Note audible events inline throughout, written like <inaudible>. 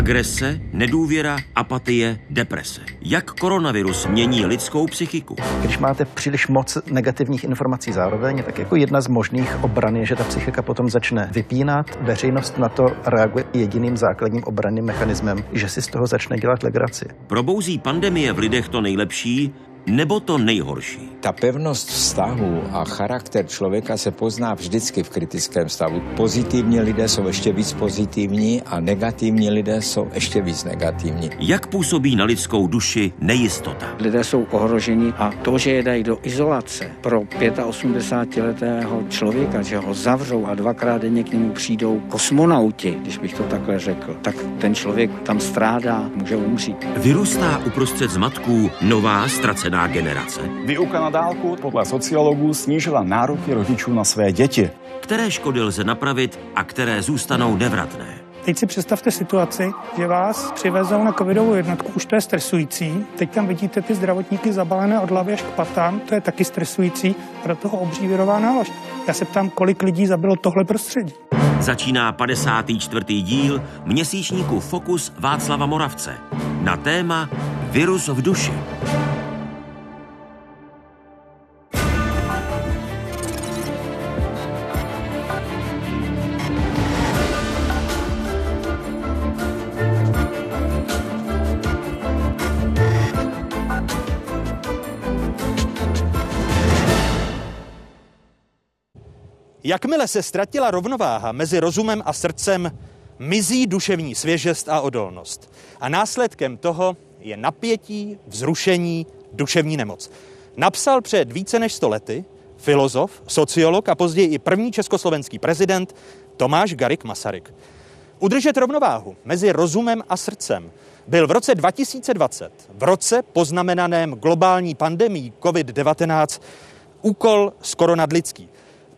Agrese, nedůvěra, apatie, deprese. Jak koronavirus mění lidskou psychiku? Když máte příliš moc negativních informací zároveň, tak jako jedna z možných obran je, že ta psychika potom začne vypínat. Veřejnost na to reaguje jediným základním obranným mechanismem, že si z toho začne dělat legraci. Probouzí pandemie v lidech to nejlepší, nebo to nejhorší? Ta pevnost vztahu a charakter člověka se pozná vždycky v kritickém stavu. Pozitivní lidé jsou ještě víc pozitivní a negativní lidé jsou ještě víc negativní. Jak působí na lidskou duši nejistota? Lidé jsou ohroženi a to, že je dají do izolace pro 85-letého člověka, že ho zavřou a dvakrát denně k němu přijdou kosmonauti, když bych to takhle řekl, tak ten člověk tam strádá, může umřít. Vyrůstá uprostřed zmatků nová ztracená generace. Výuka na dálku podle sociologů snížila nároky rodičů na své děti. Které škody lze napravit a které zůstanou nevratné? Teď si představte situaci, že vás přivezou na covidovou jednotku, už to je stresující. Teď tam vidíte ty zdravotníky zabalené od hlavy až k patám, to je taky stresující. A do toho obřívirová nálož. Já se ptám, kolik lidí zabilo tohle prostředí. Začíná 54. díl měsíčníku Fokus Václava Moravce na téma Virus v duši. Jakmile se ztratila rovnováha mezi rozumem a srdcem, mizí duševní svěžest a odolnost. A následkem toho je napětí, vzrušení, duševní nemoc. Napsal před více než 100 lety filozof, sociolog a později i první československý prezident Tomáš Garik Masaryk. Udržet rovnováhu mezi rozumem a srdcem byl v roce 2020, v roce poznamenaném globální pandemí COVID-19, úkol skoro nadlidský.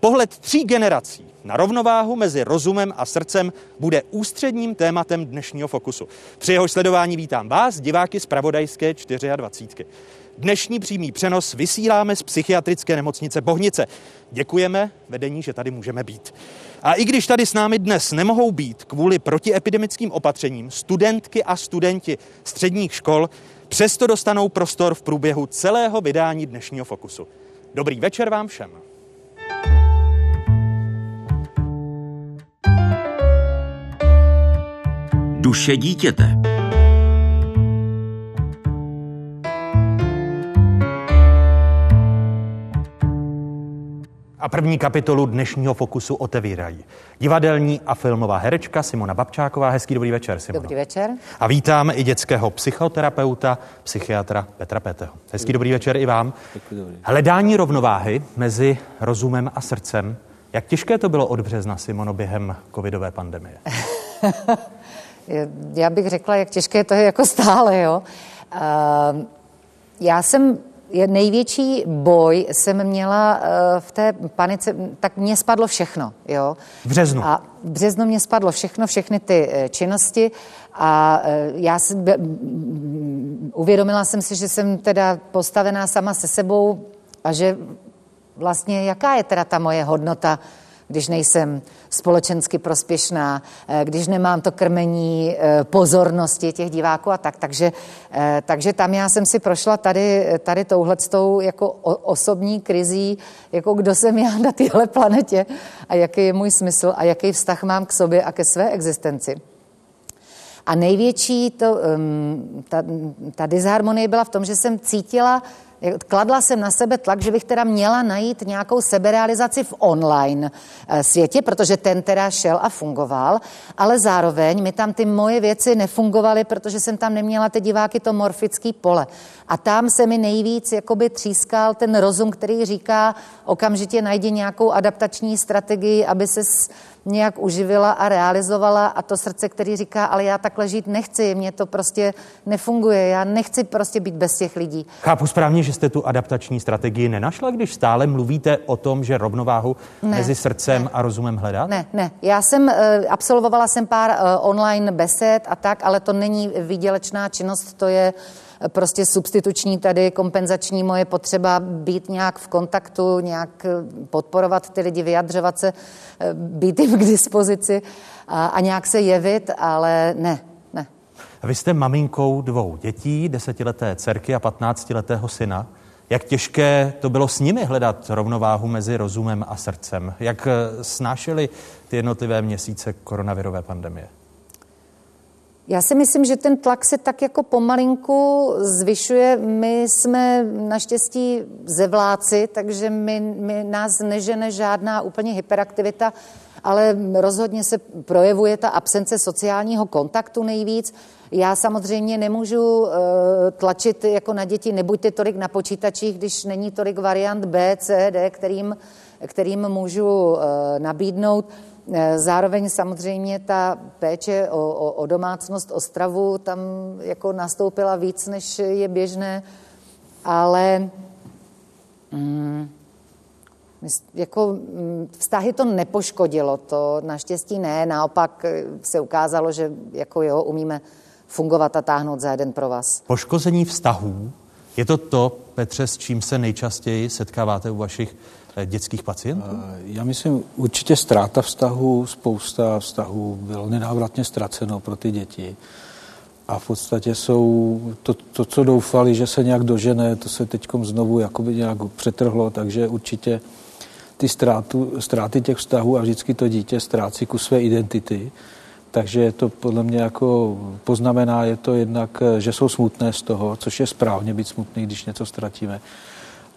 Pohled tří generací na rovnováhu mezi rozumem a srdcem bude ústředním tématem dnešního fokusu. Při jeho sledování vítám vás, diváky z Pravodajské 24. Dnešní přímý přenos vysíláme z psychiatrické nemocnice Bohnice. Děkujeme vedení, že tady můžeme být. A i když tady s námi dnes nemohou být kvůli protiepidemickým opatřením studentky a studenti středních škol, přesto dostanou prostor v průběhu celého vydání dnešního fokusu. Dobrý večer vám všem. Duše dítěte. A první kapitolu dnešního fokusu otevírají divadelní a filmová herečka Simona Babčáková. Hezký dobrý večer, Simona. Dobrý večer. A vítám i dětského psychoterapeuta, psychiatra Petra Peteho. Hezký dobrý večer i vám. Hledání rovnováhy mezi rozumem a srdcem. Jak těžké to bylo od března, Simono, během covidové pandemie? <laughs> Já bych řekla, jak těžké to je jako stále, jo. Uh, já jsem největší boj jsem měla uh, v té panice, tak mě spadlo všechno, jo. V březnu. A v březnu mě spadlo všechno, všechny ty uh, činnosti a uh, já si, uvědomila jsem si, že jsem teda postavená sama se sebou a že vlastně jaká je teda ta moje hodnota, když nejsem společensky prospěšná, eh, když nemám to krmení eh, pozornosti těch diváků a tak. Takže, eh, takže tam já jsem si prošla tady, tady touhletou jako osobní krizí, jako kdo jsem já na téhle planetě a jaký je můj smysl a jaký vztah mám k sobě a ke své existenci. A největší to, um, ta, ta disharmonie byla v tom, že jsem cítila, Kladla jsem na sebe tlak, že bych teda měla najít nějakou seberealizaci v online eh, světě, protože ten teda šel a fungoval, ale zároveň mi tam ty moje věci nefungovaly, protože jsem tam neměla ty diváky to morfický pole. A tam se mi nejvíc jakoby třískal ten rozum, který říká, okamžitě najdi nějakou adaptační strategii, aby se nějak uživila a realizovala a to srdce, který říká, ale já takhle žít nechci, mně to prostě nefunguje, já nechci prostě být bez těch lidí. Chápu správně, že jste tu adaptační strategii nenašla, když stále mluvíte o tom, že rovnováhu ne, mezi srdcem ne, a rozumem hledat? Ne, ne. Já jsem, uh, absolvovala jsem pár uh, online besed a tak, ale to není výdělečná činnost, to je prostě substituční tady kompenzační moje potřeba být nějak v kontaktu, nějak podporovat ty lidi, vyjadřovat se, být jim k dispozici a, a nějak se jevit, ale ne, ne. Vy jste maminkou dvou dětí, desetileté dcerky a patnáctiletého syna. Jak těžké to bylo s nimi hledat rovnováhu mezi rozumem a srdcem? Jak eh, snášeli ty jednotlivé měsíce koronavirové pandemie? Já si myslím, že ten tlak se tak jako pomalinku zvyšuje. My jsme naštěstí zevláci, takže my, my nás nežene žádná úplně hyperaktivita, ale rozhodně se projevuje ta absence sociálního kontaktu nejvíc. Já samozřejmě nemůžu uh, tlačit jako na děti, nebuďte tolik na počítačích, když není tolik variant B, C, D, kterým, kterým můžu uh, nabídnout. Eh, zároveň samozřejmě ta péče o, o, o domácnost, o stravu tam jako nastoupila víc, než je běžné, ale mm, jako mm, vztahy to nepoškodilo, to naštěstí ne, naopak se ukázalo, že jako jo, umíme fungovat a táhnout za jeden pro vás. Poškození vztahů, je to to, Petře, s čím se nejčastěji setkáváte u vašich eh, dětských pacientů? Eh, já myslím, určitě ztráta vztahu, spousta vztahů bylo nenávratně ztraceno pro ty děti. A v podstatě jsou to, to, co doufali, že se nějak dožene, to se teď znovu jakoby nějak přetrhlo, takže určitě ty ztrátu, ztráty těch vztahů a vždycky to dítě ztrácí ku své identity. Takže je to podle mě jako poznamená, je to jednak, že jsou smutné z toho, což je správně být smutný, když něco ztratíme.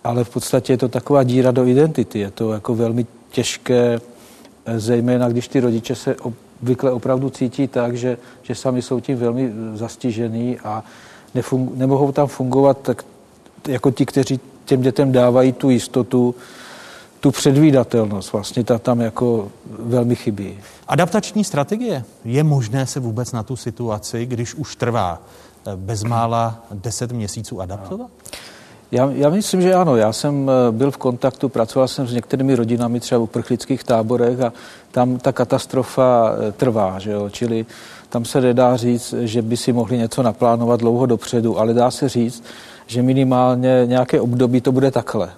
Ale v podstatě je to taková díra do identity. Je to jako velmi těžké, zejména když ty rodiče se obvykle opravdu cítí tak, že, že sami jsou tím velmi zastižený a nefung, nemohou tam fungovat tak, jako ti, kteří těm dětem dávají tu jistotu, tu předvídatelnost vlastně ta tam jako velmi chybí. Adaptační strategie. Je možné se vůbec na tu situaci, když už trvá eh, bezmála 10 měsíců adaptovat? Já, já myslím, že ano. Já jsem eh, byl v kontaktu, pracoval jsem s některými rodinami třeba v uprchlických táborech a tam ta katastrofa eh, trvá, že jo? čili tam se nedá říct, že by si mohli něco naplánovat dlouho dopředu, ale dá se říct, že minimálně nějaké období to bude takhle.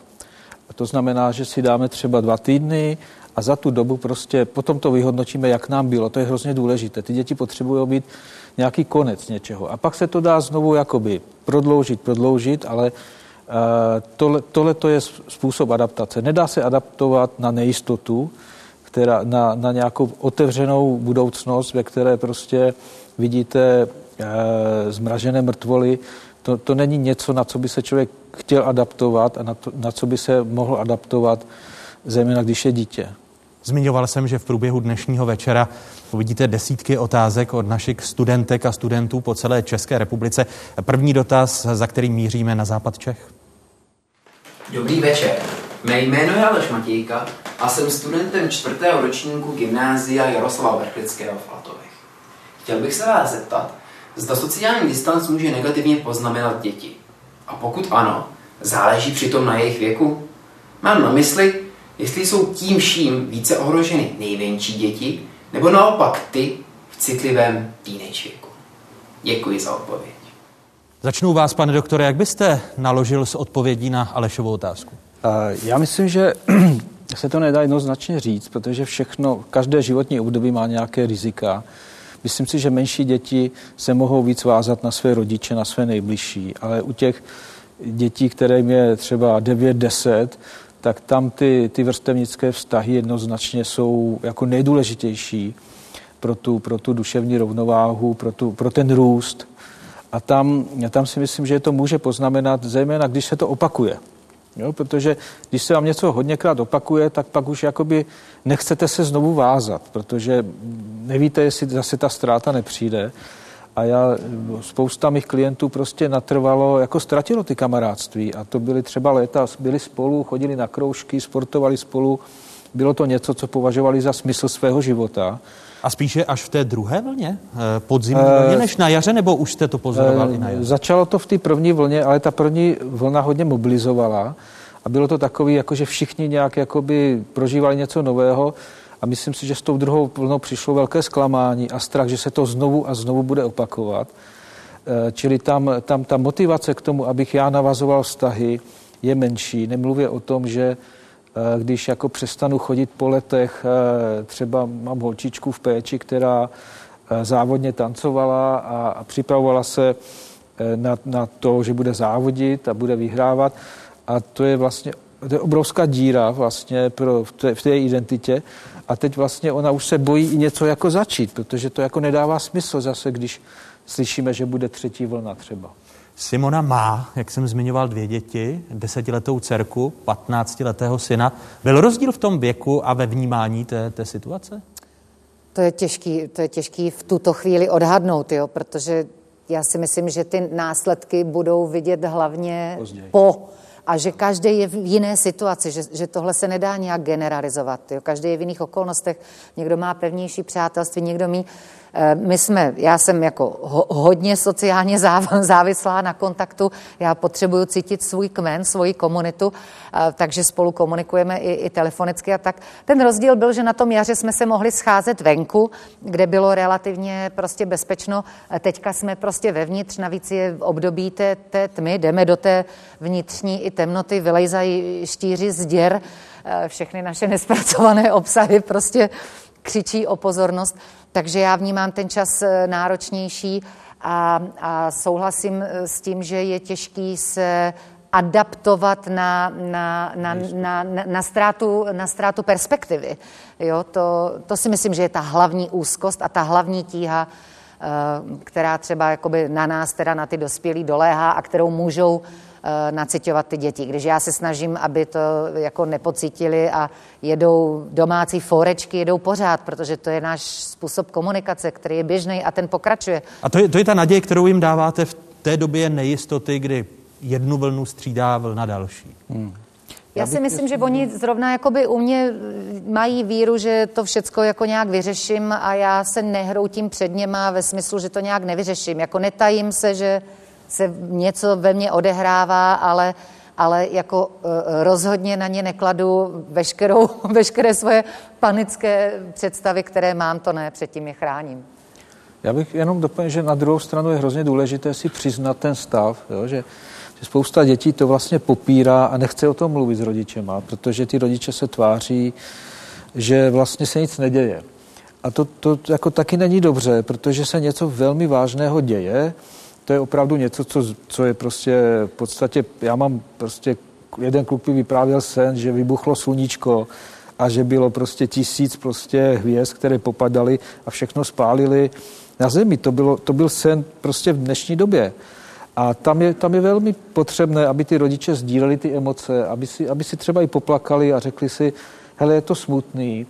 To znamená, že si dáme třeba dva týdny a za tu dobu prostě potom to vyhodnotíme, jak nám bylo. To je hrozně důležité. Ty děti potřebují být nějaký konec něčeho. A pak se to dá znovu jakoby prodloužit, prodloužit, ale tohle, to je způsob adaptace. Nedá se adaptovat na nejistotu, která, na, na nějakou otevřenou budoucnost, ve které prostě vidíte uh, zmražené mrtvoly. To, to není něco, na co by se člověk chtěl adaptovat a na, to, na co by se mohl adaptovat, zejména když je dítě. Zmiňoval jsem, že v průběhu dnešního večera uvidíte desítky otázek od našich studentek a studentů po celé České republice. První dotaz, za kterým míříme na západ Čech. Dobrý večer. Mé jméno je Aleš Matějka a jsem studentem čtvrtého ročníku gymnázia Jaroslava Vrchlického v Latovech. Chtěl bych se vás zeptat, zda sociální distanc může negativně poznamenat děti. A pokud ano, záleží přitom na jejich věku? Mám na mysli, jestli jsou tím vším více ohroženy nejmenší děti, nebo naopak ty v citlivém teenage věku. Děkuji za odpověď. Začnu vás, pane doktore, jak byste naložil s odpovědí na Alešovou otázku? Já myslím, že <clears throat> se to nedá jednoznačně říct, protože všechno, každé životní období má nějaké rizika. Myslím si, že menší děti se mohou víc vázat na své rodiče, na své nejbližší, ale u těch dětí, kterým je třeba 9-10, tak tam ty, ty vrstevnické vztahy jednoznačně jsou jako nejdůležitější pro tu, pro tu duševní rovnováhu, pro, tu, pro ten růst. A tam, tam si myslím, že to může poznamenat, zejména když se to opakuje. Jo, protože když se vám něco hodněkrát opakuje, tak pak už jakoby nechcete se znovu vázat, protože nevíte, jestli zase ta ztráta nepřijde. A já, spousta mých klientů prostě natrvalo, jako ztratilo ty kamarádství. A to byly třeba léta, byli spolu, chodili na kroužky, sportovali spolu. Bylo to něco, co považovali za smysl svého života. A spíše až v té druhé vlně, eh, podzimní vlně, eh, než na jaře, nebo už jste to pozorovali i na jaře? Začalo to v té první vlně, ale ta první vlna hodně mobilizovala a bylo to takový, jako že všichni nějak jakoby prožívali něco nového a myslím si, že s tou druhou vlnou přišlo velké zklamání a strach, že se to znovu a znovu bude opakovat. Eh, čili tam, tam ta motivace k tomu, abych já navazoval vztahy, je menší. Nemluvě o tom, že Eh, když jako přestanu chodit po letech, eh, třeba mám holčičku v péči, která závodně tancovala a, a připravovala se na, na to, že bude závodit a bude vyhrávat. A to je vlastně to je obrovská díra vlastně pro, v, té, v té identitě. A teď vlastně ona už se bojí i něco jako začít, protože to jako nedává smysl zase, když slyšíme, že bude třetí vlna třeba. Simona má, jak jsem zmiňoval, dvě děti, desetiletou dcerku, patnáctiletého syna. Byl rozdíl v tom věku a ve vnímání té, té situace? To je, těžký, to je těžký v tuto chvíli odhadnout, jo, protože já si myslím, že ty následky budou vidět hlavně Později. po a že každý je v jiné situaci, že, že tohle se nedá nějak generalizovat. Jo? Každý je v jiných okolnostech, někdo má pevnější přátelství, někdo mý Eh, my jsme, já jsem jako hodně sociálně <laughs> závislá na kontaktu, já potřebuju cítit svůj kmen, svoji komunitu, eh, takže spolu komunikujeme i, i telefonicky a tak. Ten rozdíl byl, že na tom jaře jsme se mohli scházet venku, kde bylo relativně prostě bezpečno. Eh, teďka jsme prostě vevnitř, navíc je v období té, té tmy, jdeme do té vnitřní i temnoty, vylejzají štíři z děr, všechny naše <laughs> nespracované obsahy prostě křičí o pozornost. Takže já vnímám ten čas eh, náročnější a, a souhlasím eh, s tím, že je těžký se adaptovat na, na, na, na, na, na, ztrátu, na ztrátu perspektivy. Jo, to, to si myslím, že je ta hlavní úzkost a ta hlavní tíha, eh, která třeba jakoby na nás, teda na ty dospělí doléhá a kterou můžou Eh, nacitovat ty děti. Když já se snažím, aby to jako nepocítili a jedou domácí forečky, jedou pořád, protože to je náš způsob komunikace, který je běžný a ten pokračuje. A to je, to je ta naděje, kterou jim dáváte v té době nejistoty, kdy jednu vlnu střídá vlna další. Hmm. Já, Já si myslím, že oni zrovna jakoby u mě mají víru, že to všecko jako nějak vyřeším a já se nehroutím před něma ve smyslu, že to nějak nevyřeším. Jako netajím se, že se něco ve mně odehrává, ale, ale jako e, rozhodně na ně nekladu veškerou, <laughs> veškeré svoje panické představy, které mám, to ne, předtím je chráním. Já bych jenom doplnil, že na druhou stranu je hrozně důležité si přiznat ten stav, jo, že, že spousta dětí to vlastně popírá a nechce o tom mluvit s rodičema, protože ty rodiče se tváří, že vlastně se nic neděje. A to, to jako taky není dobře, protože se něco velmi vážného děje, to je opravdu něco, co, co je prostě v podstatě, já mám prostě, jeden kluk mi vyprávěl sen, že vybuchlo sluníčko a že bylo prostě tisíc prostě hvězd, které popadaly a všechno spálili na zemi. To, bylo, to byl sen prostě v dnešní době. A tam je, tam je velmi potřebné, aby ty rodiče sdíleli ty emoce, aby si, aby si třeba i poplakali a řekli si, hele, je to smutný,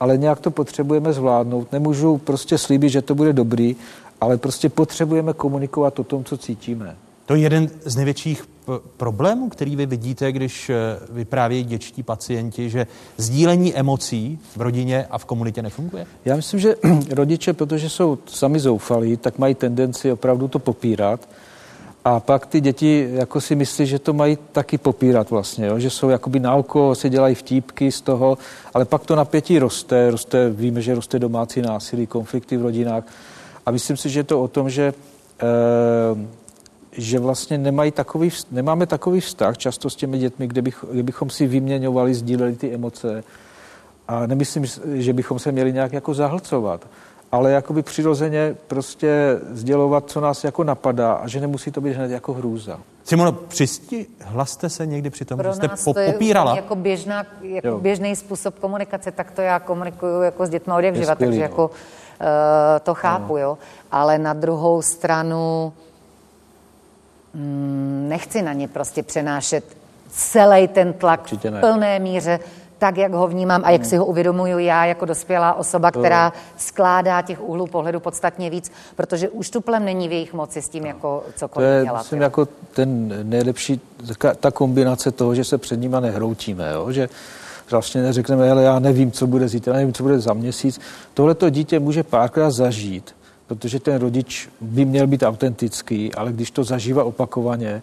ale nějak to potřebujeme zvládnout. Nemůžu prostě slíbit, že to bude dobrý, ale prostě potřebujeme komunikovat o tom, co cítíme. To je jeden z největších problémů, který vy vidíte, když eh, vyprávějí dětští pacienti, že sdílení emocí v rodině a v komunitě nefunguje? Já myslím, že <clears throat> rodiče, protože jsou sami zoufalí, tak mají tendenci opravdu to popírat. A pak ty děti jako si myslí, že to mají taky popírat vlastně, jo? že jsou jakoby na oko, se dělají vtípky z toho, ale pak to napětí roste, roste, víme, že roste domácí násilí, konflikty v rodinách a myslím si, že je to o tom, že, e, že vlastně nemají takový, nemáme takový vztah často s těmi dětmi, kde, bych, kde bychom si vyměňovali, sdíleli ty emoce. A nemyslím, že bychom se měli nějak jako zahlcovat, ale jakoby přirozeně prostě sdělovat, co nás jako napadá a že nemusí to být hned jako hrůza. Simono, přisti, hlaste se někdy při tom, Pro že jste nás po- to je popírala. jako, běžná, jako běžný způsob komunikace, tak to já komunikuju jako s dětmi od jak živa, takže no. jako Eh, to chápu, jo. Ale na druhou stranu mm, nechci na ně prostě přenášet celý ten tlak v plné míře, tak, jak ho vnímám a jak si ho uvědomuju já jako dospělá osoba, která skládá těch úhlů pohledu podstatně víc, protože už tuplem není v jejich moci s tím jako cokoliv to je, dělat. myslím, jako ten nejlepší, ta kombinace toho, že se před nima nehroutíme, jo? že vlastně neřekneme, ale já nevím, co bude zítra, nevím, co bude za měsíc. Tohle to dítě může párkrát zažít, protože ten rodič by měl být autentický, ale když to zažívá opakovaně,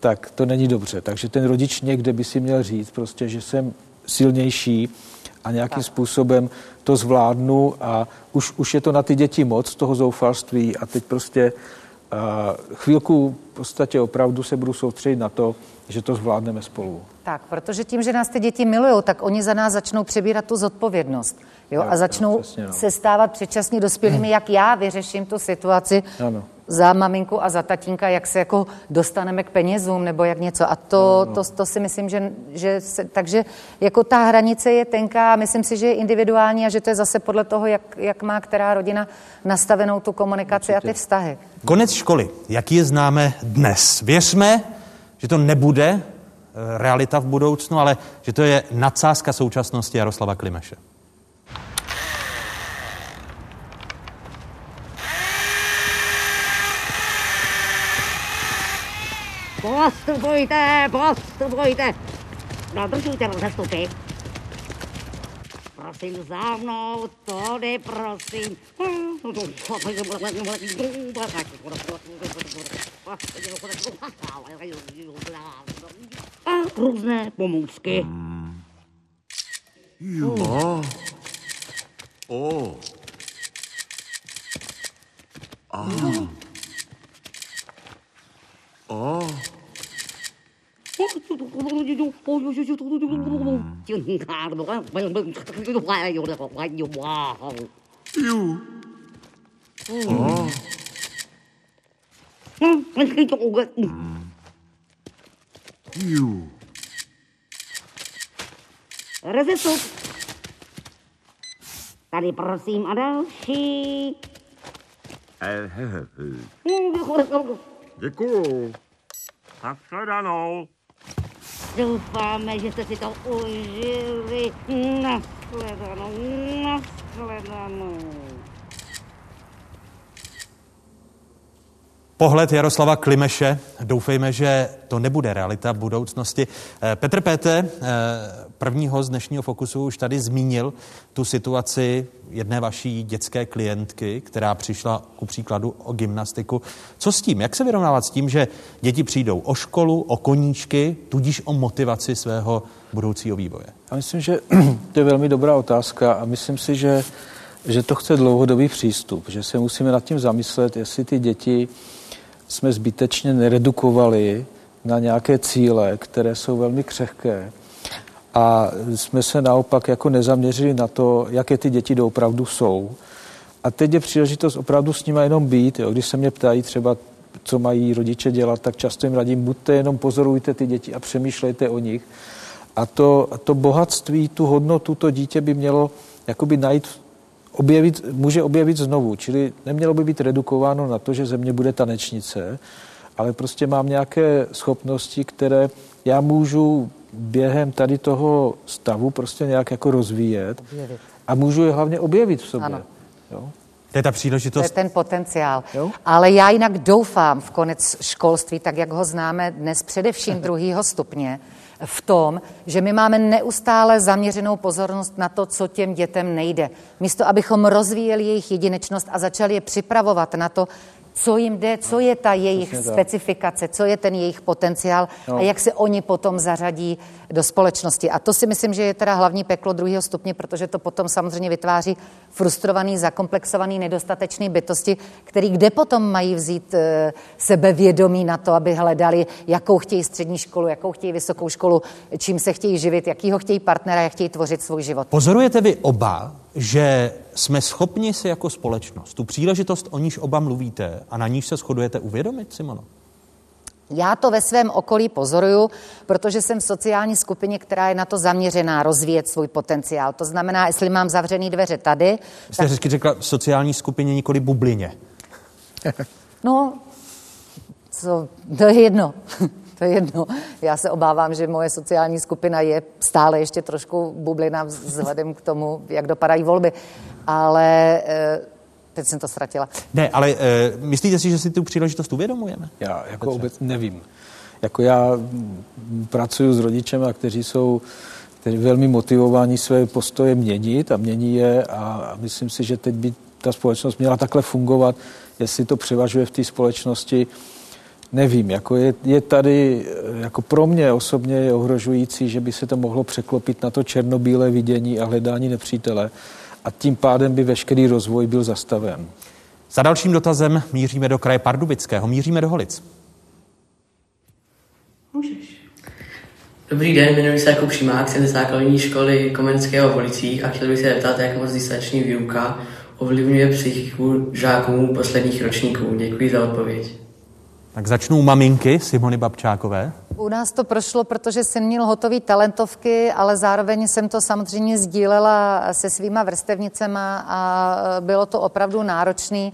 tak to není dobře. Takže ten rodič někde by si měl říct prostě, že jsem silnější a nějakým tak. způsobem to zvládnu a už, už je to na ty děti moc toho zoufalství a teď prostě chvílku v podstatě opravdu se budu soustředit na to, že to zvládneme spolu. Tak, protože tím, že nás ty děti milují, tak oni za nás začnou přebírat tu zodpovědnost. Jo? Jo, a začnou jo, přesně, no. se stávat předčasně dospělými, <clears throat> jak já vyřeším tu situaci Ano. Za maminku a za tatínka, jak se jako dostaneme k penězům nebo jak něco. A to, No, to, to si myslím, že, že se, takže jako ta hranice je tenká a myslím si, že je individuální a že to je zase podle toho, jak, jak má která rodina nastavenou tu komunikaci a ty vztahy. Konec školy, jaký je známe dnes. Věřme, že to nebude eh, realita v budoucnu, ale že to je nadsázka současnosti Jaroslava Klimeše. Postupujte, postupujte. Dodržujte rozestupy. Prosím za mnou, tady prosím. A různé pomůcky. Jo. O. A. O. Ju. O. Ju. Rozestup. Tady prosím a další. Děkuju. Nashledanou. Doufáme, že jste si to užili. Nashledanou, nashledanou. Pohled Jaroslava Klimeše, doufejme, že to nebude realita v budoucnosti. Eh, Petr Péte, eh, prvního z dnešního Fokusu, už tady zmínil tu situaci jedné vaší dětské klientky, která přišla ku příkladu o gymnastiku. Co s tím? Jak se vyrovnávat s tím, že děti přijdou o školu, o koníčky, tudíž o motivaci svého budoucího vývoje? Já myslím, že <clears throat> to je velmi dobrá otázka a myslím si, že, že to chce dlouhodobý přístup, že se musíme nad tím zamyslet, jestli ty děti jsme zbytečně neredukovali na nějaké cíle, které jsou velmi křehké a jsme se naopak jako nezaměřili na to, jaké ty děti doopravdu jsou. A teď je příležitost opravdu s nimi jenom být. Jo. Když se mě ptají třeba, co mají rodiče dělat, tak často jim radím, buďte jenom pozorujte ty děti a přemýšlejte o nich. A to, to bohatství, tu hodnotu, to dítě by mělo jakoby najít, objevit, může objevit znovu. Čili nemělo by být redukováno na to, že ze mě bude tanečnice, ale prostě mám nějaké schopnosti, které já můžu během tady toho stavu prostě nějak jako rozvíjet Objevit. a můžu je hlavně objevit v sobě. Ano. Jo? To je ta To je příležitost. ten potenciál. Jo? Ale já jinak doufám v konec školství, tak jak ho známe dnes především <laughs> druhýho stupně, v tom, že my máme neustále zaměřenou pozornost na to, co těm dětem nejde. Místo, abychom rozvíjeli jejich jedinečnost a začali je připravovat na to, co jim jde, co je ta jejich Přesně tak. specifikace, co je ten jejich potenciál No. a jak se oni potom zařadí do společnosti. A to si myslím, že je teda hlavní peklo druhého stupně, protože to potom samozřejmě vytváří frustrovaný, zakomplexovaný, nedostatečný bytosti, který kde potom mají vzít e, sebevědomí na to, aby hledali, jakou chtějí střední školu, jakou chtějí vysokou školu, čím se chtějí živit, jakýho chtějí partnera, jak chtějí tvořit svůj život. Pozorujete vy oba, že jsme schopni si jako společnost tu příležitost, o níž oba mluvíte a na níž se shodujete, uvědomit, Simono? Já to ve svém okolí pozoruju, protože jsem v sociální skupině, která je na to zaměřená rozvíjet svůj potenciál. To znamená, jestli mám zavřený dveře tady, Jste hezky řekla sociální skupině, nikoli bublině. No, co, to je jedno. To je jedno. Já se obávám, že moje sociální skupina je stále ještě trošku bublina vzhledem k tomu, jak dopadají volby. Ale eh, teď jsem to ztratila. Ne, ale e, myslíte si, že si tu příležitost uvědomujeme? Já jako vůbec nevím. Jako já pracuji s rodičema, kteří jsou kteří velmi motivováni své postoje měnit a mění je a myslím si, že teď by ta společnost měla takhle fungovat, jestli to převažuje v té společnosti, nevím. Jako je, je tady, jako pro mě osobně je ohrožující, že by se to mohlo překlopit na to černobílé vidění a hledání nepřítele a tím pádem by veškerý rozvoj byl zastaven. Za dalším dotazem míříme do kraje Pardubického, míříme do Holic. Můžeš. Dobrý den, jmenuji se Jakub Šimák, jsem ze základní školy Komenského v Holicích a chtěl bych se zeptat, jak moc distanční výuka ovlivňuje psychiku žáků posledních ročníků. Děkuji za odpověď. Tak začnou maminky Simony Babčákové. U nás to prošlo, protože jsem měl hotový talentovky, ale zároveň jsem to samozřejmě sdílela se svýma vrstevnicema a bylo to opravdu náročný.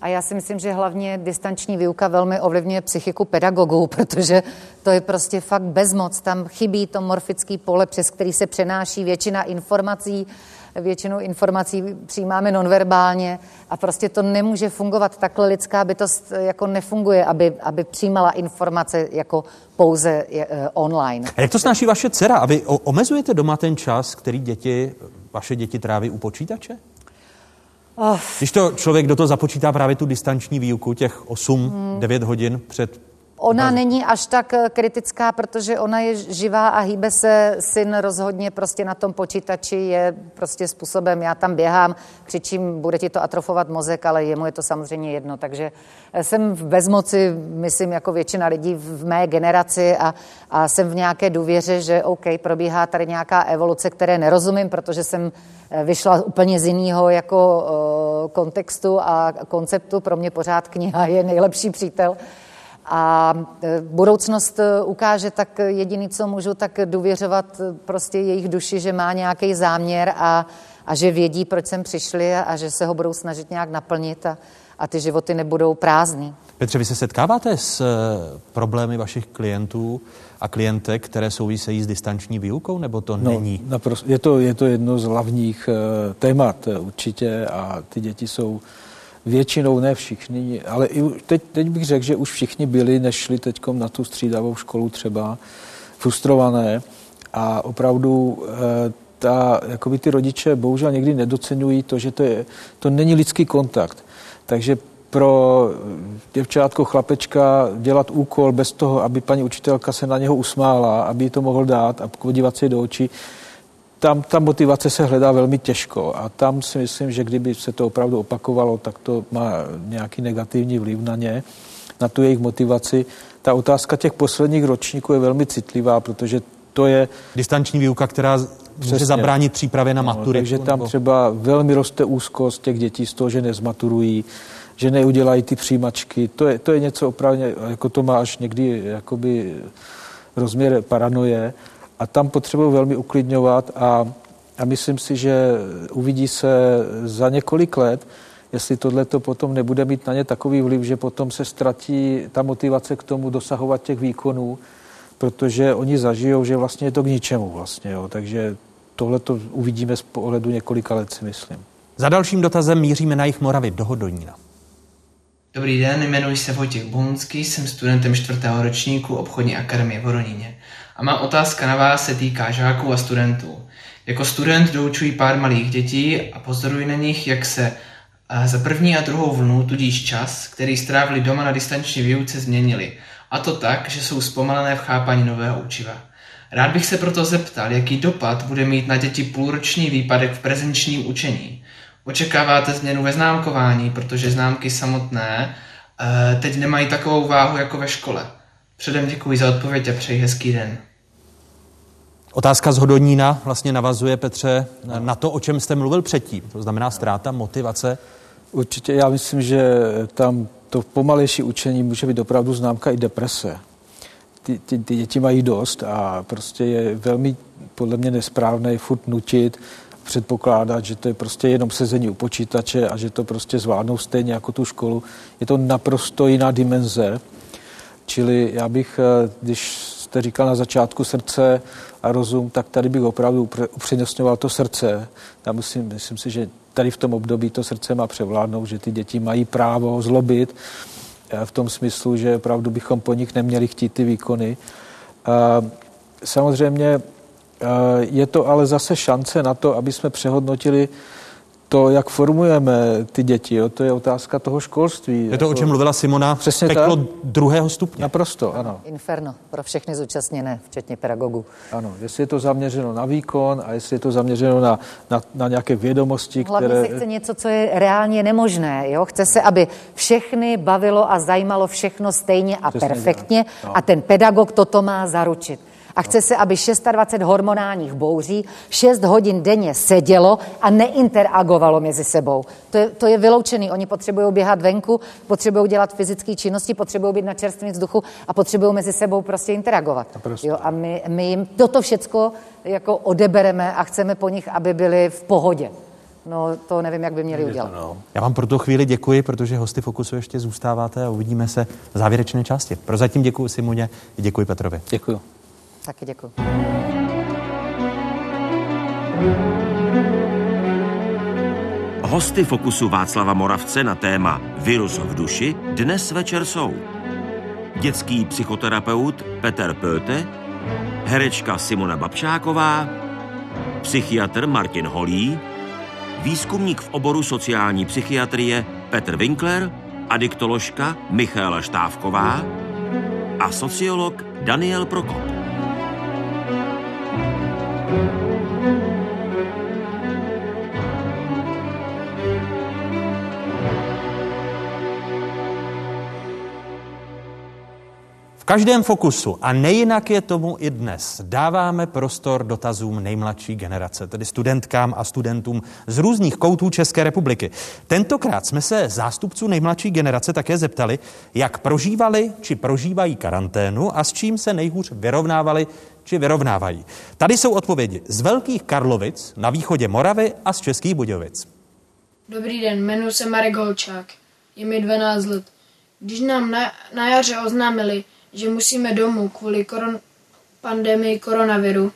A já si myslím, že hlavně distanční výuka velmi ovlivňuje psychiku pedagogů, <laughs> protože to je prostě fakt bezmoc. Tam chybí to morfický pole, přes který se přenáší většina informací, většinu informací přijímáme nonverbálně a prostě to nemůže fungovat. Takhle lidská bytost jako nefunguje, aby, aby přijímala informace jako pouze eh, online. A jak to snáší vaše dcera? A vy omezujete doma ten čas, který děti, vaše děti tráví u počítače? Oh. Když to člověk do toho započítá právě tu distanční výuku, těch 8-9 hmm. hodin před Ona není až tak eh, kritická, protože ona je živá a hýbe se. Syn rozhodně prostě na tom počítači je prostě způsobem, já tam běhám, křičím, bude ti to atrofovat mozek, ale jemu je to samozřejmě jedno. Takže eh, jsem v bezmoci, myslím, jako většina lidí v mé generaci a, a jsem v nějaké důvěře, že OK, probíhá tady nějaká evoluce, které nerozumím, protože jsem eh, vyšla úplně z jiného jako kontextu a konceptu. Pro mě pořád kniha je nejlepší přítel. A e, budoucnost e, ukáže tak jediný, co můžu, tak důvěřovat e, prostě jejich duši, že má nějaký záměr a, a že vědí, proč sem přišli a, a že se ho budou snažit nějak naplnit a, a ty životy nebudou prázdný. Petře, vy se setkáváte s problémy vašich klientů a klientek, které souvisejí s distanční výukou, nebo to no, není? Naprosto, je, to, je to jedno z hlavních témat určitě a ty děti jsou většinou ne všichni, ale i teď, teď bych řekl, že už všichni byli, nešli teď na tu střídavou školu třeba frustrované a opravdu e, ta, jakoby ty rodiče bohužel někdy nedocenují to, že to, je, to není lidský kontakt. Takže pro děvčátko, chlapečka dělat úkol bez toho, aby paní učitelka se na něho usmála, aby to mohl dát a podívat se do očí, tam ta motivace se hledá velmi těžko a tam si myslím, že kdyby se to opravdu opakovalo, tak to má nějaký negativní vliv na ně, na tu jejich motivaci. Ta otázka těch posledních ročníků je velmi citlivá, protože to je... Distanční výuka, která Přesně. může zabránit přípravě na maturitu. No, takže tam nebo... třeba velmi roste úzkost těch dětí z toho, že nezmaturují, že neudělají ty přijímačky. To je, to je něco opravdu, jako to má až někdy jakoby rozměr paranoje a tam potřebuji velmi uklidňovat a, a myslím si, že uvidí se za několik let, jestli tohle to potom nebude mít na ně takový vliv, že potom se ztratí ta motivace k tomu dosahovat těch výkonů, protože oni zažijou, že vlastně je to k ničemu vlastně, jo. takže tohle to uvidíme z pohledu několika let, si myslím. Za dalším dotazem míříme na jich Moravy do Hodonína. Dobrý den, jmenuji se Vojtěch Bohunský, jsem studentem čtvrtého ročníku obchodní akademie v Horoníně. A má otázka na vás se týká žáků a studentů. Jako student doučuji pár malých dětí a pozoruji na nich, jak se za první a druhou vlnu, tudíž čas, který strávili doma na distanční výuce, změnili. A to tak, že jsou zpomalené v chápání nového učiva. Rád bych se proto zeptal, jaký dopad bude mít na děti půlroční výpadek v prezenčním učení. Očekáváte změnu ve známkování, protože známky samotné e, teď nemají takovou váhu jako ve škole. Předem děkuji za odpověď a přeji hezký den. Otázka z Hodonína vlastně navazuje, Petře, na to, o čem jste mluvil předtím. To znamená ztráta motivace. Určitě, já myslím, že tam to pomalejší učení může být opravdu známka i deprese. Ty, ty, ty děti mají dost a prostě je velmi podle mě nesprávné furt nutit, předpokládat, že to je prostě jenom sezení u počítače a že to prostě zvládnou stejně jako tu školu. Je to naprosto jiná dimenze. Čili já bych, eh, když jste říkal na začátku srdce a rozum, tak tady bych opravdu upřednostňoval to srdce. Já myslím, myslím si, že tady v tom období to srdce má převládnout, že ty děti mají právo zlobit eh, v tom smyslu, že opravdu bychom po nich neměli chtít ty výkony. Samozřejmě eh, je to ale zase šance na to, aby jsme přehodnotili to, jak formujeme ty děti, jo, to je otázka toho školství. Je to, o čem mluvila Simona, Přesně peklo tak. druhého stupně. Naprosto, ano. Inferno pro všechny zúčastněné, včetně pedagogů. Ano, jestli je to zaměřeno na výkon a jestli je to zaměřeno na, na, na nějaké vědomosti, Hlavně které... se chce něco, co je reálně nemožné. Jo? Chce se, aby všechny bavilo a zajímalo všechno stejně a Přesně perfektně tak, no. a ten pedagog toto má zaručit. A chce se, aby 26 hormonálních bouří 6 hodin denně sedělo a neinteragovalo mezi sebou. To je, to je vyloučený. Oni potřebují běhat venku, potřebují dělat fyzické činnosti, potřebují být na čerstvém vzduchu a potřebují mezi sebou prostě interagovat. Jo? A my, my jim toto všecko jako odebereme a chceme po nich, aby byli v pohodě. No to nevím, jak by měli udělat. Já vám pro tu chvíli děkuji, protože hosty Fokusu ještě zůstáváte a uvidíme se v závěrečné části. Prozatím děkuji Simoně, děkuji Petrovi. Děkuji. Taky děkuji. Hosty Fokusu Václava Moravce na téma Virus v duši dnes večer jsou dětský psychoterapeut Petr Pöte, herečka Simona Babšáková, psychiatr Martin Holý, výzkumník v oboru sociální psychiatrie Petr Winkler, adiktoložka Michaela Štávková a sociolog Daniel Prokop. V každém fokusu, a nejinak je tomu i dnes, dáváme prostor dotazům nejmladší generace, tedy studentkám a studentům z různých koutů České republiky. Tentokrát jsme se zástupců nejmladší generace také zeptali, jak prožívali či prožívají karanténu a s čím se nejhůř vyrovnávali či vyrovnávají. Tady jsou odpovědi z Velkých Karlovic na východě Moravy a z Českých Budějovic. Dobrý den, jmenuji se Marek Holčák. Je mi 12 let. Když nám na, na jaře oznámili, že musíme domů kvůli koron, pandemii koronaviru,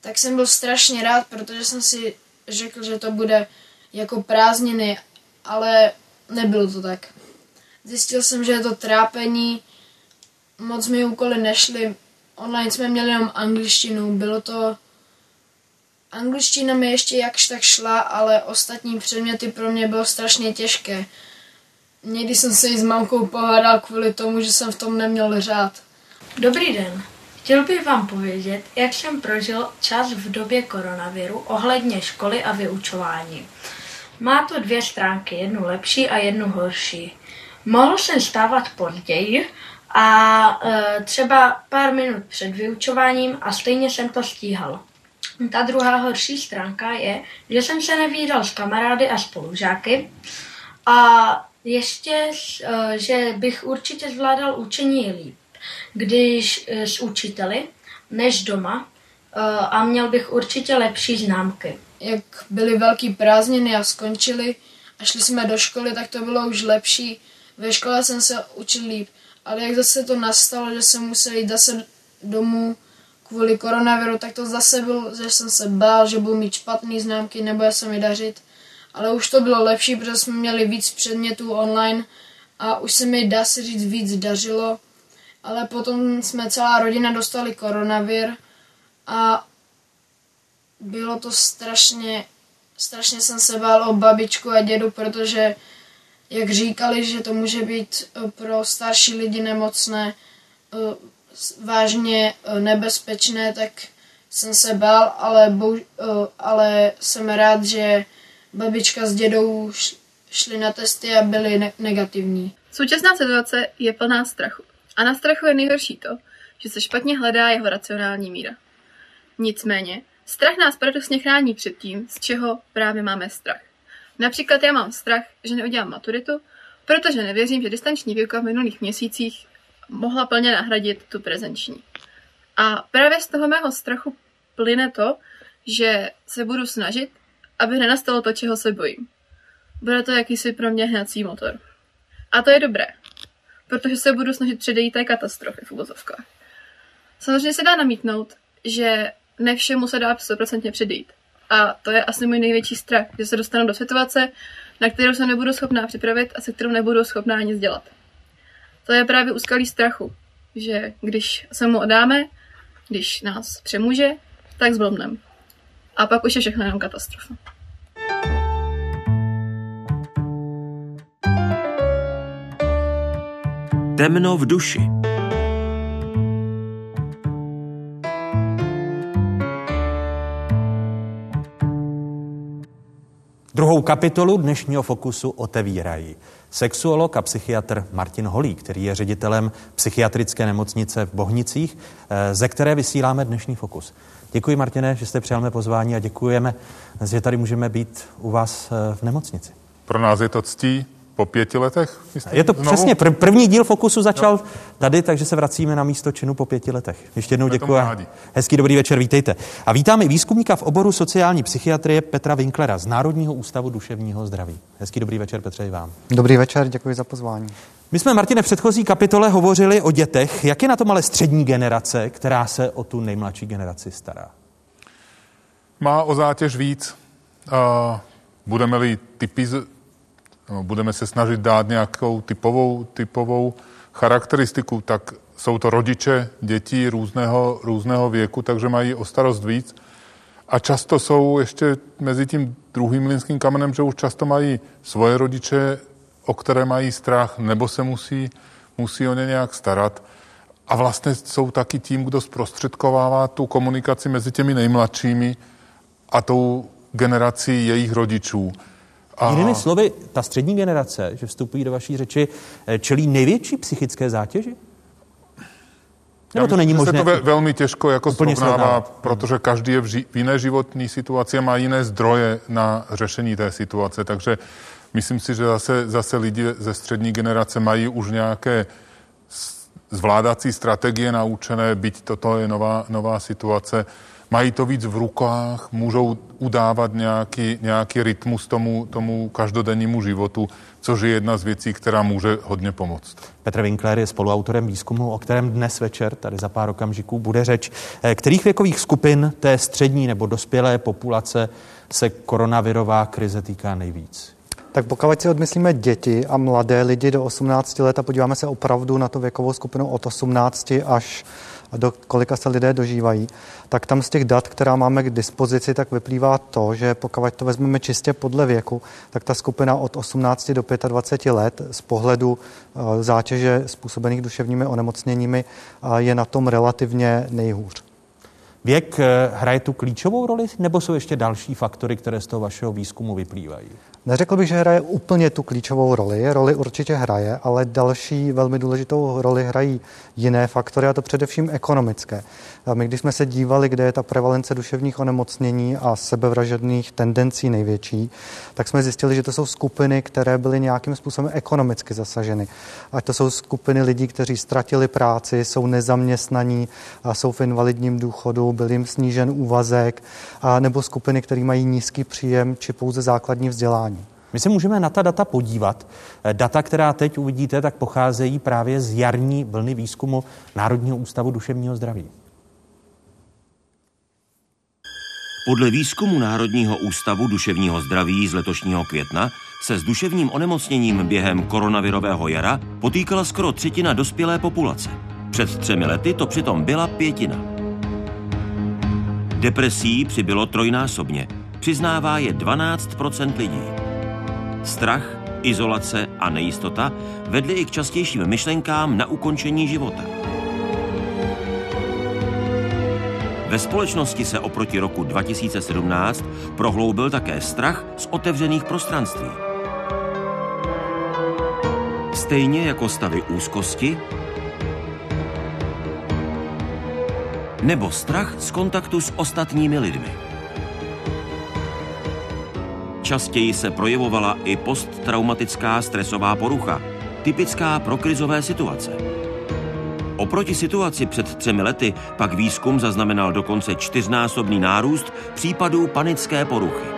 tak jsem byl strašně rád, protože jsem si řekl, že to bude jako prázdniny, ale nebylo to tak. Zjistil jsem, že je to trápení, moc mi úkoly nešly, online jsme měli jenom angličtinu, bylo to... Angličtina mi ještě jakž tak šla, ale ostatní předměty pro mě bylo strašně těžké. Někdy jsem se i s mamkou pohádal kvůli tomu, že jsem v tom neměl řád. Dobrý den. Chtěl bych vám povědět, jak jsem prožil čas v době koronaviru ohledně školy a vyučování. Má to dvě stránky, jednu lepší a jednu horší. Mohl jsem stávat později a e, třeba pár minut před vyučováním a stejně jsem to stíhal. Ta druhá horší stránka je, že jsem se nevídal s kamarády a spolužáky a ještě, eh, že bych určitě zvládal učení líp, když eh, s učiteli, než doma eh, a měl bych určitě lepší známky. Jak byly velký prázdniny a skončily a šli jsme do školy, tak to bylo už lepší. Ve škole jsem se učil líp, ale jak zase to nastalo, že jsem musel jít zase domů kvůli koronaviru, tak to zase bylo, že jsem se bál, že budu mít špatné známky, nebo se mi dařit. Ale už to bylo lepší, protože jsme měli víc předmětů online a už se mi, dá se říct, víc dařilo. Ale potom jsme celá rodina dostali koronavir a bylo to strašně, strašně jsem se bál o babičku a dědu, protože jak říkali, že to může být eh, pro starší lidi nemocné, eh, vážně eh, nebezpečné, tak jsem se bál, ale, ale jsem rád, že babička s dědou šli na testy a byli ne- negativní. Současná situace je plná strachu. A na strachu je nejhorší to, že se špatně hledá jeho racionální míra. Nicméně, strach nás paradoxně chrání před tím, z čeho právě máme strach. Například já mám strach, že neudělám maturitu, protože nevěřím, že distanční výuka v minulých měsících mohla plně nahradit tu prezenční. A právě z toho mého strachu plyne to, že se budu snažit, aby nenastalo to, čeho se bojím. Bude to jakýsi pro mě hnací motor. A to je dobré, protože se budu snažit předejít té katastrofy v uvozovkách. Samozřejmě se dá namítnout, že ne všemu se dá 100% předejít. A to je asi můj největší strach, že se dostanu do situace, na kterou se nebudu schopná připravit a se kterou nebudu schopná nic dělat. To je právě úskalý strachu, že když se mu odáme, když nás přemůže, tak zblomneme. A pak už je všechno jenom katastrofa. Temno v duši. Druhou kapitolu dnešního fokusu otevírají sexuolog a psychiatr Martin Holý, který je ředitelem psychiatrické nemocnice v Bohnicích, eh, ze které vysíláme dnešní fokus. Děkuji, Martine, že jste přijal mé pozvání a děkujeme, že tady můžeme být u vás eh, v nemocnici. Pro nás je to ctí po pěti letech? Myslím, je to znovu? přesně, pr- první díl Fokusu začal no. tady, takže se vracíme na místo činu po pěti letech. Ještě jednou děkuji. Hezký dobrý večer, vítejte. A vítáme výzkumníka v oboru sociální psychiatrie Petra Winklera z Národního ústavu duševního zdraví. Hezký dobrý večer, Petře, i vám. Dobrý večer, děkuji za pozvání. My jsme, Martine, v předchozí kapitole hovořili o dětech. Jak je na tom ale střední generace, která se o tu nejmladší generaci stará? Má o zátěž víc. Uh, budeme-li typiz, budeme se snažit dát nějakou typovou, typovou charakteristiku, tak jsou to rodiče dětí různého, různého věku, takže mají o starost víc. A často jsou ještě mezi tím druhým mlínským kamenem, že už často mají svoje rodiče, o které mají strach, nebo se musí, musí o ně nějak starat. A vlastně jsou taky tím, kdo zprostředkovává tu komunikaci mezi těmi nejmladšími a tou generací jejich rodičů. A... Jinými slovy, ta střední generace, že vstupují do vaší řeči, eh, čelí největší psychické zátěži? Nebo to není možné? se to ve, velmi těžko jako srovnává, protože každý je v, ži, v jiné životní situaci a má jiné zdroje na řešení té situace. Takže myslím si, že zase, zase lidi ze střední generace mají už nějaké zvládací strategie naučené, byť toto je nová, nová situace mají to víc v rukách, můžou udávat nějaký, nějaký rytmus tomu, tomu každodennímu životu, což je jedna z věcí, která může hodně pomoct. Petr Winkler je spoluautorem výzkumu, o kterém dnes večer, tady za pár okamžiků, bude řeč. Eh, kterých věkových skupin té střední nebo dospělé populace se koronavirová krize týká nejvíc? Tak pokud si odmyslíme děti a mladé lidi do 18 let a podíváme se opravdu na tu věkovou skupinu od 18 až do kolika se lidé dožívají, tak tam z těch dat, která máme k dispozici, tak vyplývá to, že pokud to vezmeme čistě podle věku, tak ta skupina od 18 do 25 let z pohledu eh, zátěže způsobených duševními onemocněními eh, je na tom relativně nejhůř. Věk eh, hraje tu klíčovou roli, nebo jsou ještě další faktory, které z toho vašeho výzkumu vyplývají? Neřekl bych, že hraje úplně tu klíčovou roli. Roli určitě hraje, ale další velmi důležitou roli hrají jiné faktory, a to především ekonomické. A my, když jsme se dívali, kde je ta prevalence duševních onemocnění a sebevražedných tendencí největší, tak jsme zjistili, že to jsou skupiny, které byly nějakým způsobem ekonomicky zasaženy. Ať to jsou skupiny lidí, kteří ztratili práci, jsou nezaměstnaní, a jsou v invalidním důchodu, byl jim snížen úvazek, a nebo skupiny, které mají nízký příjem či pouze základní vzdělání. My se můžeme na ta data podívat. Data, která teď uvidíte, tak pocházejí právě z jarní vlny výzkumu Národního ústavu duševního zdraví. Podle výzkumu Národního ústavu duševního zdraví z letošního května se s duševním onemocněním během koronavirového jara potýkala skoro třetina dospělé populace. Před třemi lety to přitom byla pětina. Depresí přibylo trojnásobně. Přiznává je 12% lidí. Strach, izolace a nejistota vedly i k častějším myšlenkám na ukončení života. Ve společnosti se oproti roku 2017 prohloubil také strach z otevřených prostranství. Stejně jako stavy úzkosti nebo strach z kontaktu s ostatními lidmi. Častěji se projevovala i posttraumatická stresová porucha, typická pro krizové situace. Oproti situaci před třemi lety pak výzkum zaznamenal dokonce čtyřnásobný nárůst případů panické poruchy.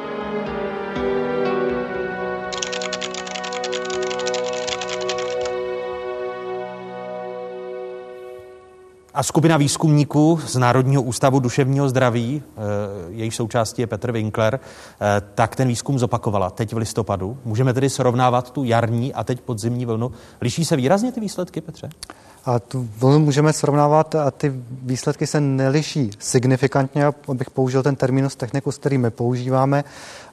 A skupina výzkumníků z Národního ústavu duševního zdraví, eh, jejíž součástí je Petr Winkler, eh, tak ten výzkum zopakovala teď v listopadu. Můžeme tedy srovnávat tu jarní a teď podzimní vlnu. Liší se výrazně ty výsledky, Petře? A tu vlnu můžeme srovnávat a ty výsledky se neliší signifikantně, abych použil ten terminus technicus, který my používáme.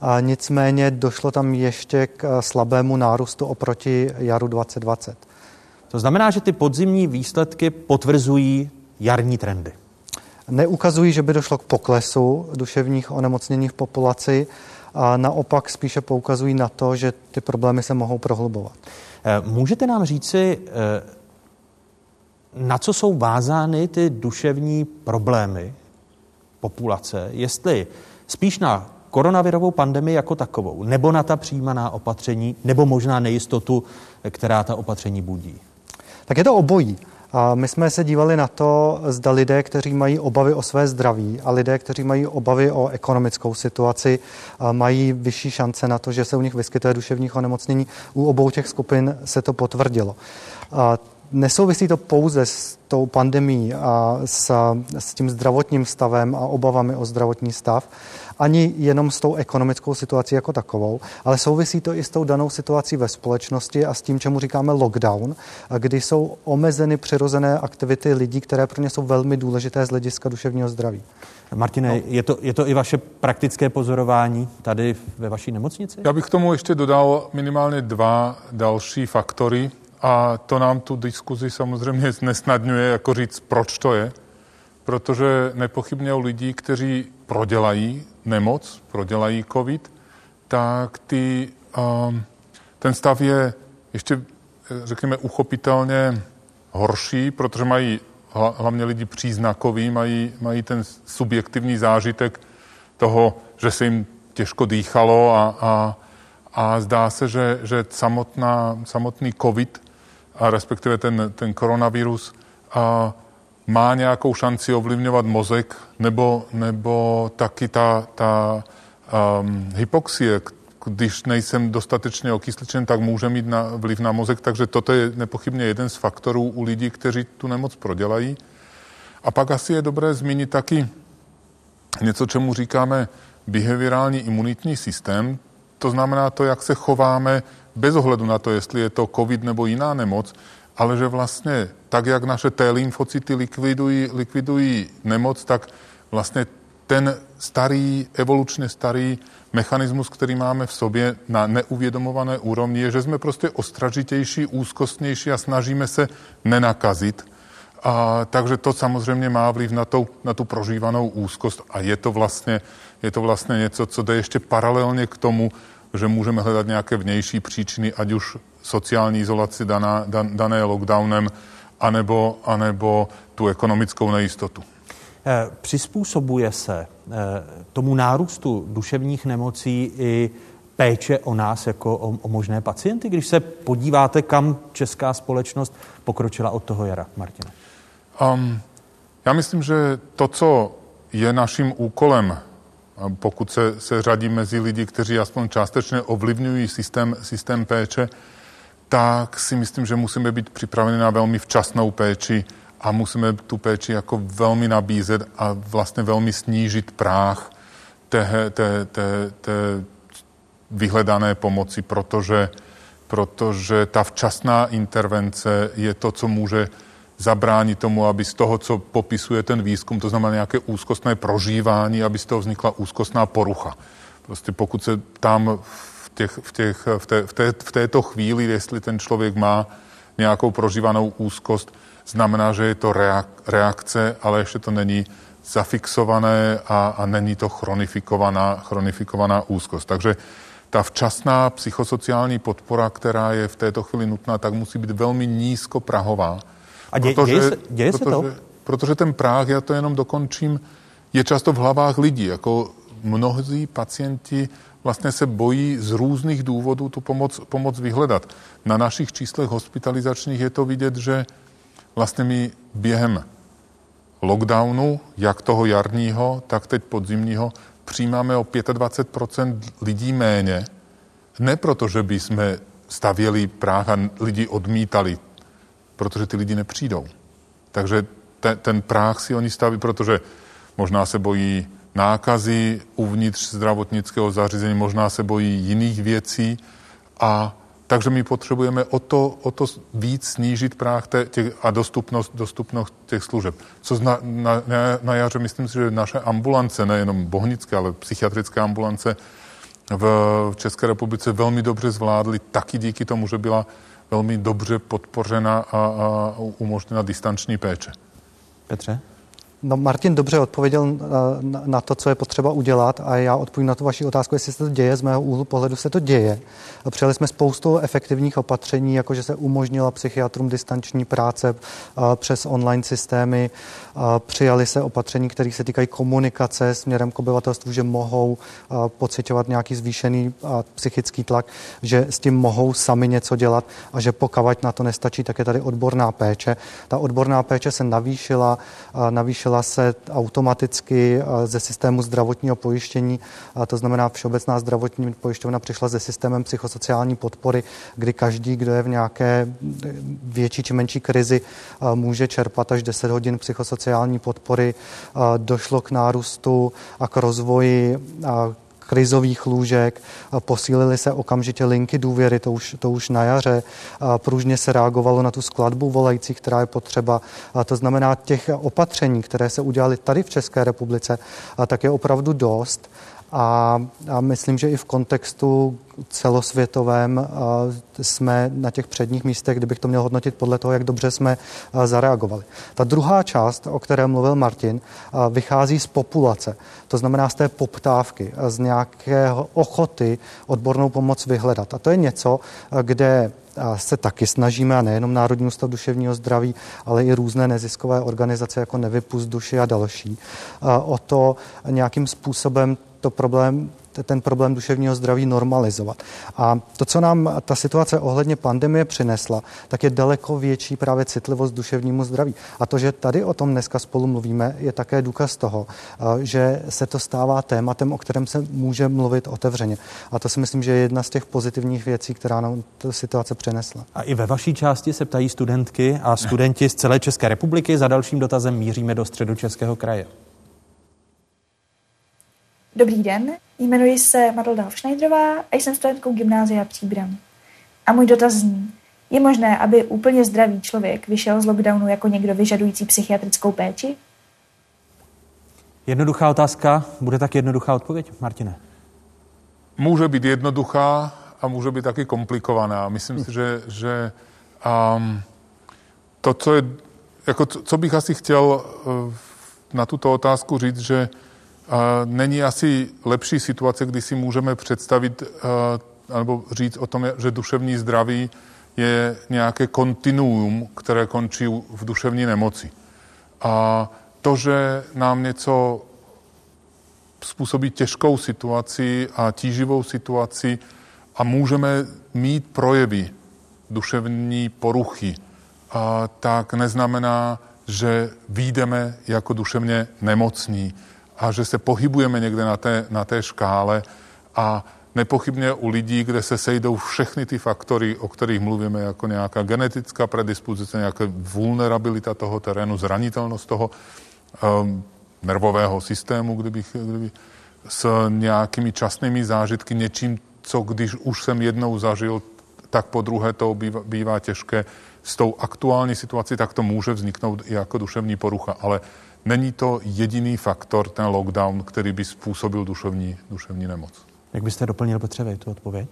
A nicméně došlo tam ještě k slabému nárůstu oproti jaru 2020. To znamená, že ty podzimní výsledky potvrzují jarní trendy. Neukazují, že by došlo k poklesu duševních onemocnění v populaci, a naopak spíše poukazují na to, že ty problémy se mohou prohlubovat. Eh, můžete nám říci, eh, na co jsou vázány ty duševní problémy populace, jestli spíš na koronavirovou pandemii jako takovou, nebo na ta přijímaná opatření, nebo možná nejistotu, která ta opatření budí? Tak je to obojí. A my jsme se dívali na to, zda lidé, kteří mají obavy o své zdraví a lidé, kteří mají obavy o ekonomickou situaci, mají vyšší šance na to, že se u nich vyskytuje duševních onemocnění. U obou těch skupin se to potvrdilo. A nesouvisí to pouze s tou pandemí a s, s tím zdravotním stavem a obavami o zdravotní stav, ani jenom s tou ekonomickou situací jako takovou, ale souvisí to i s tou danou situací ve společnosti a s tím, čemu říkáme lockdown, kdy jsou omezeny přirozené aktivity lidí, které pro ně jsou velmi důležité z hlediska duševního zdraví. Martine, no. je, to, je to i vaše praktické pozorování tady ve vaší nemocnici? Já bych k tomu ještě dodal minimálně dva další faktory a to nám tu diskuzi samozřejmě <laughs> nesnadňuje, jako říct, proč to je, protože nepochybně u lidí, kteří prodělají nemoc, prodělají covid, tak ty, um, ten stav je ještě, řekněme, uchopitelně horší, protože mají hlavně lidi příznakoví, mají, mají ten subjektivní zážitek toho, že se jim těžko dýchalo a, a, a zdá se, že, že samotná, samotný covid, a respektive ten, ten koronavirus, a, má nějakou šanci ovlivňovat mozek, nebo, nebo taky ta, ta um, hypoxie, když nejsem dostatečně okysličen, tak může mít na, vliv na mozek, takže toto je nepochybně jeden z faktorů u lidí, kteří tu nemoc prodělají. A pak asi je dobré zmínit taky něco, čemu říkáme behaviorální imunitní systém. To znamená to, jak se chováme bez ohledu na to, jestli je to COVID nebo jiná nemoc, ale že vlastně tak, jak naše T lymfocyty likvidují, likvidují nemoc, tak vlastně ten starý, evolučně starý mechanismus, který máme v sobě na neuvědomované úrovni, je, že jsme prostě ostražitější, úzkostnější a snažíme se nenakazit. A, takže to samozřejmě má vliv na, to, na tu prožívanou úzkost a je to, vlastně, je to vlastně něco, co jde ještě paralelně k tomu, že můžeme hledat nějaké vnější příčiny, ať už sociální izolaci daná, dan, dané lockdownem, anebo, anebo tu ekonomickou nejistotu. Eh, přizpůsobuje se eh, tomu nárůstu duševních nemocí i péče o nás jako o, o možné pacienty, když se podíváte, kam česká společnost pokročila od toho jara, Martina? Um, já myslím, že to, co je naším úkolem, pokud se, se řadí mezi lidi, kteří aspoň částečně ovlivňují systém, systém péče, tak si myslím, že musíme být připraveni na velmi včasnou péči a musíme tu péči jako velmi nabízet a vlastně velmi snížit práh té, té, té, té vyhledané pomoci, protože, protože ta včasná intervence je to, co může zabránit tomu, aby z toho, co popisuje ten výzkum, to znamená nějaké úzkostné prožívání, aby z toho vznikla úzkostná porucha. Prostě pokud se tam v, těch, v, těch, v, té, v, té, v této chvíli, jestli ten člověk má nějakou prožívanou úzkost, znamená, že je to reakce, ale ještě to není zafixované a, a není to chronifikovaná, chronifikovaná úzkost. Takže ta včasná psychosociální podpora, která je v této chvíli nutná, tak musí být velmi nízkoprahová. A dě, protože, děje se, děje protože, se to? Protože ten práh, já to jenom dokončím, je často v hlavách lidí. Jako mnozí pacienti vlastně se bojí z různých důvodů tu pomoc, pomoc vyhledat. Na našich číslech hospitalizačních je to vidět, že vlastně my během lockdownu, jak toho jarního, tak teď podzimního, přijímáme o 25% lidí méně. Ne proto, že by jsme stavěli práh a lidi odmítali, protože ty lidi nepřijdou. Takže te, ten práh si oni staví, protože možná se bojí nákazy uvnitř zdravotnického zařízení, možná se bojí jiných věcí a takže my potřebujeme o to, o to víc snížit práh těch, a dostupnost, dostupnost těch služeb. Co na, na, na jaře, myslím si, že naše ambulance, nejenom bohnické, ale psychiatrické ambulance v České republice velmi dobře zvládly, taky díky tomu, že byla velmi dobře podpořena a, a umožněna distanční péče. Petře? No, Martin dobře odpověděl na, na to, co je potřeba udělat a já odpovím na tu vaši otázku, jestli se to děje. Z mého úhlu pohledu se to děje. Přijali jsme spoustu efektivních opatření, jako že se umožnila psychiatrům distanční práce přes online systémy. Přijali se opatření, které se týkají komunikace směrem k obyvatelstvu, že mohou pocitovat nějaký zvýšený psychický tlak, že s tím mohou sami něco dělat a že pokud na to nestačí, tak je tady odborná péče. Ta odborná péče se navýšila, navýšila řešila se automaticky eh, ze systému zdravotního pojištění, to znamená Všeobecná zdravotní pojišťovna přišla se systémem psychosociální podpory, kdy každý, kdo je v nějaké eh, větší či menší krizi, eh, může čerpat až 10 hodin psychosociální podpory. Došlo k nárůstu a k rozvoji krizových lůžek, posílily se okamžitě linky důvěry, to už, to už na jaře, pružně se reagovalo na tu skladbu volajících, která je potřeba. To znamená, těch opatření, které se udělaly tady v České republice, tak je opravdu dost. A, a myslím, že i v kontextu celosvětovém jsme na těch předních místech, kdybych to měl hodnotit podle toho, jak dobře jsme zareagovali. Ta druhá část, o které mluvil Martin, vychází z populace. To znamená z té poptávky, z nějaké ochoty odbornou pomoc vyhledat. A to je něco, kde se taky snažíme, a nejenom Národní ústav duševního zdraví, ale i různé neziskové organizace jako Nevypust duši a další, o to nějakým způsobem to problém, ten problém duševního zdraví normalizovat. A to, co nám ta situace ohledně pandemie přinesla, tak je daleko větší právě citlivost duševnímu zdraví. A to, že tady o tom dneska spolu mluvíme, je také důkaz toho, že se to stává tématem, o kterém se může mluvit otevřeně. A to si myslím, že je jedna z těch pozitivních věcí, která nám ta situace přinesla. A i ve vaší části se ptají studentky a studenti z celé České republiky. Za dalším dotazem míříme do středu Českého kraje. Dobrý den, jmenuji se Madolda Hofschneiderová a jsem studentkou gymnázia Příbram. A můj dotaz zní, je možné, aby úplně zdravý člověk vyšel z lockdownu jako někdo vyžadující psychiatrickou péči? Jednoduchá otázka, bude tak jednoduchá odpověď, Martine? Může být jednoduchá a může být taky komplikovaná. Myslím si, že, že um, to, co je, jako co, co bych asi chtěl uh, na tuto otázku říct, že Není asi lepší situace, kdy si můžeme představit eh, nebo říct o tom, že duševní zdraví je nějaké kontinuum, které končí v duševní nemoci. A to, že nám něco způsobí těžkou situaci a tíživou situaci a můžeme mít projevy duševní poruchy, a tak neznamená, že výjdeme jako duševně nemocní a že se pohybujeme někde na té, na té škále a nepochybně u lidí, kde se sejdou všechny ty faktory, o kterých mluvíme, jako nějaká genetická predispozice, nějaká vulnerabilita toho terénu, zranitelnost toho um, nervového systému, kdybych, kdyby, s nějakými časnými zážitky, něčím, co když už jsem jednou zažil, tak po druhé to bývá, bývá těžké. S tou aktuální situací tak to může vzniknout i jako duševní porucha, ale Není to jediný faktor, ten lockdown, který by způsobil duševní, duševní nemoc. Jak byste doplnil, Petře, tu odpověď?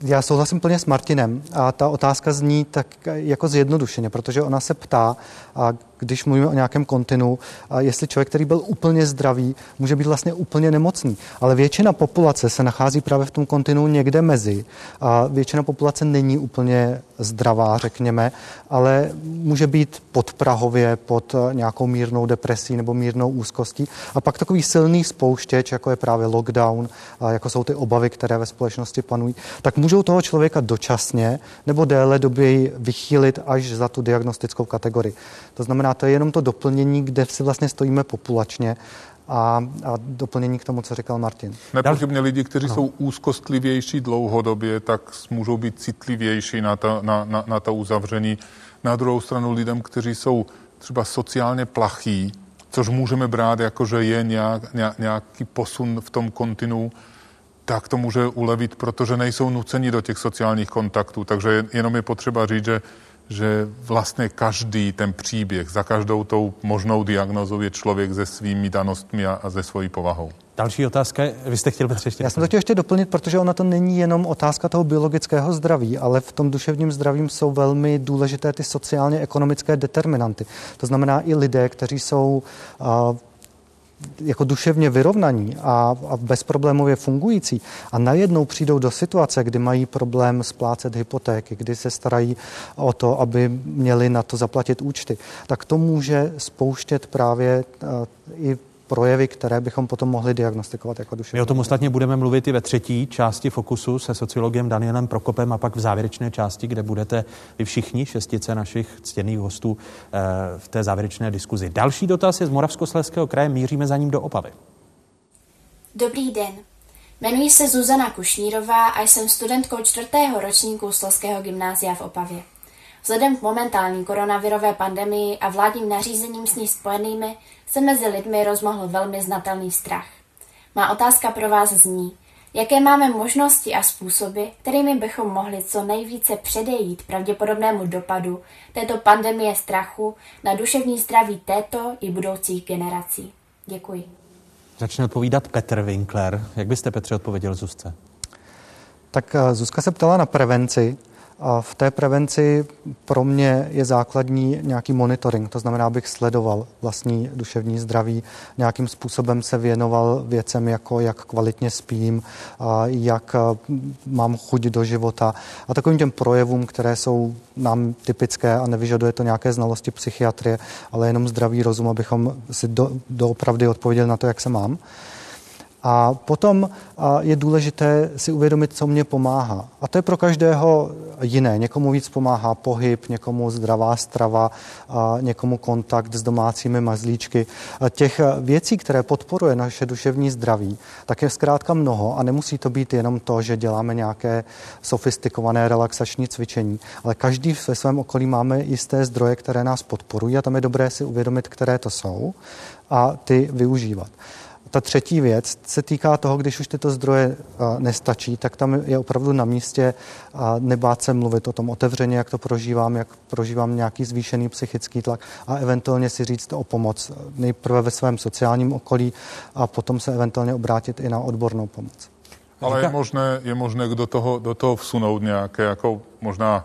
Já souhlasím plně s Martinem a ta otázka zní tak jako zjednodušeně, protože ona se ptá, a když mluvíme o nějakém kontinu, a jestli člověk, který byl úplně zdravý, může být vlastně úplně nemocný. Ale většina populace se nachází právě v tom kontinu někde mezi. A většina populace není úplně zdravá, řekněme, ale může být pod Prahově, pod nějakou mírnou depresí nebo mírnou úzkostí. A pak takový silný spouštěč, jako je právě lockdown, a jako jsou ty obavy, které ve společnosti panují, tak můžou toho člověka dočasně nebo déle doby vychýlit až za tu diagnostickou kategorii. To znamená, to je jenom to doplnění, kde si vlastně stojíme populačně a, a doplnění k tomu, co říkal Martin. Nepochybně lidi, kteří no. jsou úzkostlivější dlouhodobě, tak můžou být citlivější na ta, na, na, na ta uzavření. Na druhou stranu lidem, kteří jsou třeba sociálně plachý, což můžeme brát jako, že je nějak, nějaký posun v tom kontinu, tak to může ulevit, protože nejsou nuceni do těch sociálních kontaktů. Takže jenom je potřeba říct, že že vlastně každý ten příběh, za každou tou možnou diagnozou je člověk se svými danostmi a, a se svojí povahou. Další otázka, vy jste chtěl Petře ještě. Já jsem to chtěl ještě doplnit, protože ona to není jenom otázka toho biologického zdraví, ale v tom duševním zdravím jsou velmi důležité ty sociálně-ekonomické determinanty. To znamená i lidé, kteří jsou uh, jako duševně vyrovnaní a, a bezproblémově fungující a najednou přijdou do situace, kdy mají problém splácet hypotéky, kdy se starají o to, aby měli na to zaplatit účty, tak to může spouštět právě uh, i projevy, které bychom potom mohli diagnostikovat jako duševní. My o tom ostatně budeme mluvit i ve třetí části Fokusu se sociologem Danielem Prokopem a pak v závěrečné části, kde budete vy všichni šestice našich ctěných hostů eh, v té závěrečné diskuzi. Další dotaz je z Moravskoslezského kraje, míříme za ním do Opavy. Dobrý den. Jmenuji se Zuzana Kušnírová a jsem studentkou čtvrtého ročníku Slezského gymnázia v Opavě. Vzhledem k momentální koronavirové pandemii a vládním nařízením s ní spojenými se mezi lidmi rozmohl velmi znatelný strach. Má otázka pro vás zní, jaké máme možnosti a způsoby, kterými bychom mohli co nejvíce předejít pravděpodobnému dopadu této pandemie strachu na duševní zdraví této i budoucích generací. Děkuji. Začne odpovídat Petr Winkler. Jak byste, Petře, odpověděl Zuzce? Tak eh, Zuzka se ptala na prevenci. A v té prevenci pro mě je základní nějaký monitoring, to znamená, abych sledoval vlastní duševní zdraví, nějakým způsobem se věnoval věcem, jako jak kvalitně spím, jak mám chuť do života a takovým těm projevům, které jsou nám typické a nevyžaduje to nějaké znalosti psychiatrie, ale jenom zdravý rozum, abychom si do, doopravdy odpověděli na to, jak se mám. A potom je důležité si uvědomit, co mě pomáhá. A to je pro každého jiné. Někomu víc pomáhá pohyb, někomu zdravá strava, někomu kontakt s domácími mazlíčky. Těch věcí, které podporuje naše duševní zdraví, tak je zkrátka mnoho a nemusí to být jenom to, že děláme nějaké sofistikované relaxační cvičení, ale každý ve svém okolí máme jisté zdroje, které nás podporují a tam je dobré si uvědomit, které to jsou a ty využívat. Ta třetí věc se týká toho, když už tyto zdroje nestačí, tak tam je opravdu na místě nebát se mluvit o tom otevřeně, jak to prožívám, jak prožívám nějaký zvýšený psychický tlak a eventuálně si říct o pomoc nejprve ve svém sociálním okolí a potom se eventuálně obrátit i na odbornou pomoc. Ale je možné, je možné do toho, do toho vsunout nějaké, jako možná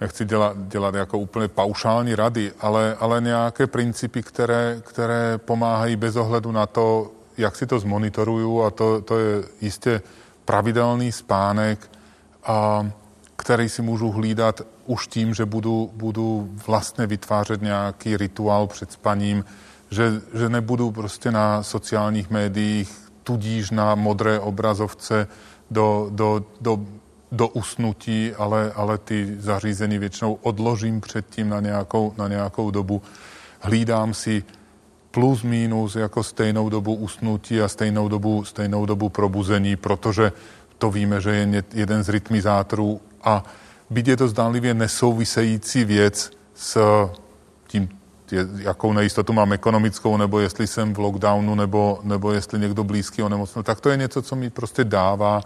nechci dělat, dělat jako úplně paušální rady, ale, ale nějaké principy, které, které pomáhají bez ohledu na to, jak si to zmonitoruju a to, to je jistě pravidelný spánek, a, který si můžu hlídat už tím, že budu, budu vlastně vytvářet nějaký rituál před spaním, že, že nebudu prostě na sociálních médiích, tudíž na modré obrazovce do, do, do do usnutí, ale, ale ty zařízení většinou odložím předtím na nějakou, na nějakou dobu. Hlídám si plus minus jako stejnou dobu usnutí a stejnou dobu, stejnou dobu probuzení, protože to víme, že je jeden z rytmizátorů a byť je to zdánlivě nesouvisející věc s tím, jakou nejistotu mám ekonomickou, nebo jestli jsem v lockdownu, nebo, nebo jestli někdo blízký onemocněl, tak to je něco, co mi prostě dává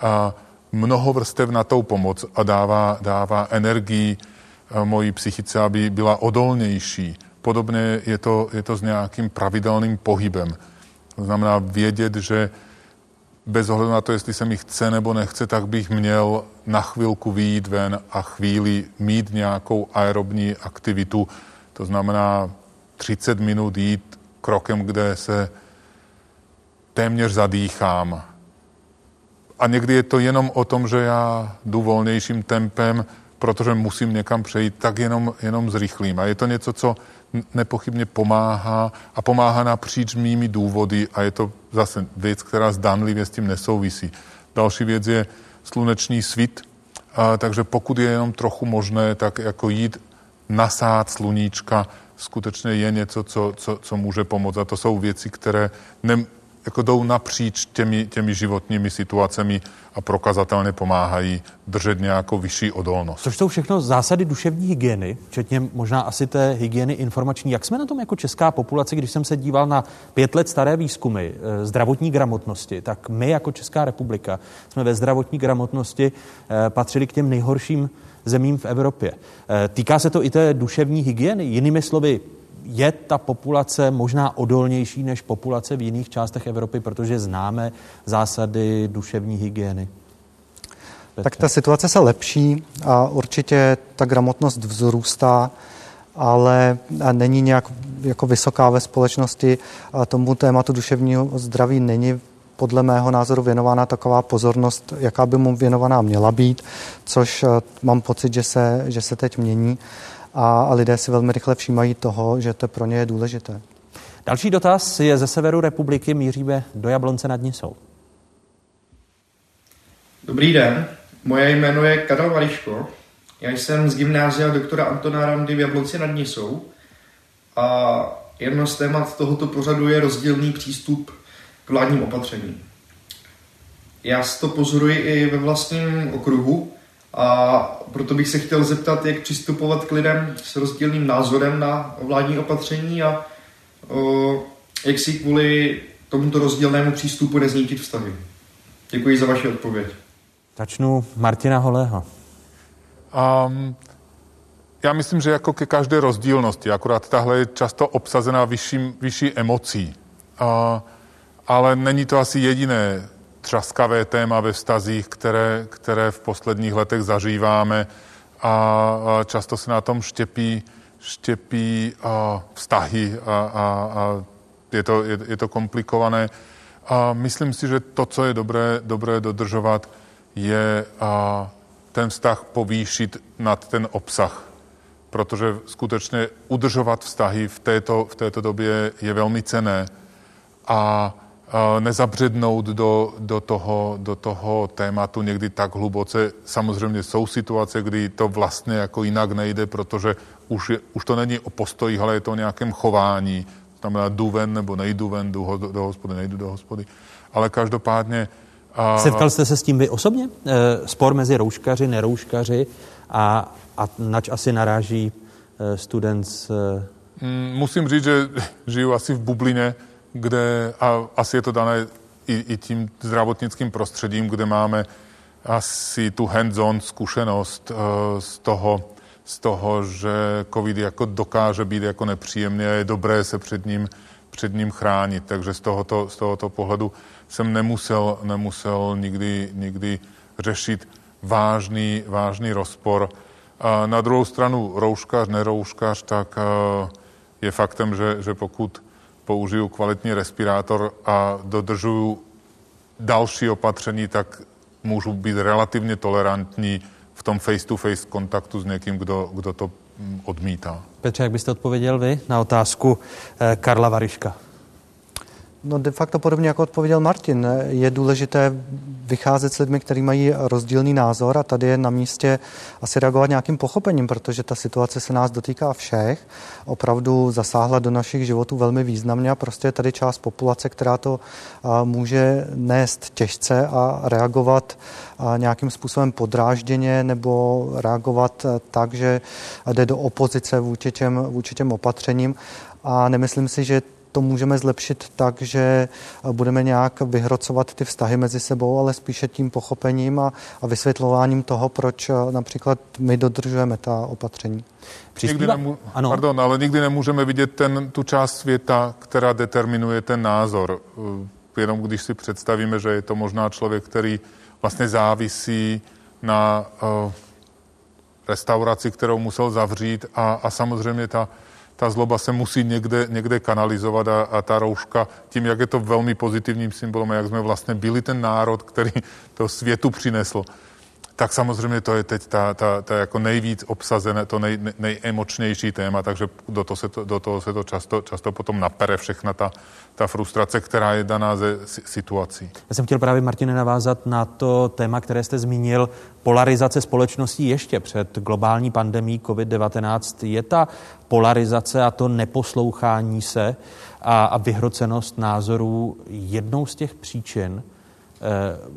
a, mnohovrstevnatou pomoc a dává, dává energii eh, mojí psychice, aby byla odolnější. Podobně je to, je to s nějakým pravidelným pohybem. To znamená vědět, že bez ohledu na to, jestli se mi chce nebo nechce, tak bych měl na chvilku výjít ven a chvíli mít nějakou aerobní aktivitu. To znamená 30 minut jít krokem, kde se téměř zadýchám, a někdy je to jenom o tom, že já jdu volnějším tempem, protože musím někam přejít, tak jenom, jenom zrychlím. A je to něco, co nepochybně pomáhá a pomáhá napříč mými důvody a je to zase věc, která zdanlivě s tím nesouvisí. Další věc je sluneční svit, a, takže pokud je jenom trochu možné, tak jako jít nasát sluníčka skutečně je něco, co, co, co může pomoct. A to jsou věci, které ne, jako jdou napříč těmi, těmi životními situacemi a prokazatelně pomáhají držet nějakou vyšší odolnost. Což jsou všechno zásady duševní hygieny, včetně možná asi té hygieny informační. Jak jsme na tom jako česká populace, když jsem se díval na pět let staré výzkumy e, zdravotní gramotnosti, tak my jako Česká republika jsme ve zdravotní gramotnosti e, patřili k těm nejhorším zemím v Evropě. E, týká se to i té duševní hygieny. Jinými slovy, je ta populace možná odolnější než populace v jiných částech Evropy, protože známe zásady duševní hygieny? Petře. Tak ta situace se lepší a určitě ta gramotnost vzrůstá, ale není nějak jako vysoká ve společnosti. A tomu tématu duševního zdraví není podle mého názoru věnována taková pozornost, jaká by mu věnovaná měla být, což mám pocit, že se, že se teď mění a lidé si velmi rychle všímají toho, že to pro ně je důležité. Další dotaz je ze severu republiky, míříme do Jablonce nad Nisou. Dobrý den, moje jméno je Karel Variško. Já jsem z gymnázia doktora Antona Randy v Jablonci nad Nisou a jedno z témat tohoto pořadu je rozdílný přístup k vládním opatřením. Já to pozoruji i ve vlastním okruhu, a proto bych se chtěl zeptat, jak přistupovat k lidem s rozdílným názorem na vládní opatření a o, jak si kvůli tomuto rozdílnému přístupu neznítit vztahy. Děkuji za vaši odpověď. Začnu Martina Holého. Um, já myslím, že jako ke každé rozdílnosti, akorát tahle je často obsazená vyšší, vyšší emocí. Uh, ale není to asi jediné třaskavé téma ve vztazích, které, které v posledních letech zažíváme a často se na tom štěpí, štěpí a vztahy a, a, a je, to, je, je to komplikované. A myslím si, že to, co je dobré, dobré dodržovat, je a, ten vztah povýšit nad ten obsah. Protože skutečně udržovat vztahy v této, v této době je velmi cené. A nezabřednout do, do, toho, do toho tématu někdy tak hluboce. Samozřejmě jsou situace, kdy to vlastně jako jinak nejde, protože už, je, už to není o postojích, ale je to o nějakém chování. Znamená jdu ven nebo nejdu ven, jdu do, do hospody, nejdu do hospody. Ale každopádně... A... Setkal jste se s tím vy osobně? E, spor mezi rouškaři, nerouškaři a, a nač asi naráží e, student z... E... Musím říct, že <laughs> žiju asi v bublině, kde, a asi je to dané i, i tím zdravotnickým prostředím, kde máme asi tu hands-on zkušenost uh, z toho, z toho, že COVID jako dokáže být jako nepříjemný a je dobré se před ním, před ním chránit. Takže z tohoto, z tohoto pohledu jsem nemusel, nemusel nikdy, nikdy řešit vážný, vážný rozpor. A na druhou stranu rouškař, nerouškař, tak uh, je faktem, že, že pokud použiju kvalitní respirátor a dodržuju další opatření, tak můžu být relativně tolerantní v tom face-to-face kontaktu s někým, kdo, kdo to mm, odmítá. Petře, jak byste odpověděl vy na otázku eh, Karla Variška? No de facto podobně jako odpověděl Martin, je důležité vycházet s lidmi, kteří mají rozdílný názor a tady je na místě asi reagovat nějakým pochopením, protože ta situace se nás dotýká všech, opravdu zasáhla do našich životů velmi významně a prostě je tady část populace, která to může nést těžce a reagovat nějakým způsobem podrážděně nebo reagovat tak, že jde do opozice vůči těm, vůči těm opatřením. A nemyslím si, že to můžeme zlepšit tak, že budeme nějak vyhrocovat ty vztahy mezi sebou, ale spíše tím pochopením a, a vysvětlováním toho, proč například my dodržujeme ta opatření. Nikdy nemů- ano. Pardon, ale nikdy nemůžeme vidět ten, tu část světa, která determinuje ten názor. Eh, jenom když si představíme, že je to možná člověk, který vlastně závisí na uh, restauraci, kterou musel zavřít a, a samozřejmě ta ta zloba se musí někde, někde kanalizovat a, a ta rouška, tím, jak je to velmi pozitivním symbolem, jak jsme vlastně byli ten národ, který to světu přinesl, tak samozřejmě to je teď ta, ta, ta jako nejvíc obsazené, to nej, nejemočnější téma, takže do toho se to, do toho se to často, často potom napere všechna ta, ta frustrace, která je daná ze situací. Já jsem chtěl právě, Martine, navázat na to téma, které jste zmínil, polarizace společností ještě před globální pandemí COVID-19. Je ta polarizace a to neposlouchání se a, a vyhrocenost názorů jednou z těch příčin,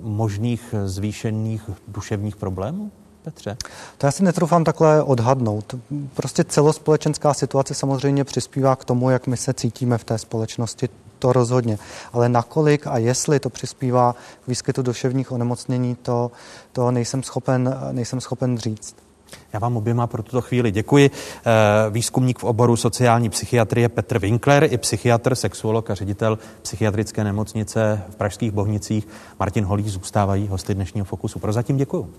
možných zvýšených duševních problémů? Petře? To já si netroufám takhle odhadnout. Prostě celospolečenská situace samozřejmě přispívá k tomu, jak my se cítíme v té společnosti, to rozhodně. Ale nakolik a jestli to přispívá k výskytu duševních onemocnění, to, to nejsem, schopen, nejsem schopen říct. Já vám oběma pro tuto chvíli děkuji. Eh, výzkumník v oboru sociální psychiatrie Petr Winkler i psychiatr, sexuolog a ředitel psychiatrické nemocnice v Pražských Bohnicích Martin Holý zůstávají hosty dnešního Fokusu. Prozatím děkuji.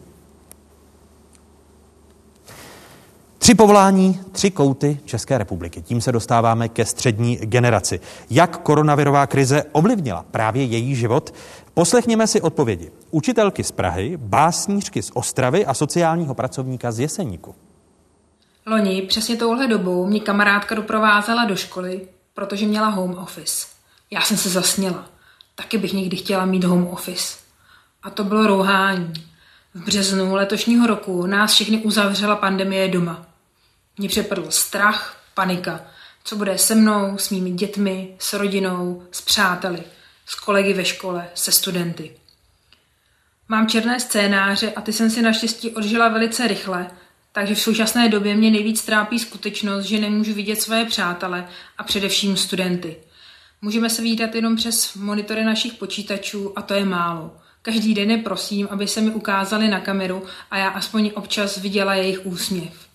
Tři povolání, tři kouty České republiky. Tím se dostáváme ke střední generaci. Jak koronavirová krize ovlivnila právě její život? Poslechněme si odpovědi. Učitelky z Prahy, básnířky z Ostravy a sociálního pracovníka z Jeseníku. Loni přesně touhle dobou mě kamarádka doprovázela do školy, protože měla home office. Já jsem se zasněla. Taky bych někdy chtěla mít home office. A to bylo rouhání. V březnu letošního roku nás všechny uzavřela pandemie doma. Mě přepadl strach, panika. Co bude se mnou, s mými dětmi, s rodinou, s přáteli, s kolegy ve škole, se studenty. Mám černé scénáře a ty jsem si naštěstí odžila velice rychle, takže v současné době mě nejvíc trápí skutečnost, že nemůžu vidět své přátele a především studenty. Můžeme se výdat jenom přes monitory našich počítačů a to je málo. Každý den je prosím, aby se mi ukázali na kameru a já aspoň občas viděla jejich úsměv.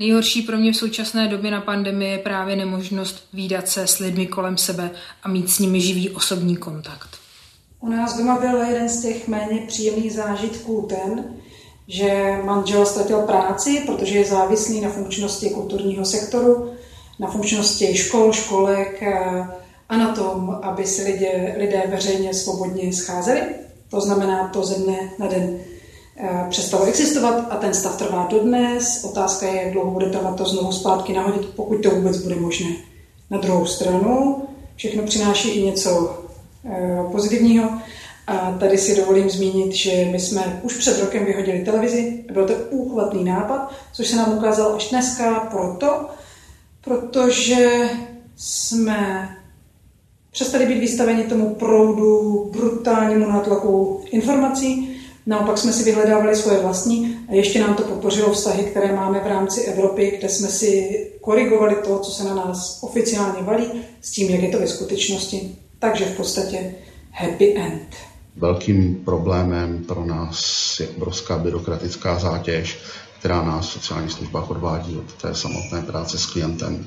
Nejhorší pro mě v současné době na pandemii je právě nemožnost výdat se s lidmi kolem sebe a mít s nimi živý osobní kontakt. U nás doma byl jeden z těch méně příjemných zážitků ten, že manžel ztratil práci, protože je závislý na funkčnosti kulturního sektoru, na funkčnosti škol, školek eh, a na tom, aby si lidé, lidé veřejně svobodně scházeli. To znamená to ze dne na den přestalo existovat a ten stav trvá dodnes. Otázka je, jak dlouho bude trvat to znovu zpátky nahodit, pokud to vůbec bude možné. Na druhou stranu všechno přináší i něco eh, pozitivního. A tady si dovolím zmínit, že my jsme už před rokem vyhodili televizi. Byl to úchvatný nápad, což se nám ukázalo až dneska proto, protože jsme přestali být vystaveni tomu proudu brutálnímu nátlaku informací, Naopak jsme si vyhledávali svoje vlastní a ještě nám to podpořilo vztahy, které máme v rámci Evropy, kde jsme si korigovali to, co se na nás oficiálně valí, s tím, jak je to ve skutečnosti. Takže v podstatě happy end. Velkým problémem pro nás je obrovská byrokratická zátěž, která nás v sociálních službách odvádí od té samotné práce s klientem.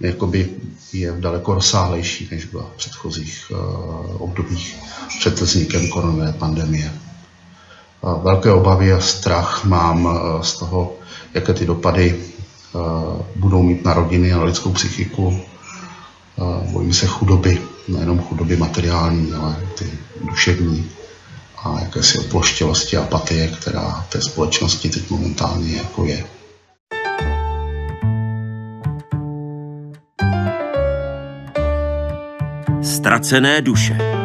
Jakoby je daleko rozsáhlejší, než byla v předchozích uh, obdobích před vznikem koronové pandemie velké obavy a strach mám eh, z toho, jaké ty dopady eh, budou mít na rodiny a na lidskou psychiku. Eh, bojím se chudoby, nejenom chudoby materiální, ale ty duševní a jakési oploštělosti a apatie, která té společnosti teď momentálně jako je. Ztracené duše.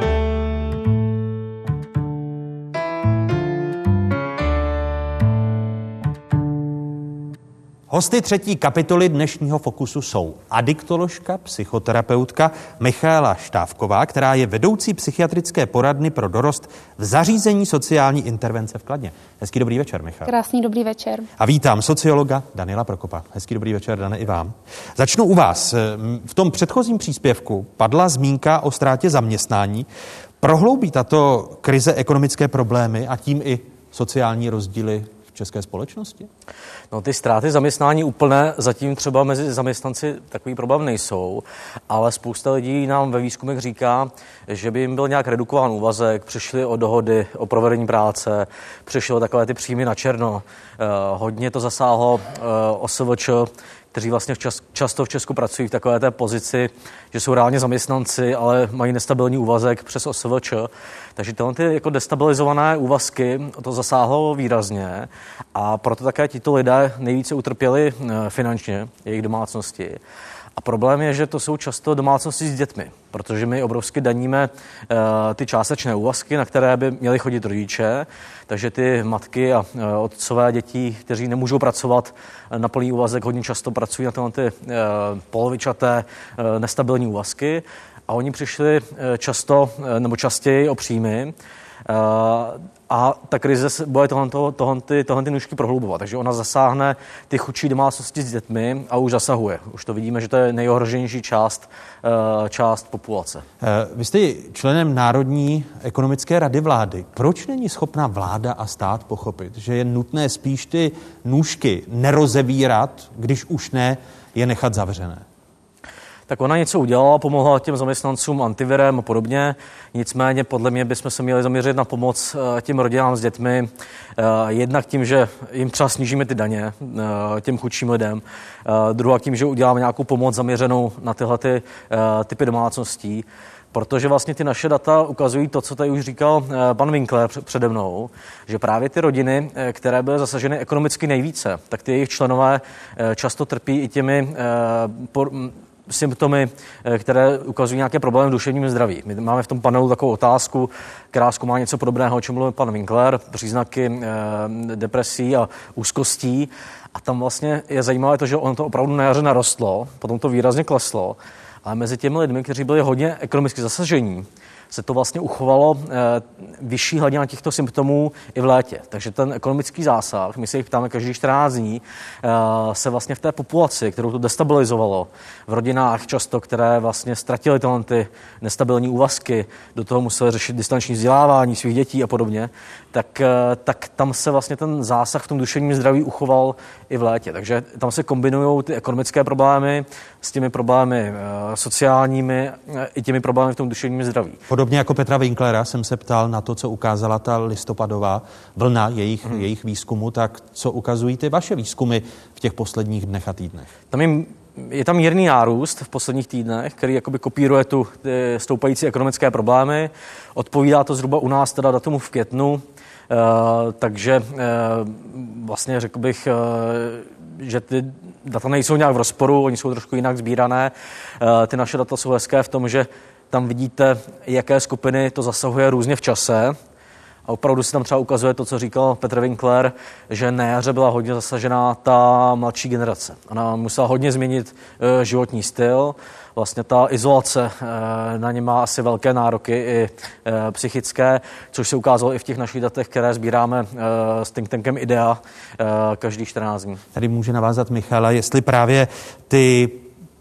Hosty třetí kapitoly dnešního fokusu jsou adiktoložka, psychoterapeutka Michaela Štávková, která je vedoucí psychiatrické poradny pro dorost v zařízení sociální intervence v Kladně. Hezký dobrý večer, Michal. Krásný dobrý večer. A vítám sociologa Daniela Prokopa. Hezký dobrý večer, Dane, i vám. Začnu u vás. V tom předchozím příspěvku padla zmínka o ztrátě zaměstnání. Prohloubí tato krize ekonomické problémy a tím i sociální rozdíly české společnosti? No ty ztráty zaměstnání úplné zatím třeba mezi zaměstnanci takový problém nejsou, ale spousta lidí nám ve výzkumech říká, že by jim byl nějak redukován úvazek, přišli o dohody o provedení práce, přišli o takové ty příjmy na černo. Eh, hodně to zasáhlo eh, OSVČ, kteří vlastně v čas, často v Česku pracují v takové té pozici, že jsou reálně zaměstnanci, ale mají nestabilní úvazek přes OSVČ. Takže tyhle ty jako destabilizované úvazky to zasáhlo výrazně a proto také tito lidé nejvíce utrpěli eh, finančně, jejich domácnosti. A problém je, že to jsou často domácnosti s dětmi, protože my obrovsky daníme uh, ty částečné úvazky, na které by měly chodit rodiče, takže ty matky a uh, otcové dětí, kteří nemůžou pracovat na plný úvazek, hodně často pracují na tyhle ty polovičaté nestabilní úvazky. A oni přišli často nebo častěji o příjmy a ta krize bude tohle, tohle, ty, tohle ty nůžky prohlubovat. Takže ona zasáhne ty chudší domácnosti s dětmi a už zasahuje. Už to vidíme, že to je nejohroženější část, eh, část populace. Eh, vy jste členem Národní ekonomické rady vlády. Proč není schopná vláda a stát pochopit, že je nutné spíš ty nůžky nerozevírat, když už ne, je nechat zavřené? Tak ona něco udělala, pomohla těm zaměstnancům antivirem a podobně. Nicméně podle mě bychom se měli zaměřit na pomoc eh, těm rodinám s dětmi, eh, jednak tím, že jim třeba snížíme ty daně eh, těm chudším lidem, druhá tím, že uděláme nějakou pomoc zaměřenou na tyhle ty, typy domácností, protože vlastně ty naše data ukazují to, co tady už říkal pan Winkler přede mnou, že právě ty rodiny, které byly zasaženy ekonomicky nejvíce, tak ty jejich členové často trpí i těmi symptomy, eh, které ukazují nějaké problémy v duševním zdraví. My máme v tom panelu takovou otázku, která zkoumá něco podobného, o čem mluvil pan Winkler, příznaky eh, depresí a úzkostí. A tam vlastně je zajímavé to, že on to opravdu na jaře narostlo, potom to výrazně kleslo, ale mezi těmi lidmi, kteří byli hodně ekonomicky zasažení, se to vlastně uchovalo eh, vyšší hladina těchto symptomů i v létě. Takže ten ekonomický zásah, my se jich ptáme každý 14 dní, eh, se vlastně v té populaci, kterou to destabilizovalo, v rodinách často, které vlastně ztratily tyhle ty nestabilní úvazky, do toho museli řešit distanční vzdělávání svých dětí a podobně, tak, eh, tak tam se vlastně ten zásah v tom duševním zdraví uchoval i v létě. Takže tam se kombinují ty ekonomické problémy s těmi problémy sociálními i těmi problémy v tom duševním zdraví. Podobně jako Petra Winklera jsem se ptal na to, co ukázala ta listopadová vlna jejich, hmm. jejich výzkumu, tak co ukazují ty vaše výzkumy v těch posledních dnech a týdnech? Tam je, je tam mírný nárůst v posledních týdnech, který jakoby kopíruje tu stoupající ekonomické problémy. Odpovídá to zhruba u nás teda datumu v květnu, uh, takže uh, vlastně řekl bych, uh, že ty data nejsou nějak v rozporu, oni jsou trošku jinak sbírané. Ty naše data jsou hezké v tom, že tam vidíte, jaké skupiny to zasahuje různě v čase. A opravdu se tam třeba ukazuje to, co říkal Petr Winkler, že na jaře byla hodně zasažená ta mladší generace. Ona musela hodně změnit e, životní styl. Vlastně ta izolace e, na ně má asi velké nároky i e, psychické, což se ukázalo i v těch našich datech, které sbíráme s think tankem IDEA každý 14 dní. Tady může navázat Michala, jestli právě ty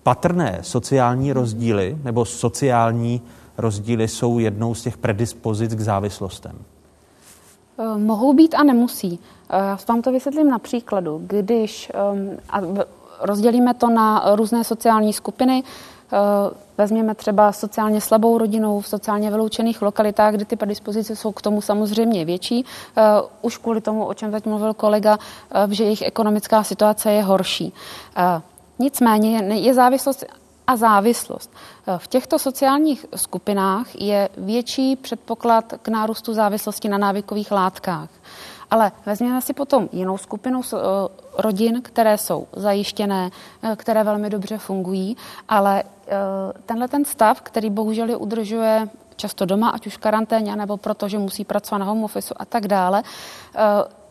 patrné sociální rozdíly nebo sociální rozdíly jsou jednou z těch predispozic k závislostem? Eh, mohou být a nemusí. Eh, já vám to vysvětlím na příkladu. Když ehm, a rozdělíme to na různé sociální skupiny, eh, vezměme třeba sociálně slabou rodinu v sociálně vyloučených lokalitách, kde ty predispozice jsou k tomu samozřejmě větší. Už kvůli tomu, o čem teď mluvil kolega, že jejich ekonomická situace je horší. Nicméně je závislost a závislost. V těchto sociálních skupinách je větší předpoklad k nárůstu závislosti na návykových látkách. Ale vezměme si potom jinou skupinu eh, rodin, které jsou zajištěné, eh, které velmi dobře fungují, ale tenhle ten stav, který bohužel je udržuje často doma, ať už v karanténě, nebo protože musí pracovat na home office a tak dále,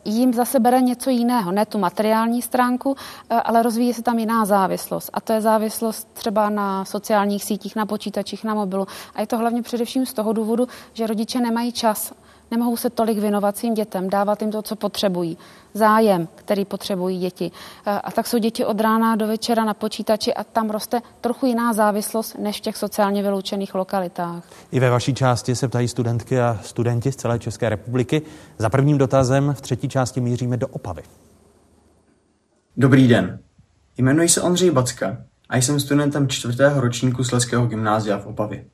jim zase bere něco jiného, ne tu materiální stránku, eh, ale rozvíjí se tam jiná závislost. A to je závislost třeba na sociálních sítích, na počítačích, na mobilu. A je to hlavně především z toho důvodu, že rodiče nemají čas nemohou se tolik věnovat svým dětem, dávat jim to, co potřebují, zájem, který potřebují děti. A tak jsou děti od rána do večera na počítači a tam roste trochu jiná závislost než v těch sociálně vyloučených lokalitách. I ve vaší části se ptají studentky a studenti z celé České republiky. Za prvním dotazem v třetí části míříme do Opavy. Dobrý den. Jmenuji se Ondřej Backa a jsem studentem čtvrtého ročníku Sleského gymnázia v Opavě.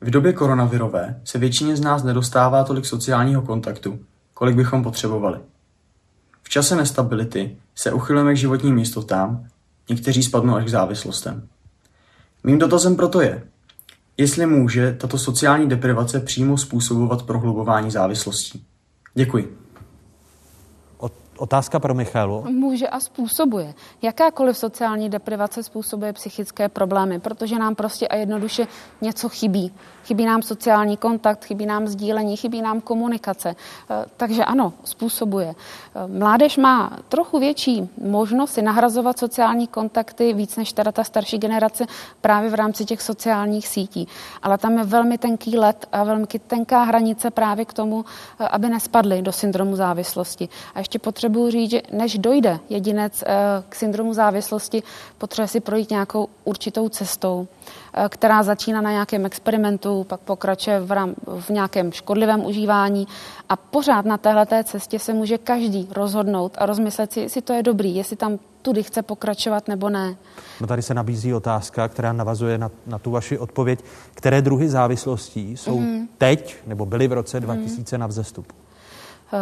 V době koronavirové se většině z nás nedostává tolik sociálního kontaktu, kolik bychom potřebovali. V čase nestability se uchylujeme k životním jistotám, někteří spadnou až k závislostem. Mým dotazem proto je, jestli může tato sociální deprivace přímo způsobovat prohlubování závislostí. Děkuji. Otázka pro Michalu. Může a způsobuje. Jakákoliv sociální deprivace způsobuje psychické problémy, protože nám prostě a jednoduše něco chybí. Chybí nám sociální kontakt, chybí nám sdílení, chybí nám komunikace. Eh, takže ano, způsobuje. Eh, mládež má trochu větší možnost si nahrazovat sociální kontakty víc než teda ta starší generace právě v rámci těch sociálních sítí. Ale tam je velmi tenký let a velmi tenká hranice právě k tomu, eh, aby nespadly do syndromu závislosti. A ještě potřebuji říct, že než dojde jedinec k syndromu závislosti, potřebuje si projít nějakou určitou cestou. Eh, která začíná na nějakém experimentu, pak pokračuje v, rám, v nějakém škodlivém užívání a pořád na téhle cestě se může každý rozhodnout a rozmyslet si, jestli to je dobrý, jestli tam tudy chce pokračovat nebo ne. No tady se nabízí otázka, která navazuje na, na tu vaši odpověď. Které druhy závislostí jsou mm. teď nebo byly v roce 2000 mm. na vzestupu?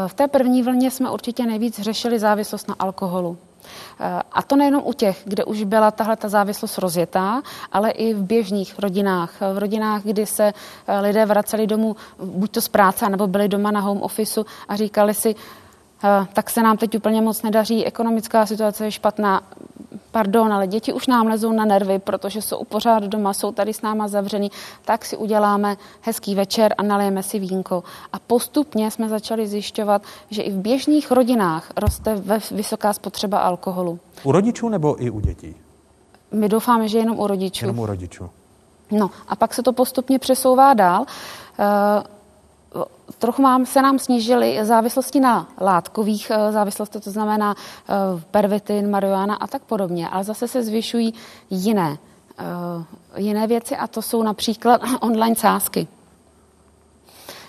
V té první vlně jsme určitě nejvíc řešili závislost na alkoholu. A to nejenom u těch, kde už byla tahle ta závislost rozjetá, ale i v běžných rodinách. V rodinách, kdy se eh, lidé vraceli domů buď to z práce, nebo byli doma na home officeu a říkali si, eh, tak se nám teď úplně moc nedaří, ekonomická situace je špatná, pardon, ale děti už nám lezou na nervy, protože jsou pořád doma, jsou tady s náma zavřený, tak si uděláme hezký večer a nalijeme si vínko. A postupně jsme začali zjišťovat, že i v běžných rodinách roste vysoká spotřeba alkoholu. U rodičů nebo i u dětí? My doufáme, že jenom u rodičů. Jenom u rodičů. No a pak se to postupně přesouvá dál. Uh, trochu mám, se nám snížily závislosti na látkových eh, závislostech, to znamená eh, pervitin, marihuana a tak podobně, ale zase se zvyšují jiné, eh, jiné věci a to jsou například <clears throat> online sázky.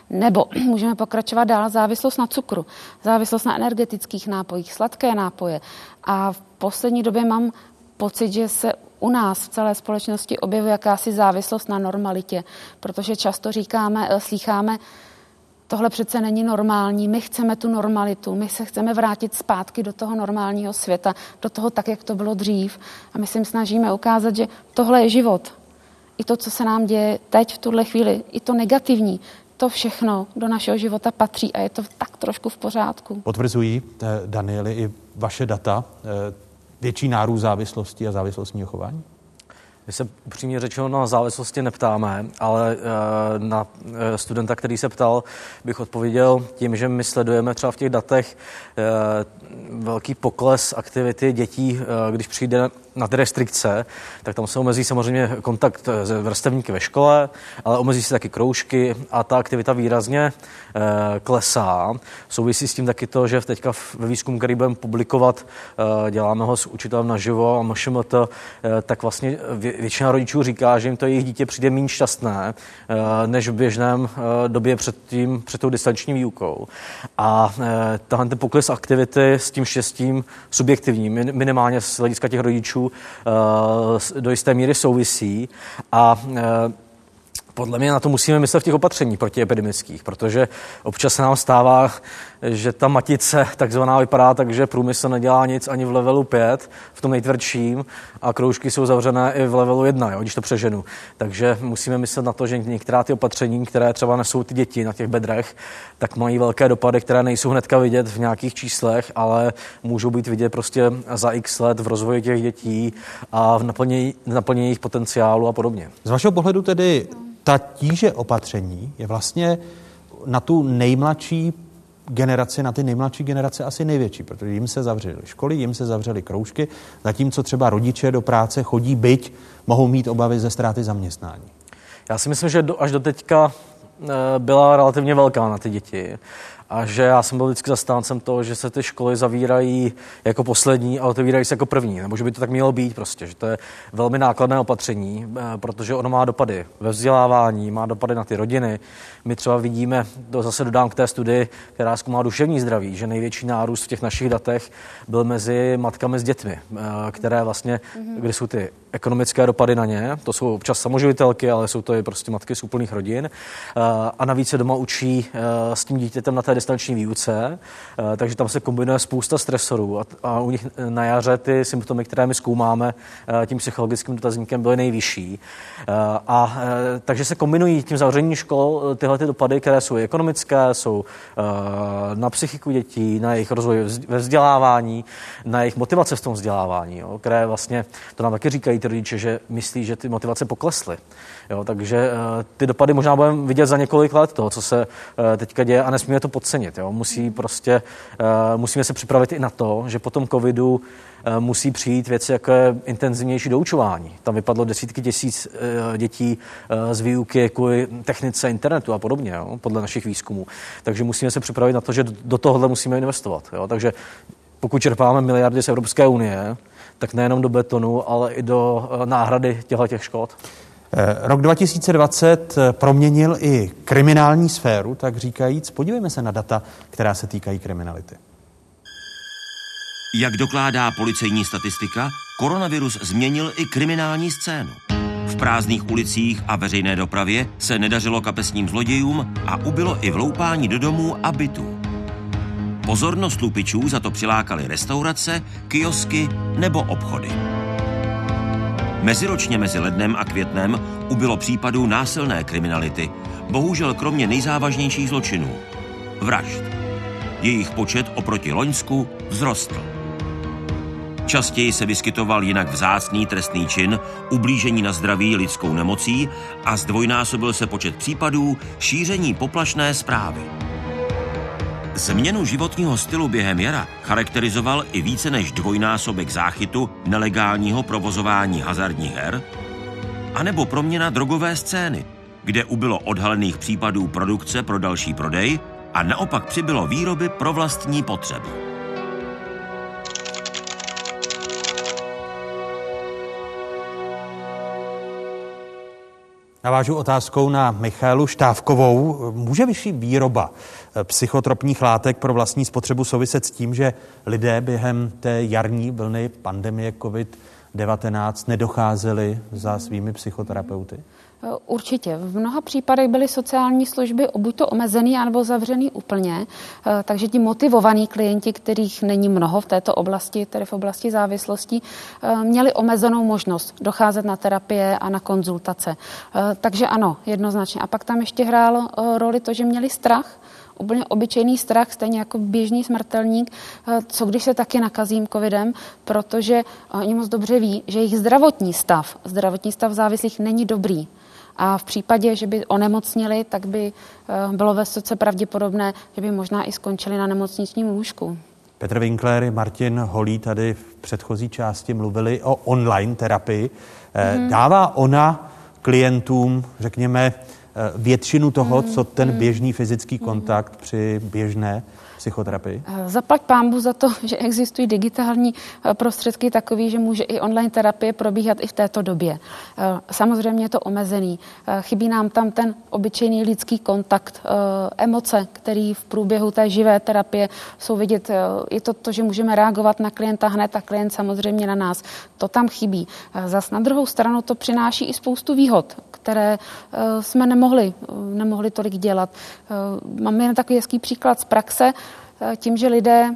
Nebo <clears throat> můžeme pokračovat dál závislost na cukru, závislost na energetických nápojích, sladké nápoje. A v poslední době mám pocit, že se u nás v celé společnosti objevuje jakási závislost na normalitě, protože často říkáme, slýcháme, tohle přece není normální, my chceme tu normalitu, my se chceme vrátit zpátky do toho normálního světa, do toho tak, jak to bylo dřív. A my si snažíme ukázat, že tohle je život. I to, co se nám děje teď v tuhle chvíli, i to negativní, to všechno do našeho života patří a je to tak trošku v pořádku. Potvrzují, eh, Danieli, i vaše data eh, větší nárůst závislosti a závislostního chování? My se upřímně řečeno na závislosti neptáme, ale eh, na eh, studenta, který se ptal, bych odpověděl tím, že my sledujeme třeba v těch datech eh, velký pokles aktivity dětí, když přijde na restrikce, tak tam se omezí samozřejmě kontakt s vrstevníky ve škole, ale omezí se taky kroužky a ta aktivita výrazně e, klesá. Souvisí s tím taky to, že teďka ve výzkumu, který budeme publikovat, e, děláme ho s učitelem naživo a MŠMT, e, tak vlastně většina rodičů říká, že jim to jejich dítě přijde méně šťastné, e, než v běžném e, době před, tím, před tou distanční výukou. A e, tenhle ten pokles aktivity s tím štěstím subjektivním, minimálně z hlediska těch rodičů, Eh, do jisté míry souvisí a eh, podle mě na to musíme myslet v těch opatření protiepidemických, protože občas se nám stává, že ta matice takzvaná vypadá tak, že průmysl nedělá nic ani v levelu 5, v tom nejtvrdším, a kroužky jsou zavřené i v levelu 1, jo, když to přeženu. Takže musíme myslet na to, že některá ty opatření, které třeba nesou ty děti na těch bedrech, tak mají velké dopady, které nejsou hnedka vidět v nějakých číslech, ale můžou být vidět prostě za x let v rozvoji těch dětí a v naplnění, naplnění jejich potenciálu a podobně. Z vašeho pohledu tedy ta tíže opatření je vlastně na tu nejmladší generaci, na ty nejmladší generace asi největší, protože jim se zavřely školy, jim se zavřely kroužky, zatímco třeba rodiče do práce chodí, byť mohou mít obavy ze ztráty zaměstnání. Já si myslím, že do, až do teďka eh, byla relativně velká na ty děti a že já jsem byl vždycky zastáncem toho, že se ty školy zavírají jako poslední a otevírají se jako první, nebo že by to tak mělo být prostě, že to je velmi nákladné opatření, eh, protože ono má dopady ve vzdělávání, má dopady na ty rodiny. My třeba vidíme, to zase dodám k té studii, která zkoumá duševní zdraví, že největší nárůst v těch našich datech byl mezi matkami s dětmi, eh, které vlastně, mm-hmm. kde jsou ty ekonomické dopady na ně, to jsou občas samoživitelky, ale jsou to i prostě matky z úplných rodin. Eh, a navíc se doma učí s tím dítětem na té distanční výuce, eh, takže tam se kombinuje spousta stresorů a, a u nich na jaře ty symptomy, které my zkoumáme tím psychologickým dotazníkem, byly nejvyšší. A takže se kombinují tím zavřením škol tyhle ty dopady, které jsou ekonomické, jsou na psychiku dětí, na jejich rozvoj ve vzdělávání, na jejich motivace v tom vzdělávání, jo, které vlastně, to nám taky říkají ty rodiče, že myslí, že ty motivace poklesly. Jo, takže uh, ty dopady možná budeme vidět za několik let toho, co se uh, teďka děje a nesmíme to podcenit. Jo. Musí prostě, uh, musíme se připravit i na to, že po tom covidu musí přijít věci, jako je intenzivnější doučování. Tam vypadlo desítky tisíc dětí z výuky kvůli technice internetu a podobně, jo, podle našich výzkumů. Takže musíme se připravit na to, že do tohohle musíme investovat. Jo. Takže pokud čerpáme miliardy z Evropské unie, tak nejenom do betonu, ale i do náhrady těchto těch škod. Eh, rok 2020 eh, proměnil i kriminální sféru, tak říkajíc. Podívejme se na data, která se týkají kriminality. Jak dokládá policejní statistika, koronavirus změnil i kriminální scénu. V prázdných ulicích a veřejné dopravě se nedařilo kapesním zlodějům a ubylo i vloupání do domů a bytů. Pozornost lupičů za to přilákaly restaurace, kiosky nebo obchody. Meziročně mezi lednem a květnem ubylo případů násilné kriminality, bohužel kromě nejzávažnějších zločinů – vražd. Jejich počet oproti Loňsku vzrostl. Častěji se vyskytoval jinak vzácný trestný čin, ublížení na zdraví lidskou nemocí a zdvojnásobil se počet případů šíření poplašné zprávy. Změnu životního stylu během jara charakterizoval i více než dvojnásobek záchytu nelegálního provozování hazardních her, anebo proměna drogové scény, kde ubylo odhalených případů produkce pro další prodej a naopak přibylo výroby pro vlastní potřeby. Navážu otázkou na Michalu Štávkovou. Může vyšší výroba eh, psychotropních látek pro vlastní spotřebu souviset s tím, že lidé během té jarní vlny pandemie COVID-19 nedocházeli za svými psychoterapeuty? Eh, určitě. V mnoha případech byly sociální služby buď to omezený, anebo zavřený úplně, eh, takže ti motivovaní klienti, kterých není mnoho v této oblasti, tedy v oblasti závislostí, eh, měli omezenou možnost docházet na terapie a na konzultace. Takže ano, jednoznačně. A pak tam ještě hrálo roli to, že měli strach, úplně obyčejný strach, stejně jako běžný smrtelník, co když se taky nakazím covidem, protože oni moc dobře ví, že jejich zdravotní stav, zdravotní stav závislých není dobrý. A v případě, že by onemocnili, tak by eh, bylo vysoce pravděpodobné, že by možná i skončili na nemocničním lůžku. Petr Winkler, Martin Holí tady v předchozí části mluvili o online terapii. Mm-hmm. Dává ona klientům, řekněme, eh, většinu toho, mm-hmm. co ten mhm. běžný fyzický kontakt mm-hmm. při běžné psychoterapii? Eh, zaplať pámbu za to, že existují digitální eh, prostředky takový, že může i online terapie probíhat i v této době. Eh, samozřejmě je to omezený. Chybí nám tam ten obyčejný lidský kontakt, emoce, který v průběhu té živé terapie jsou vidět. Je to to, že můžeme reagovat na klienta hned a klient samozřejmě na nás. To tam chybí. Zas na druhou stranu to přináší i spoustu výhod, které jsme nemohli, nemohli tolik dělat. Máme jen takový hezký příklad z praxe. Eh, tím, že lidé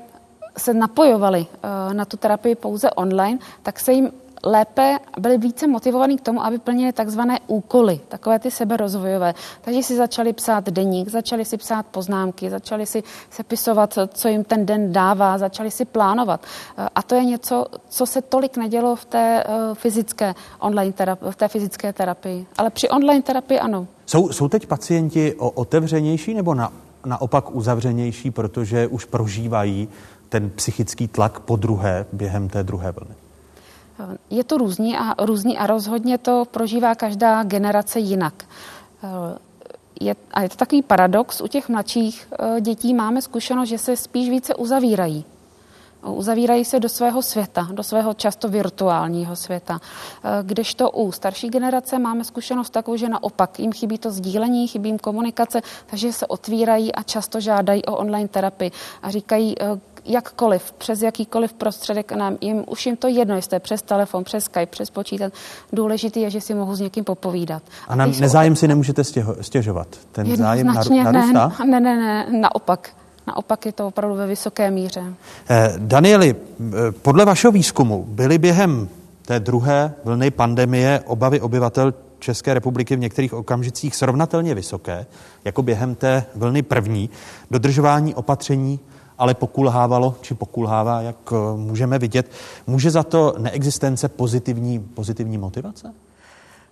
se napojovali eh, na tu terapii pouze online, tak se jim lépe byli více motivovaní k tomu, aby plnili takzvané úkoly, takové ty seberozvojové. Takže si začali psát deník, začali si psát poznámky, začali si sepisovat, co jim ten den dává, začali si plánovat. Eh, a to je něco, co se tolik nedělo v té fyzické online terapii, v té fyzické terapii. Ale při online terapii ano. Jsou, jsou teď pacienti o otevřenější nebo na naopak uzavřenější, protože už prožívají ten psychický tlak po druhé během té druhé vlny? Je to různý a, různý a rozhodně to prožívá každá generace jinak. Je, a je to takový paradox, u těch mladších eh, dětí máme zkušenost, že se spíš více uzavírají uzavírají se do svého světa, do svého často virtuálního světa. Eh, kdežto u starší generace máme zkušenost takovou, že naopak jim chybí to sdílení, chybí jim komunikace, takže se otvírají a často žádají o online terapii a říkají, eh, jakkoliv, přes jakýkoliv prostředek nám, jim, už jim to jedno, jestli je přes telefon, přes Skype, přes počítač. Důležitý je, že si mohu s někým popovídat. A na nezájem si nemůžete stěžovat? Ten zájem narůstá? Ne, ne, ne, ne, naopak. Naopak je to opravdu ve vysoké míře. Eh, Danieli, eh, podle vašeho výzkumu byly během té druhé vlny pandemie obavy obyvatel České republiky v některých okamžicích srovnatelně vysoké, jako během té vlny první. Dodržování opatření ale pokulhávalo, či pokulhává, jak eh, můžeme vidět. Může za to neexistence pozitivní, pozitivní motivace?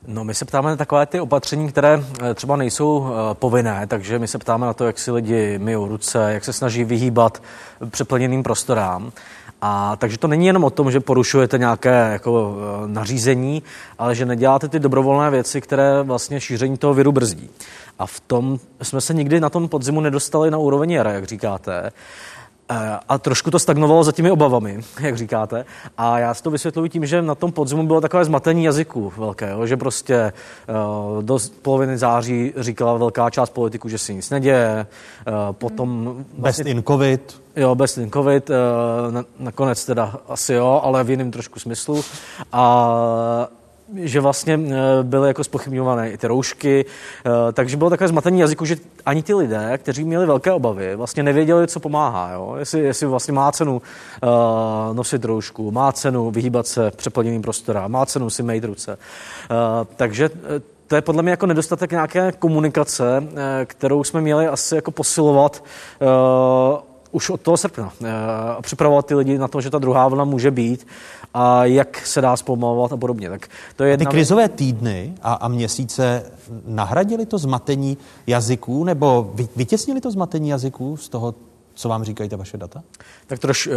No, my se ptáme na takové ty opatření, které eh, třeba nejsou eh, povinné, takže my se ptáme na to, jak si lidi myjou ruce, jak se snaží vyhýbat přeplněným prostorám. A takže to není jenom o tom, že porušujete nějaké jako, nařízení, ale že neděláte ty dobrovolné věci, které vlastně šíření toho viru brzdí. A v tom jsme se nikdy na tom podzimu nedostali na úroveň jara, jak říkáte. Eh, a trošku to stagnovalo za těmi obavami, <laughs> jak říkáte. A já si to vysvětluji tím, že na tom podzimu bylo takové zmatení jazyků velké, jo? že prostě uh, do poloviny září říkala velká část politiků, že se nic neděje, uh, potom... Vlastně, best in covid. Jo, best in covid, uh, na, nakonec teda asi jo, ale v jiném trošku smyslu. A že vlastně eh, byly jako spochybňované i ty roušky, eh, takže bylo takové zmatení jazyku, že ani ty lidé, kteří měli velké obavy, vlastně nevěděli, co pomáhá. Jo? Jestli, jestli vlastně má cenu uh, nosit roušku, má cenu vyhýbat se přeplněným prostorám, má cenu si mít ruce. Uh, takže to je podle mě jako nedostatek nějaké komunikace, kterou jsme měli asi jako posilovat uh, už od toho srpna. A připravovat ty lidi na to, že ta druhá vlna může být a jak se dá zpomalovat a podobně. Tak to je jedna... Ty krizové týdny a, a měsíce nahradili to zmatení jazyků nebo vytěsnili to zmatení jazyků z toho, co vám říkají ta vaše data? Tak troš, uh,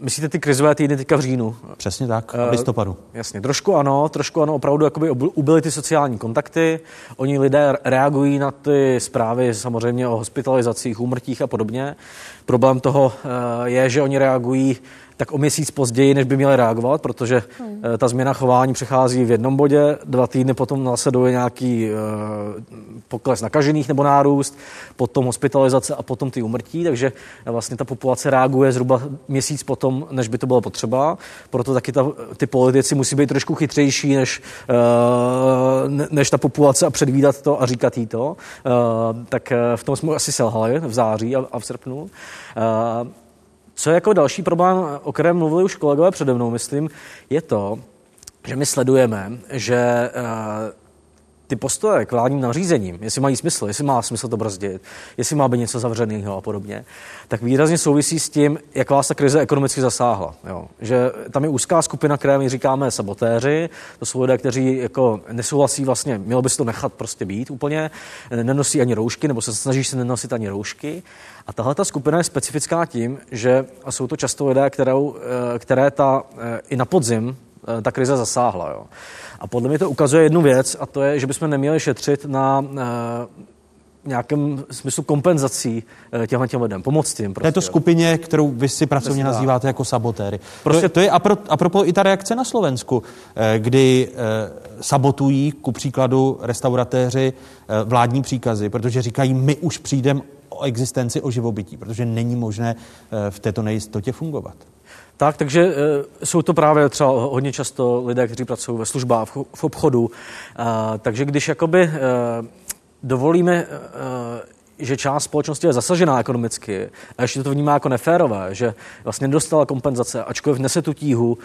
myslíte ty krizové týdny teďka v říjnu? Přesně tak, v listopadu. Uh, jasně, trošku ano, trošku ano, opravdu jakoby ubyly ty sociální kontakty, oni lidé reagují na ty zprávy samozřejmě o hospitalizacích, úmrtích a podobně. Problém toho uh, je, že oni reagují tak o měsíc později, než by měli reagovat, protože hmm. Eh, ta změna chování přechází v jednom bodě, dva týdny potom následuje nějaký uh, pokles nakažených nebo nárůst, potom hospitalizace a potom ty umrtí, takže vlastně ta populace reaguje zhruba měsíc potom, než by to bylo potřeba. Proto taky ta, ty politici musí být trošku chytřejší než, uh, než ta populace a předvídat to a říkat jí to. Tak v tom jsme asi selhali v září a v srpnu. Co je jako další problém, o kterém mluvili už kolegové přede mnou, myslím, je to, že my sledujeme, že uh, ty postoje k vládním nařízením, jestli mají smysl, jestli má smysl to brzdit, jestli má být něco zavřeného a podobně, tak výrazně souvisí s tím, jak vás ta krize ekonomicky zasáhla. Jo. Že tam je úzká skupina, které my říkáme sabotéři, to jsou lidé, kteří jako nesouhlasí vlastně, mělo by se to nechat prostě být úplně, nenosí ani roušky, nebo se snaží se nenosit ani roušky. A tahle ta skupina je specifická tím, že jsou to často lidé, kterou, eh, které ta, eh, i na podzim eh, ta krize zasáhla. Jo. A podle mě to ukazuje jednu věc, a to je, že bychom neměli šetřit na nějakém smyslu kompenzací těmhle těm lidem, pomoct jim. Prostě, Této skupině, kterou vy si pracovně Přesně nazýváte jako sabotéry. Prostě to, to je apro, apropo i ta reakce na Slovensku, kdy sabotují ku příkladu restauratéři vládní příkazy, protože říkají, my už přijdeme o existenci, o živobytí, protože není možné eh, v této nejistotě fungovat. Tak, takže e, jsou to právě třeba hodně často lidé, kteří pracují ve službách, v, obchodu. E, takže když jakoby e, dovolíme, že část společnosti je zasažená ekonomicky a ještě to vnímá jako neférové, že vlastně dostala kompenzace, ačkoliv nese tu tíhu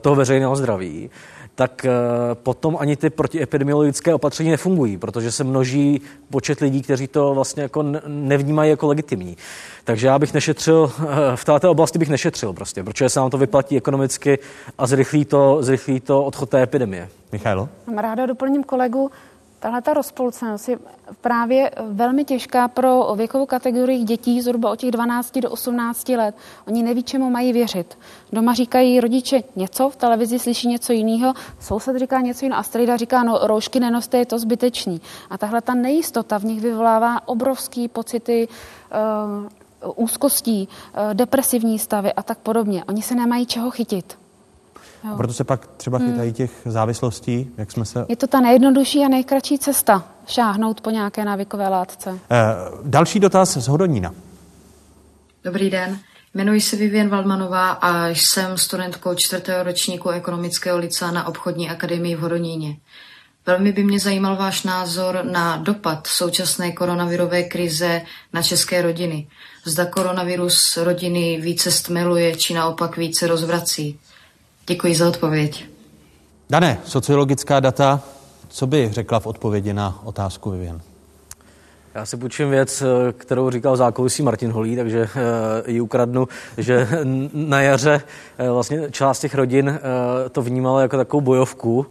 toho veřejného zdraví, tak eh, potom ani ty protiepidemiologické opatření nefungují, protože se množí počet lidí, kteří to vlastně jako nevnímají jako legitimní. Takže já bych nešetřil, eh, v této oblasti bych nešetřil prostě, protože se nám to vyplatí ekonomicky a zrychlí to, zrychlí to odchod té epidemie. Michailo? Ráda doplním kolegu, Tahle ta rozpolcenost je právě velmi těžká pro věkovou kategorii dětí zhruba od těch 12 do 18 let. Oni neví, čemu mají věřit. Doma říkají rodiče něco, v televizi slyší něco jiného, soused říká něco jiného a strejda říká, no roušky nenoste, je to zbytečný. A tahle ta nejistota v nich vyvolává obrovský pocity uh, úzkostí, uh, depresivní stavy a tak podobně. Oni se nemají čeho chytit. Jo. A proto se pak třeba hmm. chytají těch závislostí, jak jsme se... Je to ta nejjednodušší a nejkratší cesta šáhnout po nějaké návykové látce. Eh, další dotaz z Hodonína. Dobrý den. Jmenuji se Vivien Valdmanová a jsem studentkou čtvrtého ročníku ekonomického licea na obchodní akademii v Hodoníně. Velmi by mě zajímal váš názor na dopad současné koronavirové krize na české rodiny. Zda koronavirus rodiny více stmeluje, či naopak více rozvrací. Děkuji za odpověď. Dané, sociologická data, co by řekla v odpovědi na otázku Vivian? Já si půjčím věc, eh, kterou říkal zákulisí Martin Holý, takže eh, ji ukradnu, že na jaře eh, vlastně část těch rodin to vnímala jako takovou bojovku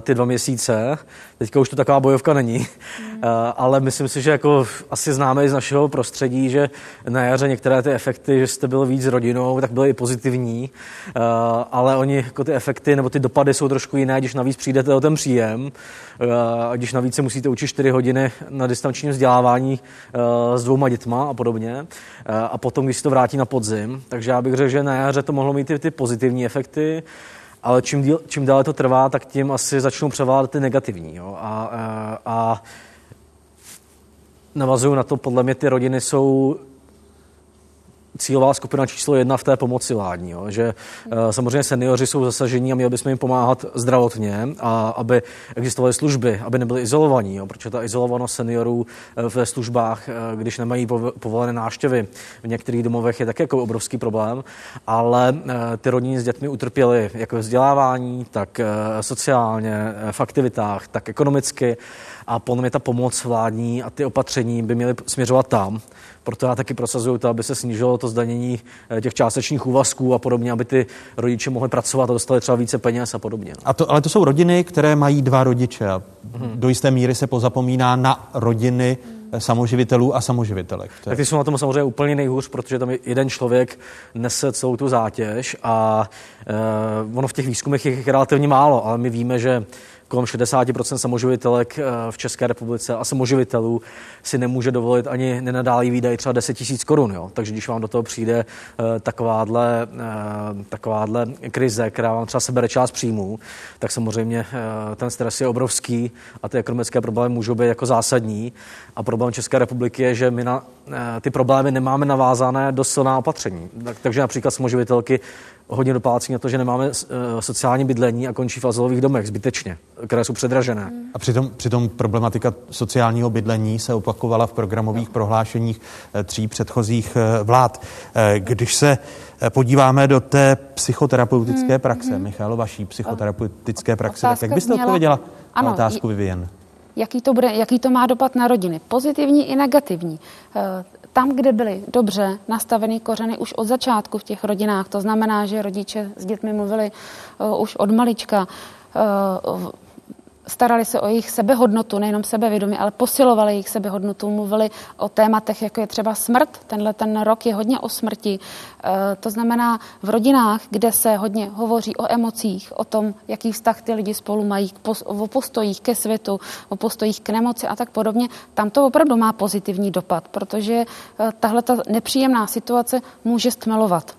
ty dva měsíce. Teďka už to taková bojovka není, mm. <laughs> ale myslím si, že jako asi známe i z našeho prostředí, že na jaře některé ty efekty, že jste byl víc rodinou, tak byly i pozitivní, ale oni jako ty efekty nebo ty dopady jsou trošku jiné, když navíc přijdete o ten příjem, když navíc se musíte učit 4 hodiny na distančním vzdělávání eh, s dvouma dětma a podobně. Eh, a potom, když se to vrátí na podzim. Takže já bych řekl, že na jaře to mohlo mít ty, ty pozitivní efekty, ale čím, díl, čím dále to trvá, tak tím asi začnou převládat ty negativní. Jo? A, a, a navazuju na to, podle mě ty rodiny jsou cílová skupina číslo jedna v té pomoci vládní. Jo? Že uh, samozřejmě seniori jsou zasažení a měli bychom jim pomáhat zdravotně, a aby existovaly služby, aby nebyli izolovaní, jo? protože ta izolovanost seniorů uh, ve službách, uh, když nemají povolené návštěvy v některých domovech, je také jako obrovský problém, ale ty rodiny s dětmi utrpěly jak ve vzdělávání, tak sociálně, v aktivitách, tak ekonomicky a podle mě ta pomoc vládní a ty opatření by měly směřovat tam, proto já taky prosazuju to, aby se snížilo to zdanění eh, těch částečných úvazků a podobně, aby ty rodiče mohli pracovat a dostali třeba více peněz a podobně. A to, ale to jsou rodiny, které mají dva rodiče a hmm. do jisté míry se pozapomíná na rodiny eh, samoživitelů a samoživitelek. Tak ty jsou na tom samozřejmě úplně nejhůř, protože tam jeden člověk nese celou tu zátěž a e, ono v těch výzkumech je relativně málo, ale my víme, že kolem 60% samoživitelek eh, v České republice a samoživitelů si nemůže dovolit ani nenadálý výdaj třeba 10 tisíc korun. Jo? Takže když vám do toho přijde eh, takováhle, eh, takováhle krize, která vám třeba sebere část příjmů, tak samozřejmě ten stres je obrovský a ty ekonomické problémy můžou být jako zásadní. A problém České republiky je, že my na ty problémy nemáme navázané do silná opatření. Takže například samoživitelky hodně doplácí na to, že nemáme uh, sociální bydlení a končí v azylových domech zbytečně, které jsou předražené. A přitom, přitom problematika sociálního bydlení se opakovala v programových no. prohlášeních uh, tří předchozích uh, vlád. Když se podíváme do té psychoterapeutické hmm. praxe, hmm. Michal, vaší psychoterapeutické praxe, tak jak byste měla... odpověděla ano, na otázku Vivien? Jaký to, bude, jaký to má dopad na rodiny? Pozitivní i negativní tam, kde byly dobře nastavený kořeny už od začátku v těch rodinách, to znamená, že rodiče s dětmi mluvili uh, už od malička, uh, starali se o jejich sebehodnotu, nejenom sebevědomí, ale posilovali jejich sebehodnotu, mluvili o tématech, jako je třeba smrt. Tenhle ten rok je hodně o smrti. E, to znamená v rodinách, kde se hodně hovoří o emocích, o tom, jaký vztah ty lidi spolu mají, o postojích ke světu, o postojích k nemoci a tak podobně, tam to opravdu má pozitivní dopad, protože e, tahle ta nepříjemná situace může stmelovat.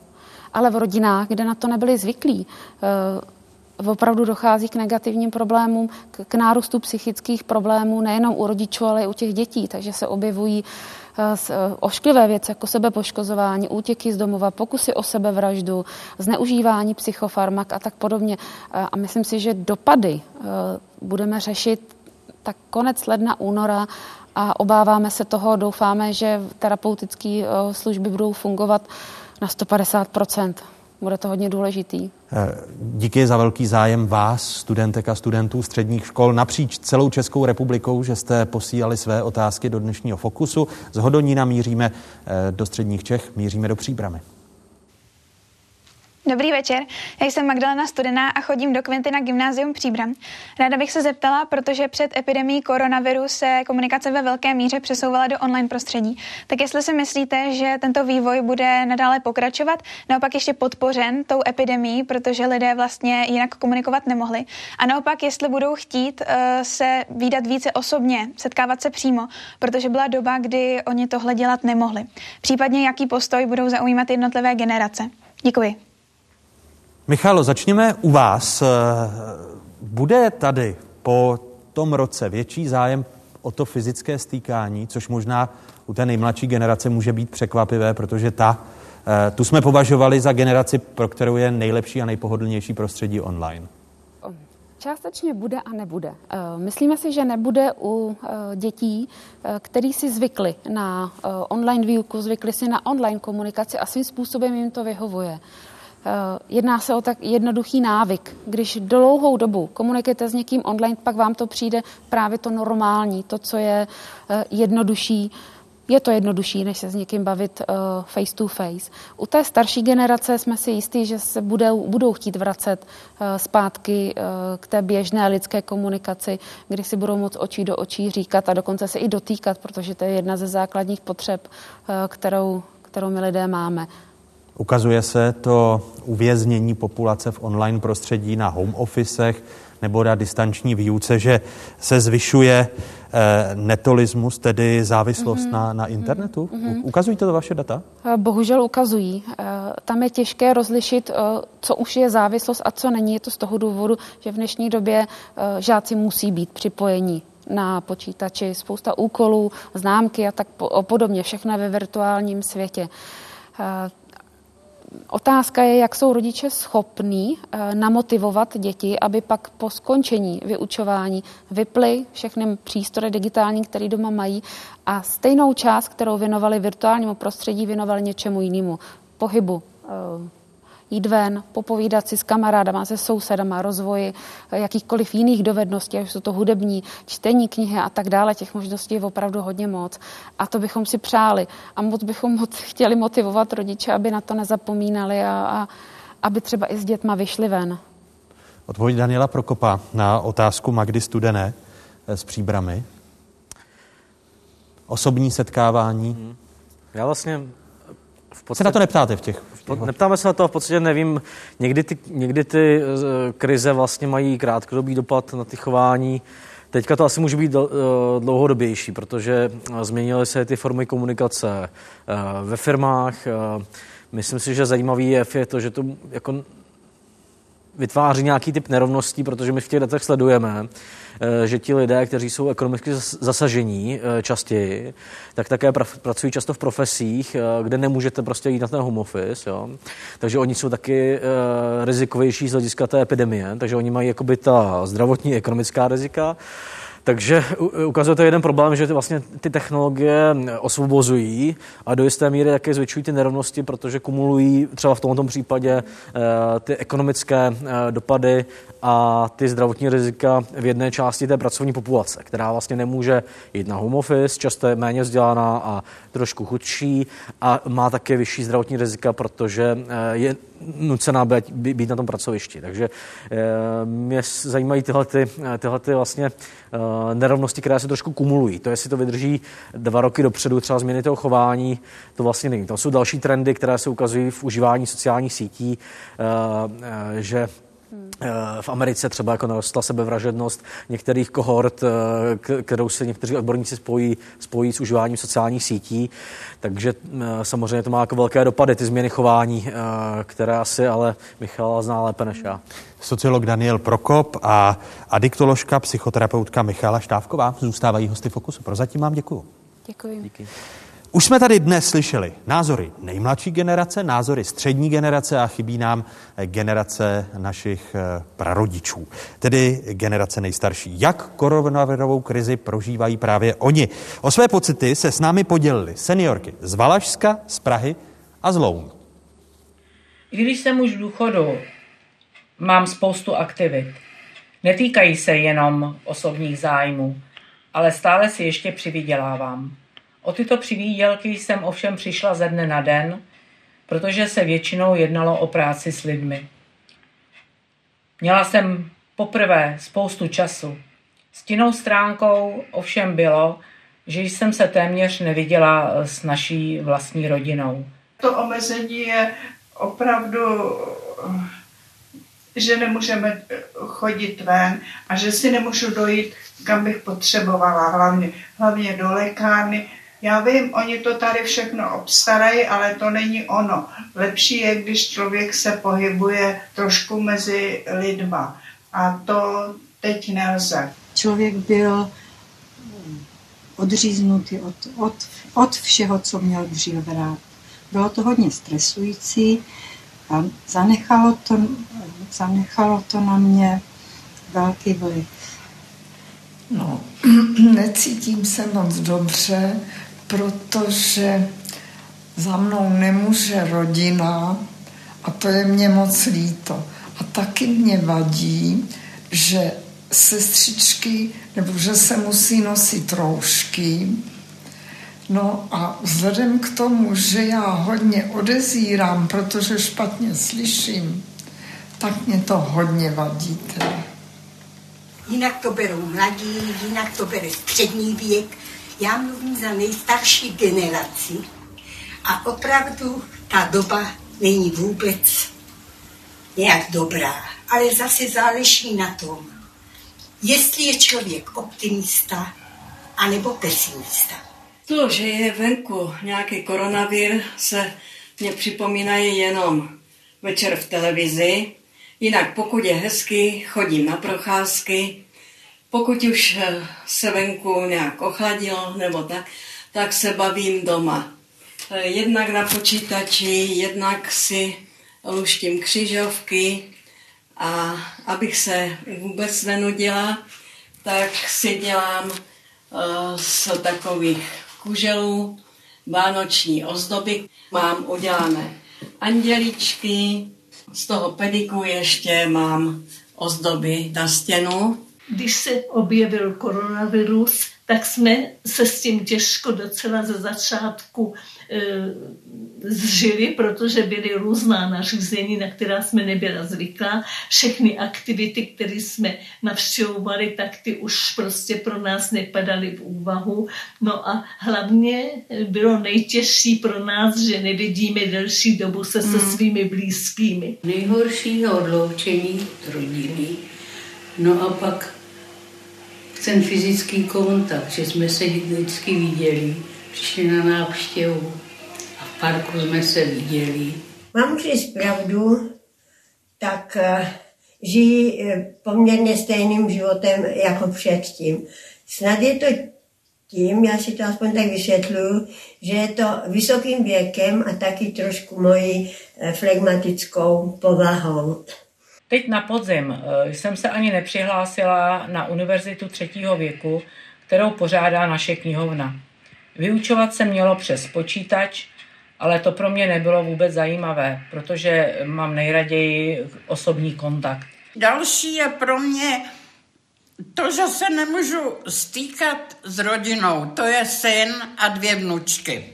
Ale v rodinách, kde na to nebyli zvyklí, e, opravdu dochází k negativním problémům, k, k nárůstu psychických problémů nejenom u rodičů, ale i u těch dětí. Takže se objevují uh, ošklivé věci, jako sebepoškozování, útěky z domova, pokusy o sebevraždu, zneužívání psychofarmak a tak podobně. Uh, a myslím si, že dopady budeme řešit tak konec ledna, února a obáváme se toho, doufáme, že terapeutické služby budou fungovat na 150 bude to hodně důležitý. Eh, díky za velký zájem vás, studentek a studentů středních škol napříč celou Českou republikou, že jste posílali své otázky do dnešního fokusu. Z Hodonína míříme eh, do středních Čech, míříme do Příbramy. Dobrý večer, já jsem Magdalena Studená a chodím do Kvinty na Gymnázium Příbram. Ráda bych se zeptala, protože před epidemí koronaviru se komunikace ve velké míře přesouvala do online prostředí. Tak jestli si myslíte, že tento vývoj bude nadále pokračovat, naopak ještě podpořen tou epidemí, protože lidé vlastně jinak komunikovat nemohli. A naopak, jestli budou chtít uh, se výdat více osobně, setkávat se přímo, protože byla doba, kdy oni tohle dělat nemohli. Případně jaký postoj budou zaujímat jednotlivé generace. Děkuji. Michalo, začněme u vás. Eh, bude tady po tom roce větší zájem o to fyzické stýkání, což možná u té nejmladší generace může být překvapivé, protože ta, eh, tu jsme považovali za generaci, pro kterou je nejlepší a nejpohodlnější prostředí online. Částečně bude a nebude. Eh, myslíme si, že nebude u dětí, který si zvykli na online výuku, zvykli si na online komunikaci a svým způsobem jim to vyhovuje. Jedná se o tak jednoduchý návyk. Když dlouhou dobu komunikujete s někým online, pak vám to přijde právě to normální, to, co je jednodušší je to jednodušší, než se s někým bavit uh, face to face. U té starší generace jsme si jistí, že se budou, budou chtít vracet zpátky k té běžné lidské komunikaci, kdy si budou moc očí do očí říkat a dokonce se i dotýkat, protože to je jedna ze základních potřeb, kterou, kterou my lidé máme. Ukazuje se to uvěznění populace v online prostředí na home officech nebo na distanční výuce, že se zvyšuje Eh, netolismus, tedy závislost mm-hmm. na, na internetu? Mm-hmm. Ukazují to vaše data? Eh, bohužel ukazují. Eh, tam je těžké rozlišit, co už je závislost a co není. Je to z toho důvodu, že v dnešní době žáci musí být připojení na počítači, spousta úkolů, známky a tak podobně, všechno ve virtuálním světě. Otázka je, jak jsou rodiče schopní eh, namotivovat děti, aby pak po skončení vyučování vyply všechny přístroje digitální, které doma mají a stejnou část, kterou věnovali virtuálnímu prostředí, věnovali něčemu jinému, pohybu, eh, jít ven, popovídat si s kamarádama, se sousedama, rozvoji jakýchkoliv jiných dovedností, až jsou to hudební, čtení knihy a tak dále. Těch možností je opravdu hodně moc. A to bychom si přáli. A moc bychom moc <laughs> chtěli motivovat rodiče, aby na to nezapomínali a, a aby třeba i s dětma vyšli ven. Odpověď Daniela Prokopa na otázku Magdy Studené eh, s příbramy. Osobní setkávání. Hmm. Já vlastně v podstatě... Se na to neptáte v těch... Neptáme se na to, v podstatě nevím. Někdy ty, někdy ty eh, krize vlastně mají krátkodobý dopad na ty chování. Teďka to asi může být eh, dlouhodobější, protože eh, změnily se ty formy komunikace ve firmách. Myslím si, že zajímavý je to, že to jako vytváří nějaký typ nerovností, protože my v těch datech sledujeme, eh, že ti lidé, kteří jsou ekonomicky zasažení eh, častěji, tak také pracují často v profesích, eh, kde nemůžete prostě jít na ten home office. Jo? Takže oni jsou taky rizikovější z hlediska té epidemie, takže oni mají jakoby ta zdravotní ekonomická rizika. Takže ukazuje to jeden problém, že ty, vlastně ty technologie osvobozují a do jisté míry také zvětšují ty nerovnosti, protože kumulují třeba v tomto případě eh, ty ekonomické eh, dopady a ty zdravotní rizika v jedné části té pracovní populace, která vlastně nemůže jít na home office, často je méně vzdělaná a trošku chudší a má také vyšší zdravotní rizika, protože eh, je nucená být, být na tom pracovišti. Takže mě zajímají tyhle, ty, tyhle ty vlastně nerovnosti, které se trošku kumulují. To, jestli to vydrží dva roky dopředu, třeba změny toho chování, to vlastně není. To jsou další trendy, které se ukazují v užívání sociálních sítí, že v Americe třeba jako narostla sebevražednost některých kohort, eh, kterou se někteří odborníci spojí, spojí s užíváním sociálních sítí. Takže eh, samozřejmě to má jako velké dopady, ty změny chování, eh, které asi ale Michal zná lépe než já. Sociolog Daniel Prokop a adiktoložka, psychoterapeutka Michala Štávková zůstávají hosty Fokusu. Prozatím vám děkuji. Děkuji. Díky. Už jsme tady dnes slyšeli názory nejmladší generace, názory střední generace a chybí nám generace našich eh, prarodičů, tedy generace nejstarší. Jak koronavirovou krizi prožívají právě oni? O své pocity se s námi podělili seniorky z Valašska, z Prahy a z Loun. Když jsem už v důchodu, mám spoustu aktivit. Netýkají se jenom osobních zájmů, ale stále si ještě přivydělávám. O tyto přivídělky jsem ovšem přišla ze dne na den, protože se většinou jednalo o práci s lidmi. Měla jsem poprvé spoustu času. Stinnou stránkou ovšem bylo, že jsem se téměř neviděla s naší vlastní rodinou. To omezení je opravdu, že nemůžeme chodit ven a že si nemůžu dojít, kam bych potřebovala, hlavně, hlavně do lékárny, já vím, oni to tady všechno obstarají, ale to není ono. Lepší je, když člověk se pohybuje trošku mezi lidma. A to teď nelze. Člověk byl odříznutý od, od, od všeho, co měl dříve rád. Bylo to hodně stresující a zanechalo to, zanechalo to na mě velký vliv. No, <clears throat> necítím se moc dobře, protože za mnou nemůže rodina a to je mě moc líto. A taky mě vadí, že sestřičky, nebo že se musí nosit roušky. No a vzhledem k tomu, že já hodně odezírám, protože špatně slyším, tak mě to hodně vadí teda. Jinak to berou mladí, jinak to bere střední věk. Já mluvím za nejstarší generaci a opravdu ta doba není vůbec nějak dobrá. Ale zase záleží na tom, jestli je člověk optimista anebo pesimista. To, že je venku nějaký koronavir, se mě připomínají jenom večer v televizi. Jinak pokud je hezky, chodím na procházky. Pokud už eh, se venku nějak ochladilo nebo tak, tak se bavím doma. Eh, jednak na počítači, jednak si luštím křižovky a abych se vůbec nenudila, tak si dělám uh, z takových kuželů vánoční ozdoby. Mám udělané anděličky, z toho pediku ještě mám ozdoby na stěnu. Když se objevil koronavirus, tak jsme se s tím těžko docela ze začátku e, zžili, protože byly různá nařízení, na která jsme nebyla zvyklá. Všechny aktivity, které jsme navštěvovali, tak ty už prostě pro nás nepadaly v úvahu. No a hlavně bylo nejtěžší pro nás, že nevidíme delší dobu se se hmm. svými blízkými. Nejhoršího odloučení od rodiny, no a pak ten fyzický kontakt, že jsme se vždycky viděli, přišli na návštěvu a v parku jsme se viděli. Mám říct pravdu, tak eh, žijí eh, poměrně stejným životem jako předtím. Snad je to tím, já si to aspoň tak vysvětluju, že je to vysokým věkem a taky trošku mojí eh, flegmatickou povahou. Teď na podzim eh, jsem se ani nepřihlásila na univerzitu třetího věku, kterou pořádá naše knihovna. Vyučovat se mělo přes počítač, ale to pro mě nebylo vůbec zajímavé, protože mám nejraději osobní kontakt. Další je pro mě to, že se nemůžu stýkat s rodinou. To je syn a dvě vnučky.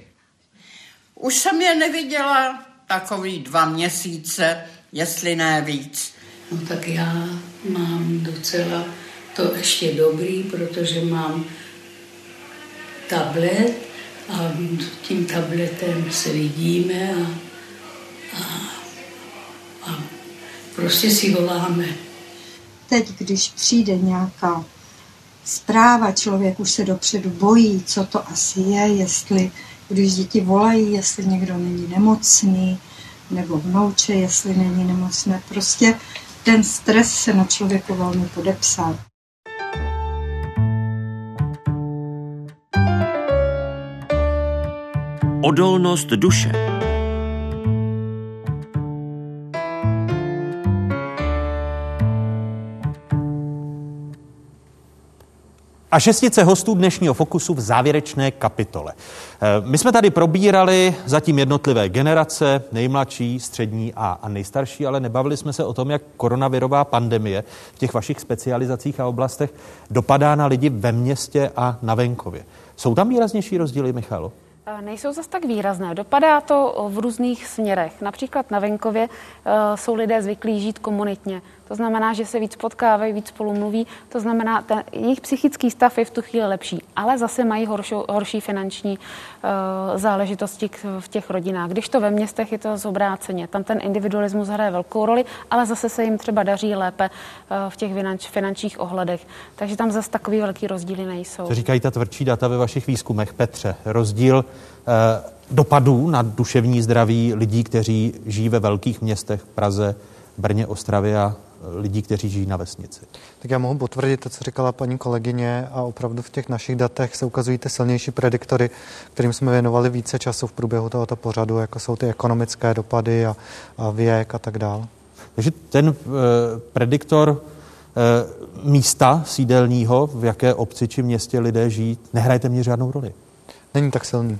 Už jsem je neviděla takový dva měsíce, jestli ne víc. No tak já mám docela to ještě dobrý, protože mám tablet a tím tabletem se vidíme a, a, a prostě si voláme. Teď, když přijde nějaká zpráva, člověk už se dopředu bojí, co to asi je, jestli, když děti volají, jestli někdo není nemocný, nebo vnouče, jestli není nemocné. Prostě ten stres se na člověku velmi podepsal. Odolnost duše. A šestice hostů dnešního Fokusu v závěrečné kapitole. Eh, my jsme tady probírali zatím jednotlivé generace, nejmladší, střední a, a nejstarší, ale nebavili jsme se o tom, jak koronavirová pandemie v těch vašich specializacích a oblastech dopadá na lidi ve městě a na venkově. Jsou tam výraznější rozdíly, Michalo? Eh, nejsou zas tak výrazné. Dopadá to v různých směrech. Například na venkově uh, jsou lidé zvyklí žít komunitně. To znamená, že se víc potkávají, víc spolu mluví. To znamená, ten jejich psychický stav je v tu chvíli lepší, ale zase mají horší, horší finanční uh, záležitosti v těch rodinách. Když to ve městech je to zobráceně. Tam ten individualismus hraje velkou roli, ale zase se jim třeba daří lépe uh, v těch finanč, finančních ohledech. Takže tam zase takový velký rozdíly nejsou. Co říkají ta tvrdší data ve vašich výzkumech, Petře? Rozdíl uh, dopadů na duševní zdraví lidí, kteří žijí ve velkých městech, Praze, Brně, Ostravě a lidí, kteří žijí na vesnici. Tak já mohu potvrdit to, co říkala paní kolegyně a opravdu v těch našich datech se ukazují ty silnější prediktory, kterým jsme věnovali více času v průběhu tohoto pořadu, jako jsou ty ekonomické dopady a, a věk a tak dále. Takže ten uh, prediktor místa sídelního, v jaké obci či městě lidé žijí, nehraje téměř žádnou roli. Není tak silný.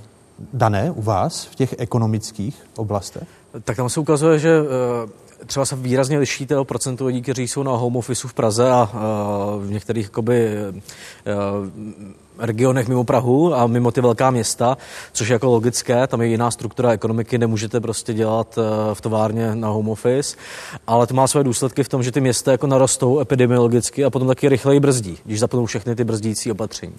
Dané u vás v těch ekonomických oblastech? Tak tam se ukazuje, že třeba se výrazně liší o procentu lidí, kteří jsou na home office v Praze a v některých jakoby, regionech mimo Prahu a mimo ty velká města, což je jako logické, tam je jiná struktura ekonomiky, nemůžete prostě dělat eh, v továrně na home office, ale to má své důsledky v tom, že ty města jako narostou epidemiologicky a potom taky rychleji brzdí, když zapnou všechny ty brzdící opatření.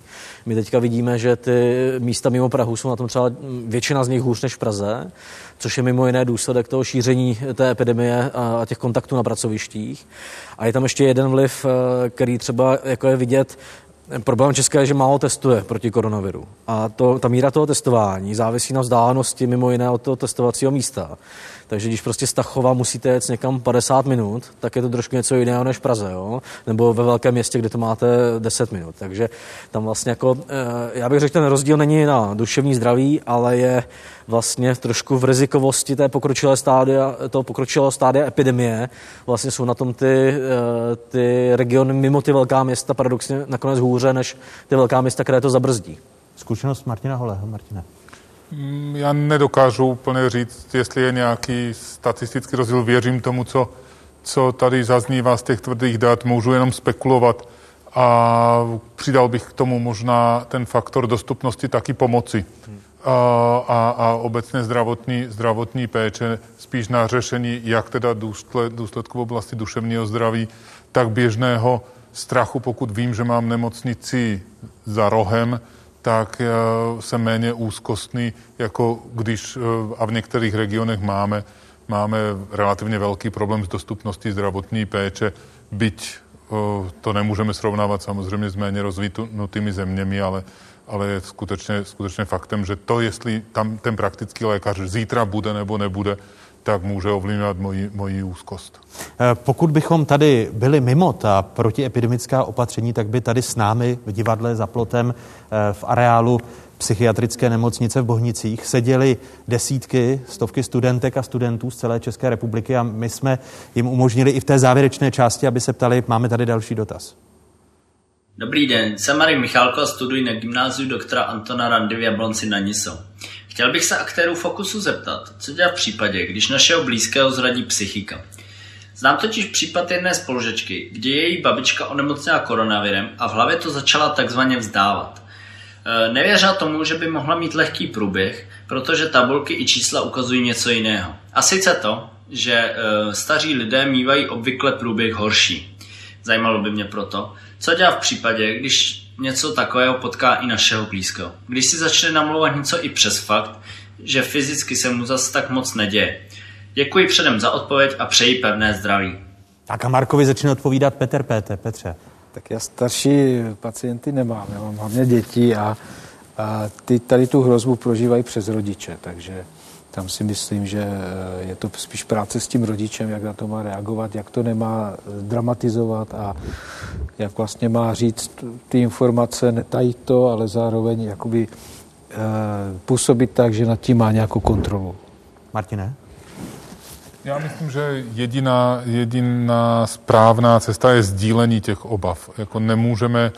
My teďka vidíme, že ty místa mimo Prahu jsou na tom třeba většina z nich hůř než v Praze, což je mimo jiné důsledek toho šíření té epidemie a těch kontaktů na pracovištích. A je tam ještě jeden vliv, eh, který třeba jako je vidět Problém České je, že málo testuje proti koronaviru. A to, ta míra toho testování závisí na vzdálenosti mimo jiné od toho testovacího místa. Takže když prostě z Tachova musíte jet někam 50 minut, tak je to trošku něco jiného než v Praze, jo? nebo ve velkém městě, kde to máte 10 minut. Takže tam vlastně jako, eh, já bych řekl, ten rozdíl není na duševní zdraví, ale je vlastně trošku v rizikovosti té pokročilé stádia, toho pokročilého stádia epidemie. Vlastně jsou na tom ty, eh, ty regiony mimo ty velká města paradoxně nakonec hůře, než ty velká města, které to zabrzdí. Zkušenost Martina Holeho. Martina. Mm, já nedokážu úplně říct, jestli je nějaký statistický rozdíl. Věřím tomu, co, co tady zaznívá z těch tvrdých dat. Můžu jenom spekulovat. A přidal bych k tomu možná ten faktor dostupnosti taky pomoci. A, a, a obecně zdravotní, zdravotní péče spíš na řešení jak teda důsled, důsledku v oblasti duševního zdraví, tak běžného strachu, pokud vím, že mám nemocnici za rohem, tak eh, jsem méně úzkostný, jako když, eh, a v některých regionech máme, máme relativně velký problém s dostupností zdravotní péče, byť eh, to nemůžeme srovnávat samozřejmě s méně rozvinutými zeměmi, ale, ale je skutečně, skutečně faktem, že to, jestli tam ten praktický lékař zítra bude nebo nebude, tak může ovlivňovat moji, moji úzkost. Eh, pokud bychom tady byli mimo ta protiepidemická opatření, tak by tady s námi v divadle za plotem eh, v areálu psychiatrické nemocnice v Bohnicích seděli desítky, stovky studentek a studentů z celé České republiky a my jsme jim umožnili i v té závěrečné části, aby se ptali, máme tady další dotaz. Dobrý den, jsem Marek Michalko a studuji na gymnáziu doktora Antona Randy v Jablonci na Niso. Chtěl bych se aktérů Fokusu zeptat, co dělat v případě, když našeho blízkého zradí psychika. Znám totiž případ jedné spolužečky, kdy její babička onemocněla koronavirem a v hlavě to začala takzvaně vzdávat. E, nevěřila tomu, že by mohla mít lehký průběh, protože tabulky i čísla ukazují něco jiného. A sice to, že e, staří lidé mývají obvykle průběh horší. Zajímalo by mě proto, co dělat v případě, když něco takového potká i našeho blízkého. Když si začne namlouvat něco i přes fakt, že fyzicky se mu zas tak moc neděje. Děkuji předem za odpověď a přeji pevné zdraví. Tak a Markovi začne odpovídat Petr Péte. Petře. Tak já starší pacienty nemám, já mám hlavně děti a, a ty tady tu hrozbu prožívají přes rodiče, takže tam si myslím, že eh, je to spíš práce s tím rodičem, jak na to má reagovat, jak to nemá dramatizovat a jak vlastně má říct ty informace, netajit to, ale zároveň jakoby e, působit tak, že nad tím má nějakou kontrolu. Martine? Já myslím, že jediná, jediná správná cesta je sdílení těch obav. Jako nemůžeme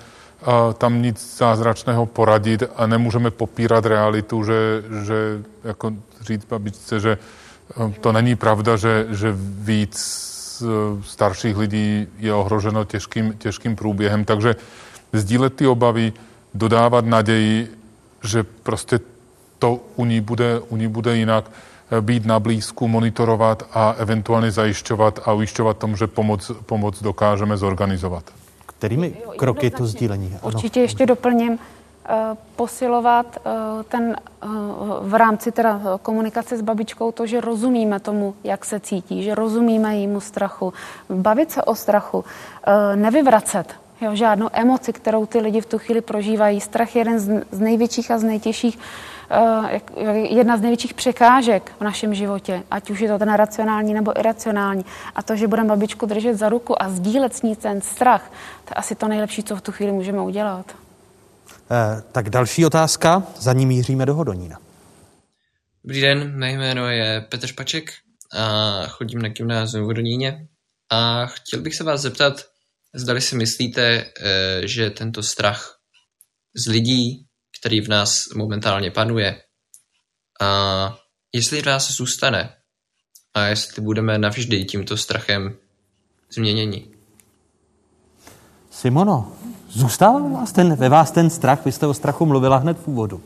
tam nic zázračného poradit a nemůžeme popírat realitu, že, že jako říct babičce, že uh, to není pravda, že, že víc starších lidí je ohroženo těžkým, těžkým průběhem. Takže sdílet ty obavy, dodávat naději, že prostě to u ní bude, u ní bude jinak, eh, být na blízku, monitorovat a eventuálně zajišťovat a ujišťovat tomu, že pomoc, pomoc dokážeme zorganizovat. Kterými kroky to sdílení? Určitě ještě doplním. Eh, posilovat eh, ten eh, v rámci teda komunikace s babičkou to, že rozumíme tomu, jak se cítí, že rozumíme jejímu strachu, bavit se o strachu, nevyvracet jo, žádnou emoci, kterou ty lidi v tu chvíli prožívají. Strach je jeden z největších a z nejtěžších, jedna z největších překážek v našem životě, ať už je to ten racionální nebo iracionální. A to, že budeme babičku držet za ruku a sdílet s ní ten strach, to je asi to nejlepší, co v tu chvíli můžeme udělat. Eh, tak další otázka, za ní míříme do Hodonína. Dobrý den, mé jméno je Petr Špaček a chodím na gymnázium v Hodoníně a chtěl bych se vás zeptat, zdali si myslíte, eh, že tento strach z lidí, který v nás momentálně panuje, a jestli v nás zůstane a jestli budeme navždy tímto strachem změněni. Simono, zůstává vás ten, ve vás ten strach? Vy jste o strachu mluvila hned v úvodu. Uh,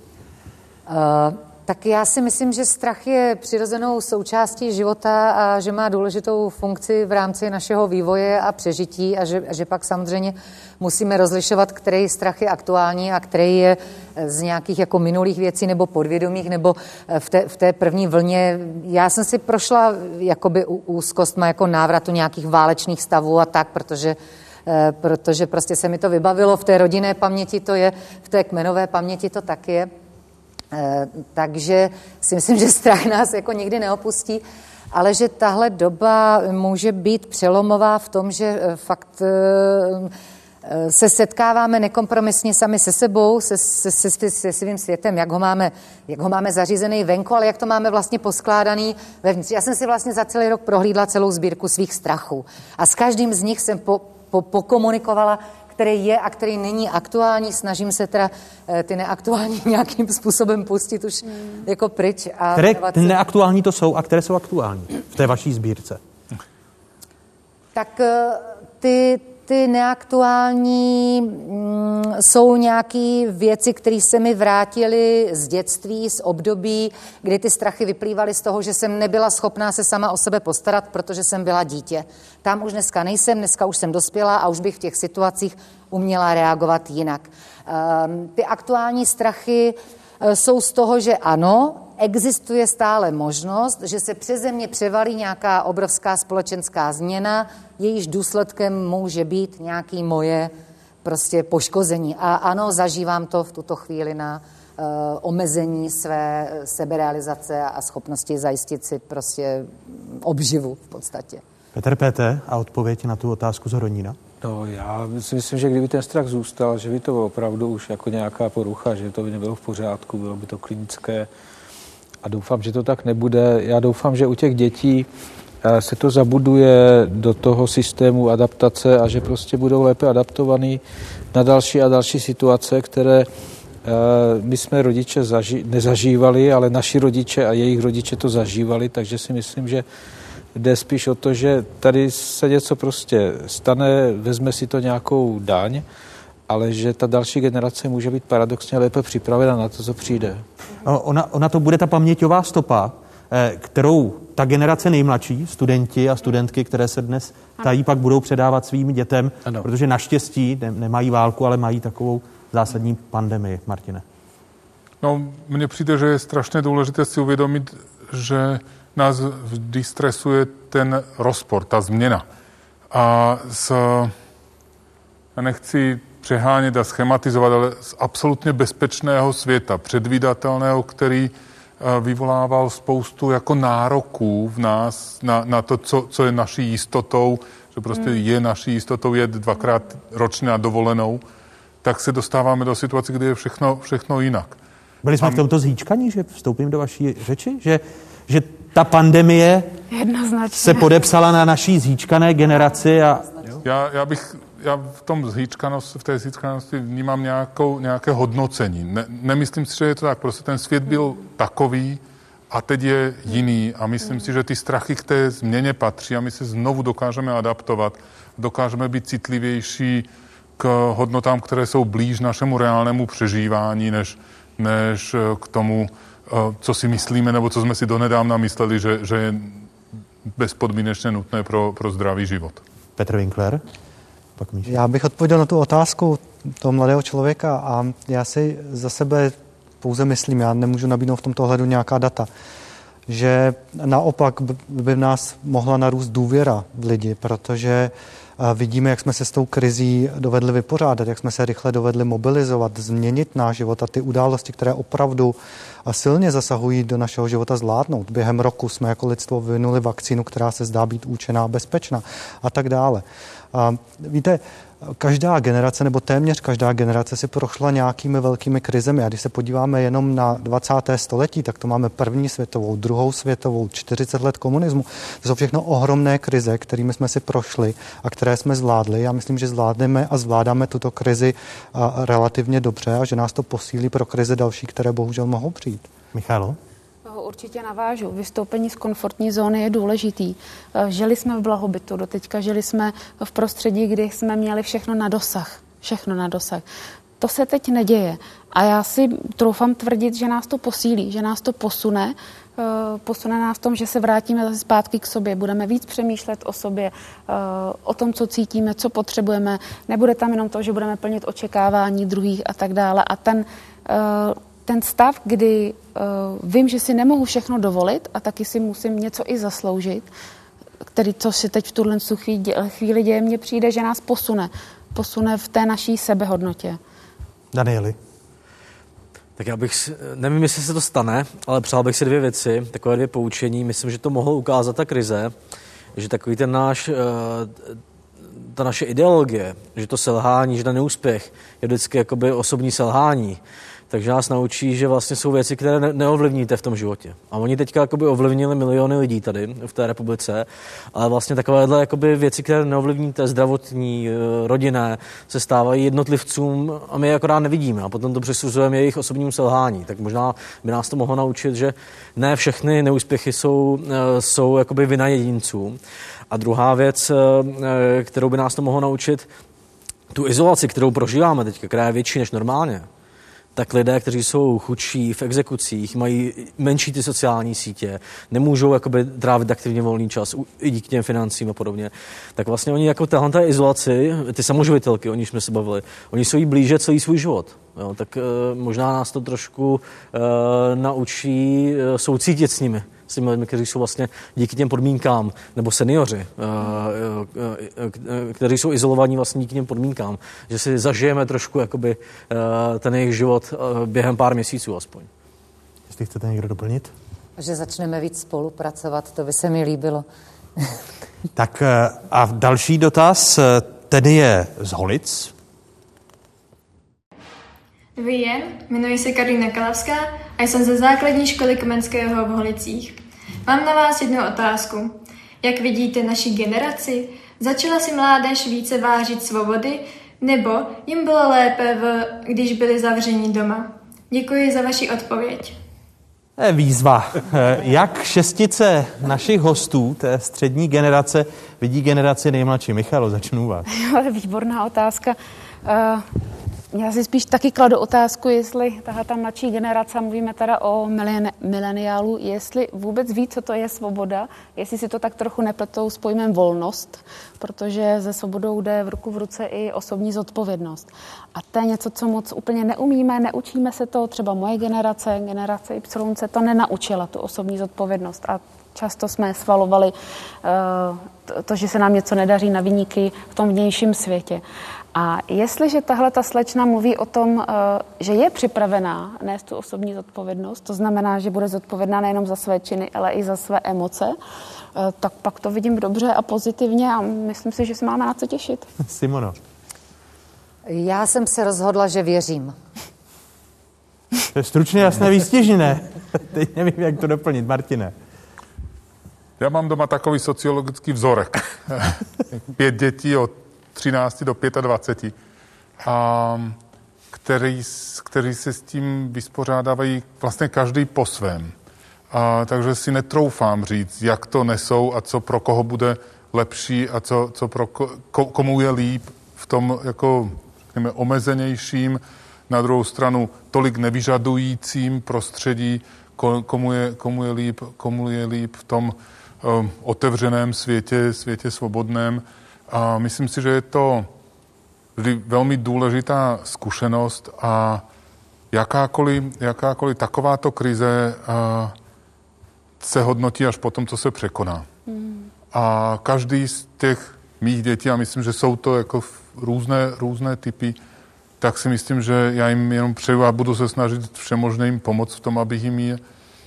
tak já si myslím, že strach je přirozenou součástí života a že má důležitou funkci v rámci našeho vývoje a přežití a že, a že pak samozřejmě musíme rozlišovat, který strach je aktuální a který je z nějakých jako minulých věcí nebo podvědomých nebo v té, v té první vlně. Já jsem si prošla jakoby úzkostma jako návratu nějakých válečných stavů a tak, protože eh, protože prostě se mi to vybavilo v té rodinné paměti to je, v té kmenové paměti to tak je. Eh, takže si myslím, že strach nás jako nikdy neopustí, ale že tahle doba může být přelomová v tom, že eh, fakt eh, se setkáváme nekompromisně sami se sebou, se, se, se, se svým světem, jak ho, máme, jak ho máme zařízený venku, ale jak to máme vlastně poskládaný vevnitř. Já jsem si vlastně za celý rok prohlídla celou sbírku svých strachů a s každým z nich jsem po, po, pokomunikovala, který je a který není aktuální. Snažím se teda eh, ty neaktuální <laughs> nějakým způsobem pustit už hmm. jako pryč. A které ty neaktuální to jsou a které jsou aktuální v té vaší sbírce? Tak eh, ty, ty neaktuální mm, jsou nějaké věci, které se mi vrátily z dětství, z období, kdy ty strachy vyplývaly z toho, že jsem nebyla schopná se sama o sebe postarat, protože jsem byla dítě. Tam už dneska nejsem, dneska už jsem dospělá a už bych v těch situacích uměla reagovat jinak. Um, ty aktuální strachy jsou z toho, že ano, existuje stále možnost, že se přeze země převalí nějaká obrovská společenská změna, jejíž důsledkem může být nějaký moje prostě poškození. A ano, zažívám to v tuto chvíli na uh, omezení své seberealizace a schopnosti zajistit si prostě obživu v podstatě. Petr Péte a odpověď na tu otázku z Hronína? No, já si myslím, že kdyby ten strach zůstal, že by to bylo opravdu už jako nějaká porucha, že to by nebylo v pořádku, bylo by to klinické. A doufám, že to tak nebude. Já doufám, že u těch dětí eh, se to zabuduje do toho systému adaptace a že prostě budou lépe adaptovaný na další a další situace, které eh, my jsme rodiče zaži- nezažívali, ale naši rodiče a jejich rodiče to zažívali, takže si myslím, že Jde spíš o to, že tady se něco prostě stane, vezme si to nějakou daň, ale že ta další generace může být paradoxně lépe připravena na to, co přijde. Ona, ona to bude ta paměťová stopa, eh, kterou ta generace nejmladší, studenti a studentky, které se dnes tají, pak budou předávat svým dětem, ano. protože naštěstí ne, nemají válku, ale mají takovou zásadní pandemii. Martine. No, mně přijde, že je strašně důležité si uvědomit, že nás vždy stresuje ten rozpor, ta změna. A já nechci přehánět a schematizovat, ale z absolutně bezpečného světa, předvídatelného, který eh, vyvolával spoustu jako nároků v nás na, na to, co, co je naší jistotou, že prostě hmm. je naší jistotou jet dvakrát ročně na dovolenou, tak se dostáváme do situace, kdy je všechno, všechno jinak. Byli jsme A... v tomto zhýčkaní, že vstoupím do vaší řeči, že, že ta pandemie Jednoznačně. se podepsala na naší zhýčkané generaci a... Já, já bych já v tom zhýčkanost, v té zhýčkanosti vnímám nějakou, nějaké hodnocení. Ne, nemyslím si, že je to tak. Prostě ten svět byl takový a teď je jiný. A myslím si, že ty strachy k té změně patří a my se znovu dokážeme adaptovat. Dokážeme být citlivější k hodnotám, které jsou blíž našemu reálnému přežívání, než, než k tomu, Eh, co si myslíme, nebo co jsme si donedávna mysleli, že, že je bezpodmínečně nutné pro, pro zdravý život. Petr Winkler? Pak Já bych odpověděl na tu otázku toho mladého člověka a já si za sebe pouze myslím, já nemůžu nabídnout v tomto ohledu nějaká data, že naopak by v nás mohla narůst důvěra v lidi, protože vidíme, jak jsme se s tou krizí dovedli vypořádat, jak jsme se rychle dovedli mobilizovat, změnit náš život a ty události, které opravdu silně zasahují do našeho života zvládnout. Během roku jsme jako lidstvo vyvinuli vakcínu, která se zdá být účinná, bezpečná a tak dále. A víte, každá generace nebo téměř každá generace si prošla nějakými velkými krizemi. A když se podíváme jenom na 20. století, tak to máme první světovou, druhou světovou, 40 let komunismu. To jsou všechno ohromné krize, kterými jsme si prošli a které jsme zvládli. Já myslím, že zvládneme a zvládáme tuto krizi relativně dobře a že nás to posílí pro krize další, které bohužel mohou přijít. Michalo? Určitě navážu. Vystoupení z komfortní zóny je důležitý. Eh, žili jsme v blahobytu, doteďka žili jsme v prostředí, kdy jsme měli všechno na dosah. Všechno na dosah. To se teď neděje. A já si troufám tvrdit, že nás to posílí, že nás to posune, eh, posune nás v tom, že se vrátíme zase zpátky k sobě, budeme víc přemýšlet o sobě, eh, o tom, co cítíme, co potřebujeme. Nebude tam jenom to, že budeme plnit očekávání druhých a tak dále. A ten ten stav, kdy uh, vím, že si nemohu všechno dovolit a taky si musím něco i zasloužit, který, co si teď v tuhle chvíli děje, mně přijde, že nás posune. Posune v té naší sebehodnotě. Danieli. Tak já bych, nevím, jestli se to stane, ale přál bych si dvě věci, takové dvě poučení. Myslím, že to mohlo ukázat ta krize, že takový ten náš, eh, ta naše ideologie, že to selhání, že ten neúspěch je vždycky jakoby osobní selhání, takže nás naučí, že vlastně jsou věci, které ne- neovlivníte v tom životě. A oni teďka jakoby ovlivnili miliony lidí tady v té republice, ale vlastně takovéhle jakoby věci, které neovlivníte, zdravotní, eh, rodinné, se stávají jednotlivcům a my je akorát nevidíme a potom to přisuzujeme jejich osobním selhání. Tak možná by nás to mohlo naučit, že ne všechny neúspěchy jsou, eh, jsou jakoby vina jedinců. A druhá věc, eh, kterou by nás to mohlo naučit, tu izolaci, kterou prožíváme teď, která je větší než normálně, tak lidé, kteří jsou chudší v exekucích, mají menší ty sociální sítě, nemůžou jakoby trávit aktivně volný čas i díky těm financím a podobně, tak vlastně oni jako téhle té izolaci, ty samoživitelky, o nich jsme se bavili, oni jsou jí blíže celý svůj život. Jo, tak e, možná nás to trošku e, naučí e, soucítit s nimi s těmi lidmi, kteří jsou vlastně díky těm podmínkám, nebo seniori, eh, eh, kteří jsou izolovaní vlastně díky těm podmínkám, že si zažijeme trošku jakoby eh, ten jejich život během pár měsíců aspoň. Jestli chcete někdo doplnit? Že začneme víc spolupracovat, to by se mi líbilo. tak a další dotaz, tedy je z Holic. Dobrý den, jmenuji se Karolina Kalavská a jsem ze základní školy Komenského v Holicích. Mám na vás jednu otázku. Jak vidíte naši generaci? Začala si mládež více vážit svobody, nebo jim bylo lépe, v, když byli zavřeni doma? Děkuji za vaši odpověď. Je výzva. Jak šestice našich hostů, té střední generace, vidí generaci nejmladší? Michalo, začnu vás. <laughs> Výborná otázka. Uh, já si spíš taky kladu otázku, jestli tahle ta mladší generace, mluvíme teda o mileniálu, jestli vůbec ví, co to je svoboda, jestli si to tak trochu nepletou s pojmem volnost, protože ze svobodou jde v ruku v ruce i osobní zodpovědnost. A to je něco, co moc úplně neumíme, neučíme se to, třeba moje generace, generace Y se to nenaučila, tu osobní zodpovědnost. A často jsme svalovali uh, to, že se nám něco nedaří na výniky v tom vnějším světě. A jestliže tahle ta slečna mluví o tom, eh, že je připravená nést tu osobní zodpovědnost, to znamená, že bude zodpovědná nejenom za své činy, ale i za své emoce, eh, tak pak to vidím dobře a pozitivně a myslím si, že se máme na co těšit. <laughs> Simono. Já jsem se rozhodla, že věřím. To je stručně jasné výstěží, ne? <laughs> Teď nevím, jak to doplnit. Martine. Já mám doma takový sociologický vzorek. <laughs> Pět dětí od 13 do 25, a, který, který se s tím vyspořádávají vlastně každý po svém. A, takže si netroufám říct, jak to nesou a co pro koho bude lepší a co, co pro ko, komu je líp v tom jako řekněme, omezenějším, na druhou stranu tolik nevyžadujícím prostředí, komu je, komu je, líp, komu je líp v tom um, otevřeném světě, světě svobodném. A myslím si, že je to vždy velmi důležitá zkušenost a jakákoliv, jakákoliv takováto krize a, se hodnotí až po tom, co se překoná. Mm. A každý z těch mých dětí, a myslím, že jsou to jako různé, různé typy, tak si myslím, že já jim jenom přeju a budu se snažit všemožně jim pomoct v tom, abych jim je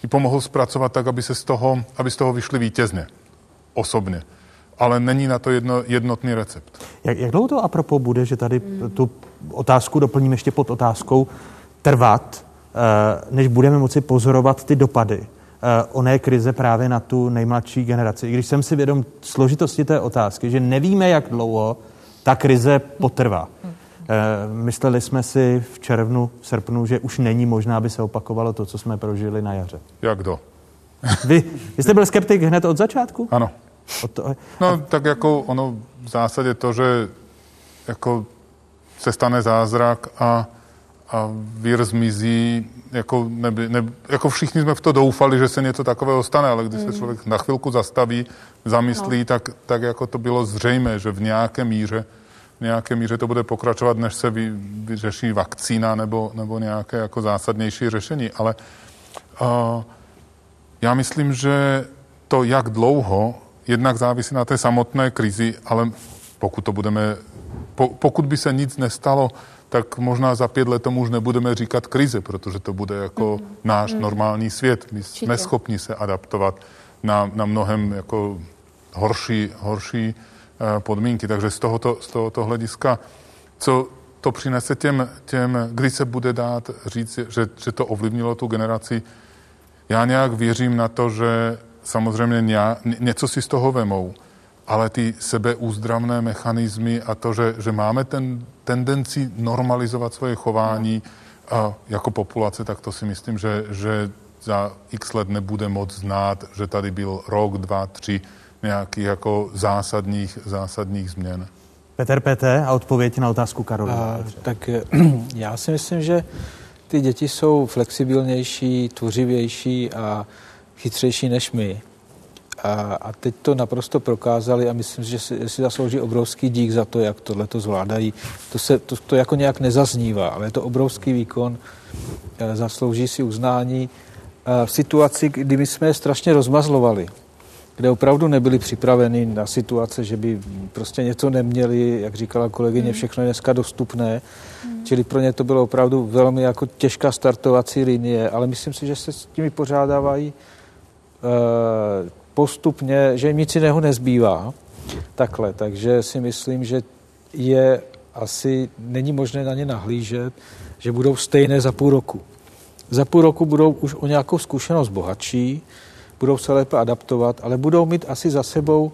i pomohl zpracovat tak, aby se z toho, aby z toho vyšli vítězně. Osobně ale není na to jedno, jednotný recept. Jak, jak dlouho to apropo bude, že tady tu otázku doplním ještě pod otázkou trvat, eh, než budeme moci pozorovat ty dopady eh, oné krize právě na tu nejmladší generaci. I když jsem si vědom složitosti té otázky, že nevíme, jak dlouho ta krize potrvá. Eh, mysleli jsme si v červnu, v srpnu, že už není možná, aby se opakovalo to, co jsme prožili na jaře. Jak kdo? Vy, vy jste byl skeptik hned od začátku? Ano. Od to, No tak jako ono v zásadě to, že jako se stane zázrak a, a vír zmizí, jako, neby, ne, jako všichni jsme v to doufali, že se něco takového stane, ale když se člověk na chvilku zastaví, zamyslí, no. tak, tak jako to bylo zřejmé, že v nějaké míře v nějaké míře to bude pokračovat, než se vy, vyřeší vakcína nebo, nebo nějaké jako zásadnější řešení. Ale uh, já myslím, že to, jak dlouho, jednak závisí na té samotné krizi, ale pokud to budeme, po, pokud by se nic nestalo, tak možná za pět let tomu už nebudeme říkat krize, protože to bude jako mm. náš mm. normální svět. My Určitě. jsme schopni se adaptovat na, na mnohem jako horší, horší uh, podmínky. Takže z tohoto, z tohoto hlediska, co to přinese těm, těm, kdy se bude dát říct, že, že to ovlivnilo tu generaci, já nějak věřím na to, že samozřejmě něco si z toho vemou, ale ty sebeúzdravné mechanismy a to, že, že máme ten tendenci normalizovat svoje chování a jako populace, tak to si myslím, že, že za x let nebude moc znát, že tady byl rok, dva, tři nějakých jako zásadních, zásadních změn. Petr Pete a odpověď na otázku Karolina. Tak <clears throat> já si myslím, že ty děti jsou flexibilnější, tvořivější a chytřejší než my. A, a teď to naprosto prokázali a myslím, že si, si zaslouží obrovský dík za to, jak tohle to zvládají. To, se, to, to jako nějak nezaznívá, ale je to obrovský výkon, e, zaslouží si uznání e, v situaci, kdy my jsme je strašně rozmazlovali kde opravdu nebyli připraveni na situace, že by prostě něco neměli, jak říkala kolegyně, hmm. všechno je dneska dostupné. Hmm. Čili pro ně to bylo opravdu velmi jako těžká startovací linie, ale myslím si, že se s tím vypořádávají uh, postupně, že nic jiného nezbývá. Takhle, takže si myslím, že je asi, není možné na ně nahlížet, že budou stejné za půl roku. Za půl roku budou už o nějakou zkušenost bohatší, budou se lépe adaptovat, ale budou mít asi za sebou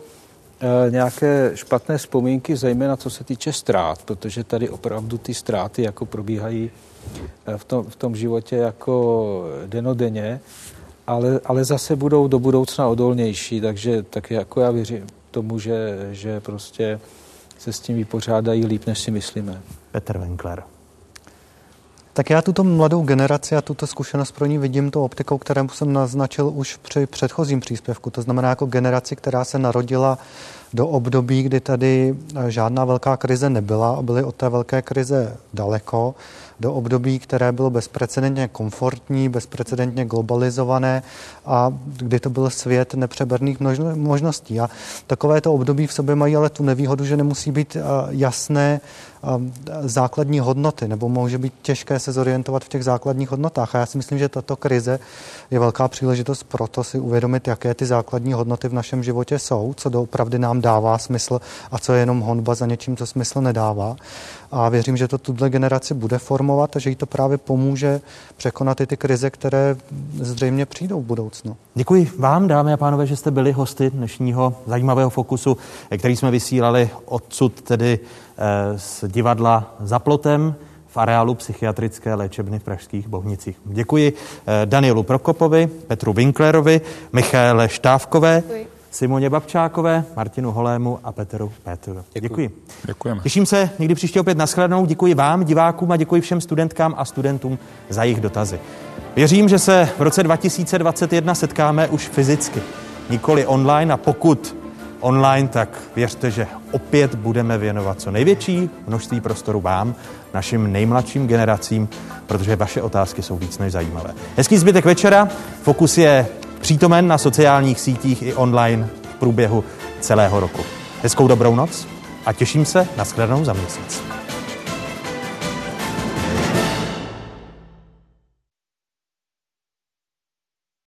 e, nějaké špatné vzpomínky, zejména co se týče ztrát, protože tady opravdu ty ztráty jako probíhají e, v tom, v tom životě jako denodenně, ale, ale zase budou do budoucna odolnější, takže tak jako já věřím tomu, že, že prostě se s tím vypořádají líp, než si myslíme. Petr Winkler. Tak já tuto mladou generaci a tuto zkušenost pro ní vidím tou optikou, kterou jsem naznačil už při předchozím příspěvku. To znamená jako generaci, která se narodila do období, kdy tady žádná velká krize nebyla a byly od té velké krize daleko do období, které bylo bezprecedentně komfortní, bezprecedentně globalizované a kdy to byl svět nepřeberných možností. A takovéto období v sobě mají ale tu nevýhodu, že nemusí být jasné základní hodnoty, nebo může být těžké se zorientovat v těch základních hodnotách. A já si myslím, že tato krize je velká příležitost pro to si uvědomit, jaké ty základní hodnoty v našem životě jsou, co doopravdy nám dává smysl a co je jenom honba za něčím, co smysl nedává. A věřím, že to tuhle generaci bude formovat a že jí to právě pomůže překonat i ty krize, které zřejmě přijdou v budoucnu. Děkuji vám, dámy a pánové, že jste byli hosty dnešního zajímavého fokusu, který jsme vysílali odsud tedy eh, z divadla za plotem v areálu psychiatrické léčebny v Pražských Bohnicích. Děkuji eh, Danielu Prokopovi, Petru Winklerovi, Michaele Štávkové. Děkuji. Simoně Babčákové, Martinu Holému a Petru Petru. Děkuji. Děkujeme. Těším se někdy příště opět nashledanou. Děkuji vám, divákům a děkuji všem studentkám a studentům za jejich dotazy. Věřím, že se v roce 2021 setkáme už fyzicky, nikoli online a pokud online, tak věřte, že opět budeme věnovat co největší množství prostoru vám, našim nejmladším generacím, protože vaše otázky jsou víc než zajímavé. Hezký zbytek večera. Fokus je přítomen na sociálních sítích i online v průběhu celého roku. Hezkou dobrou noc a těším se na shledanou za měsíc.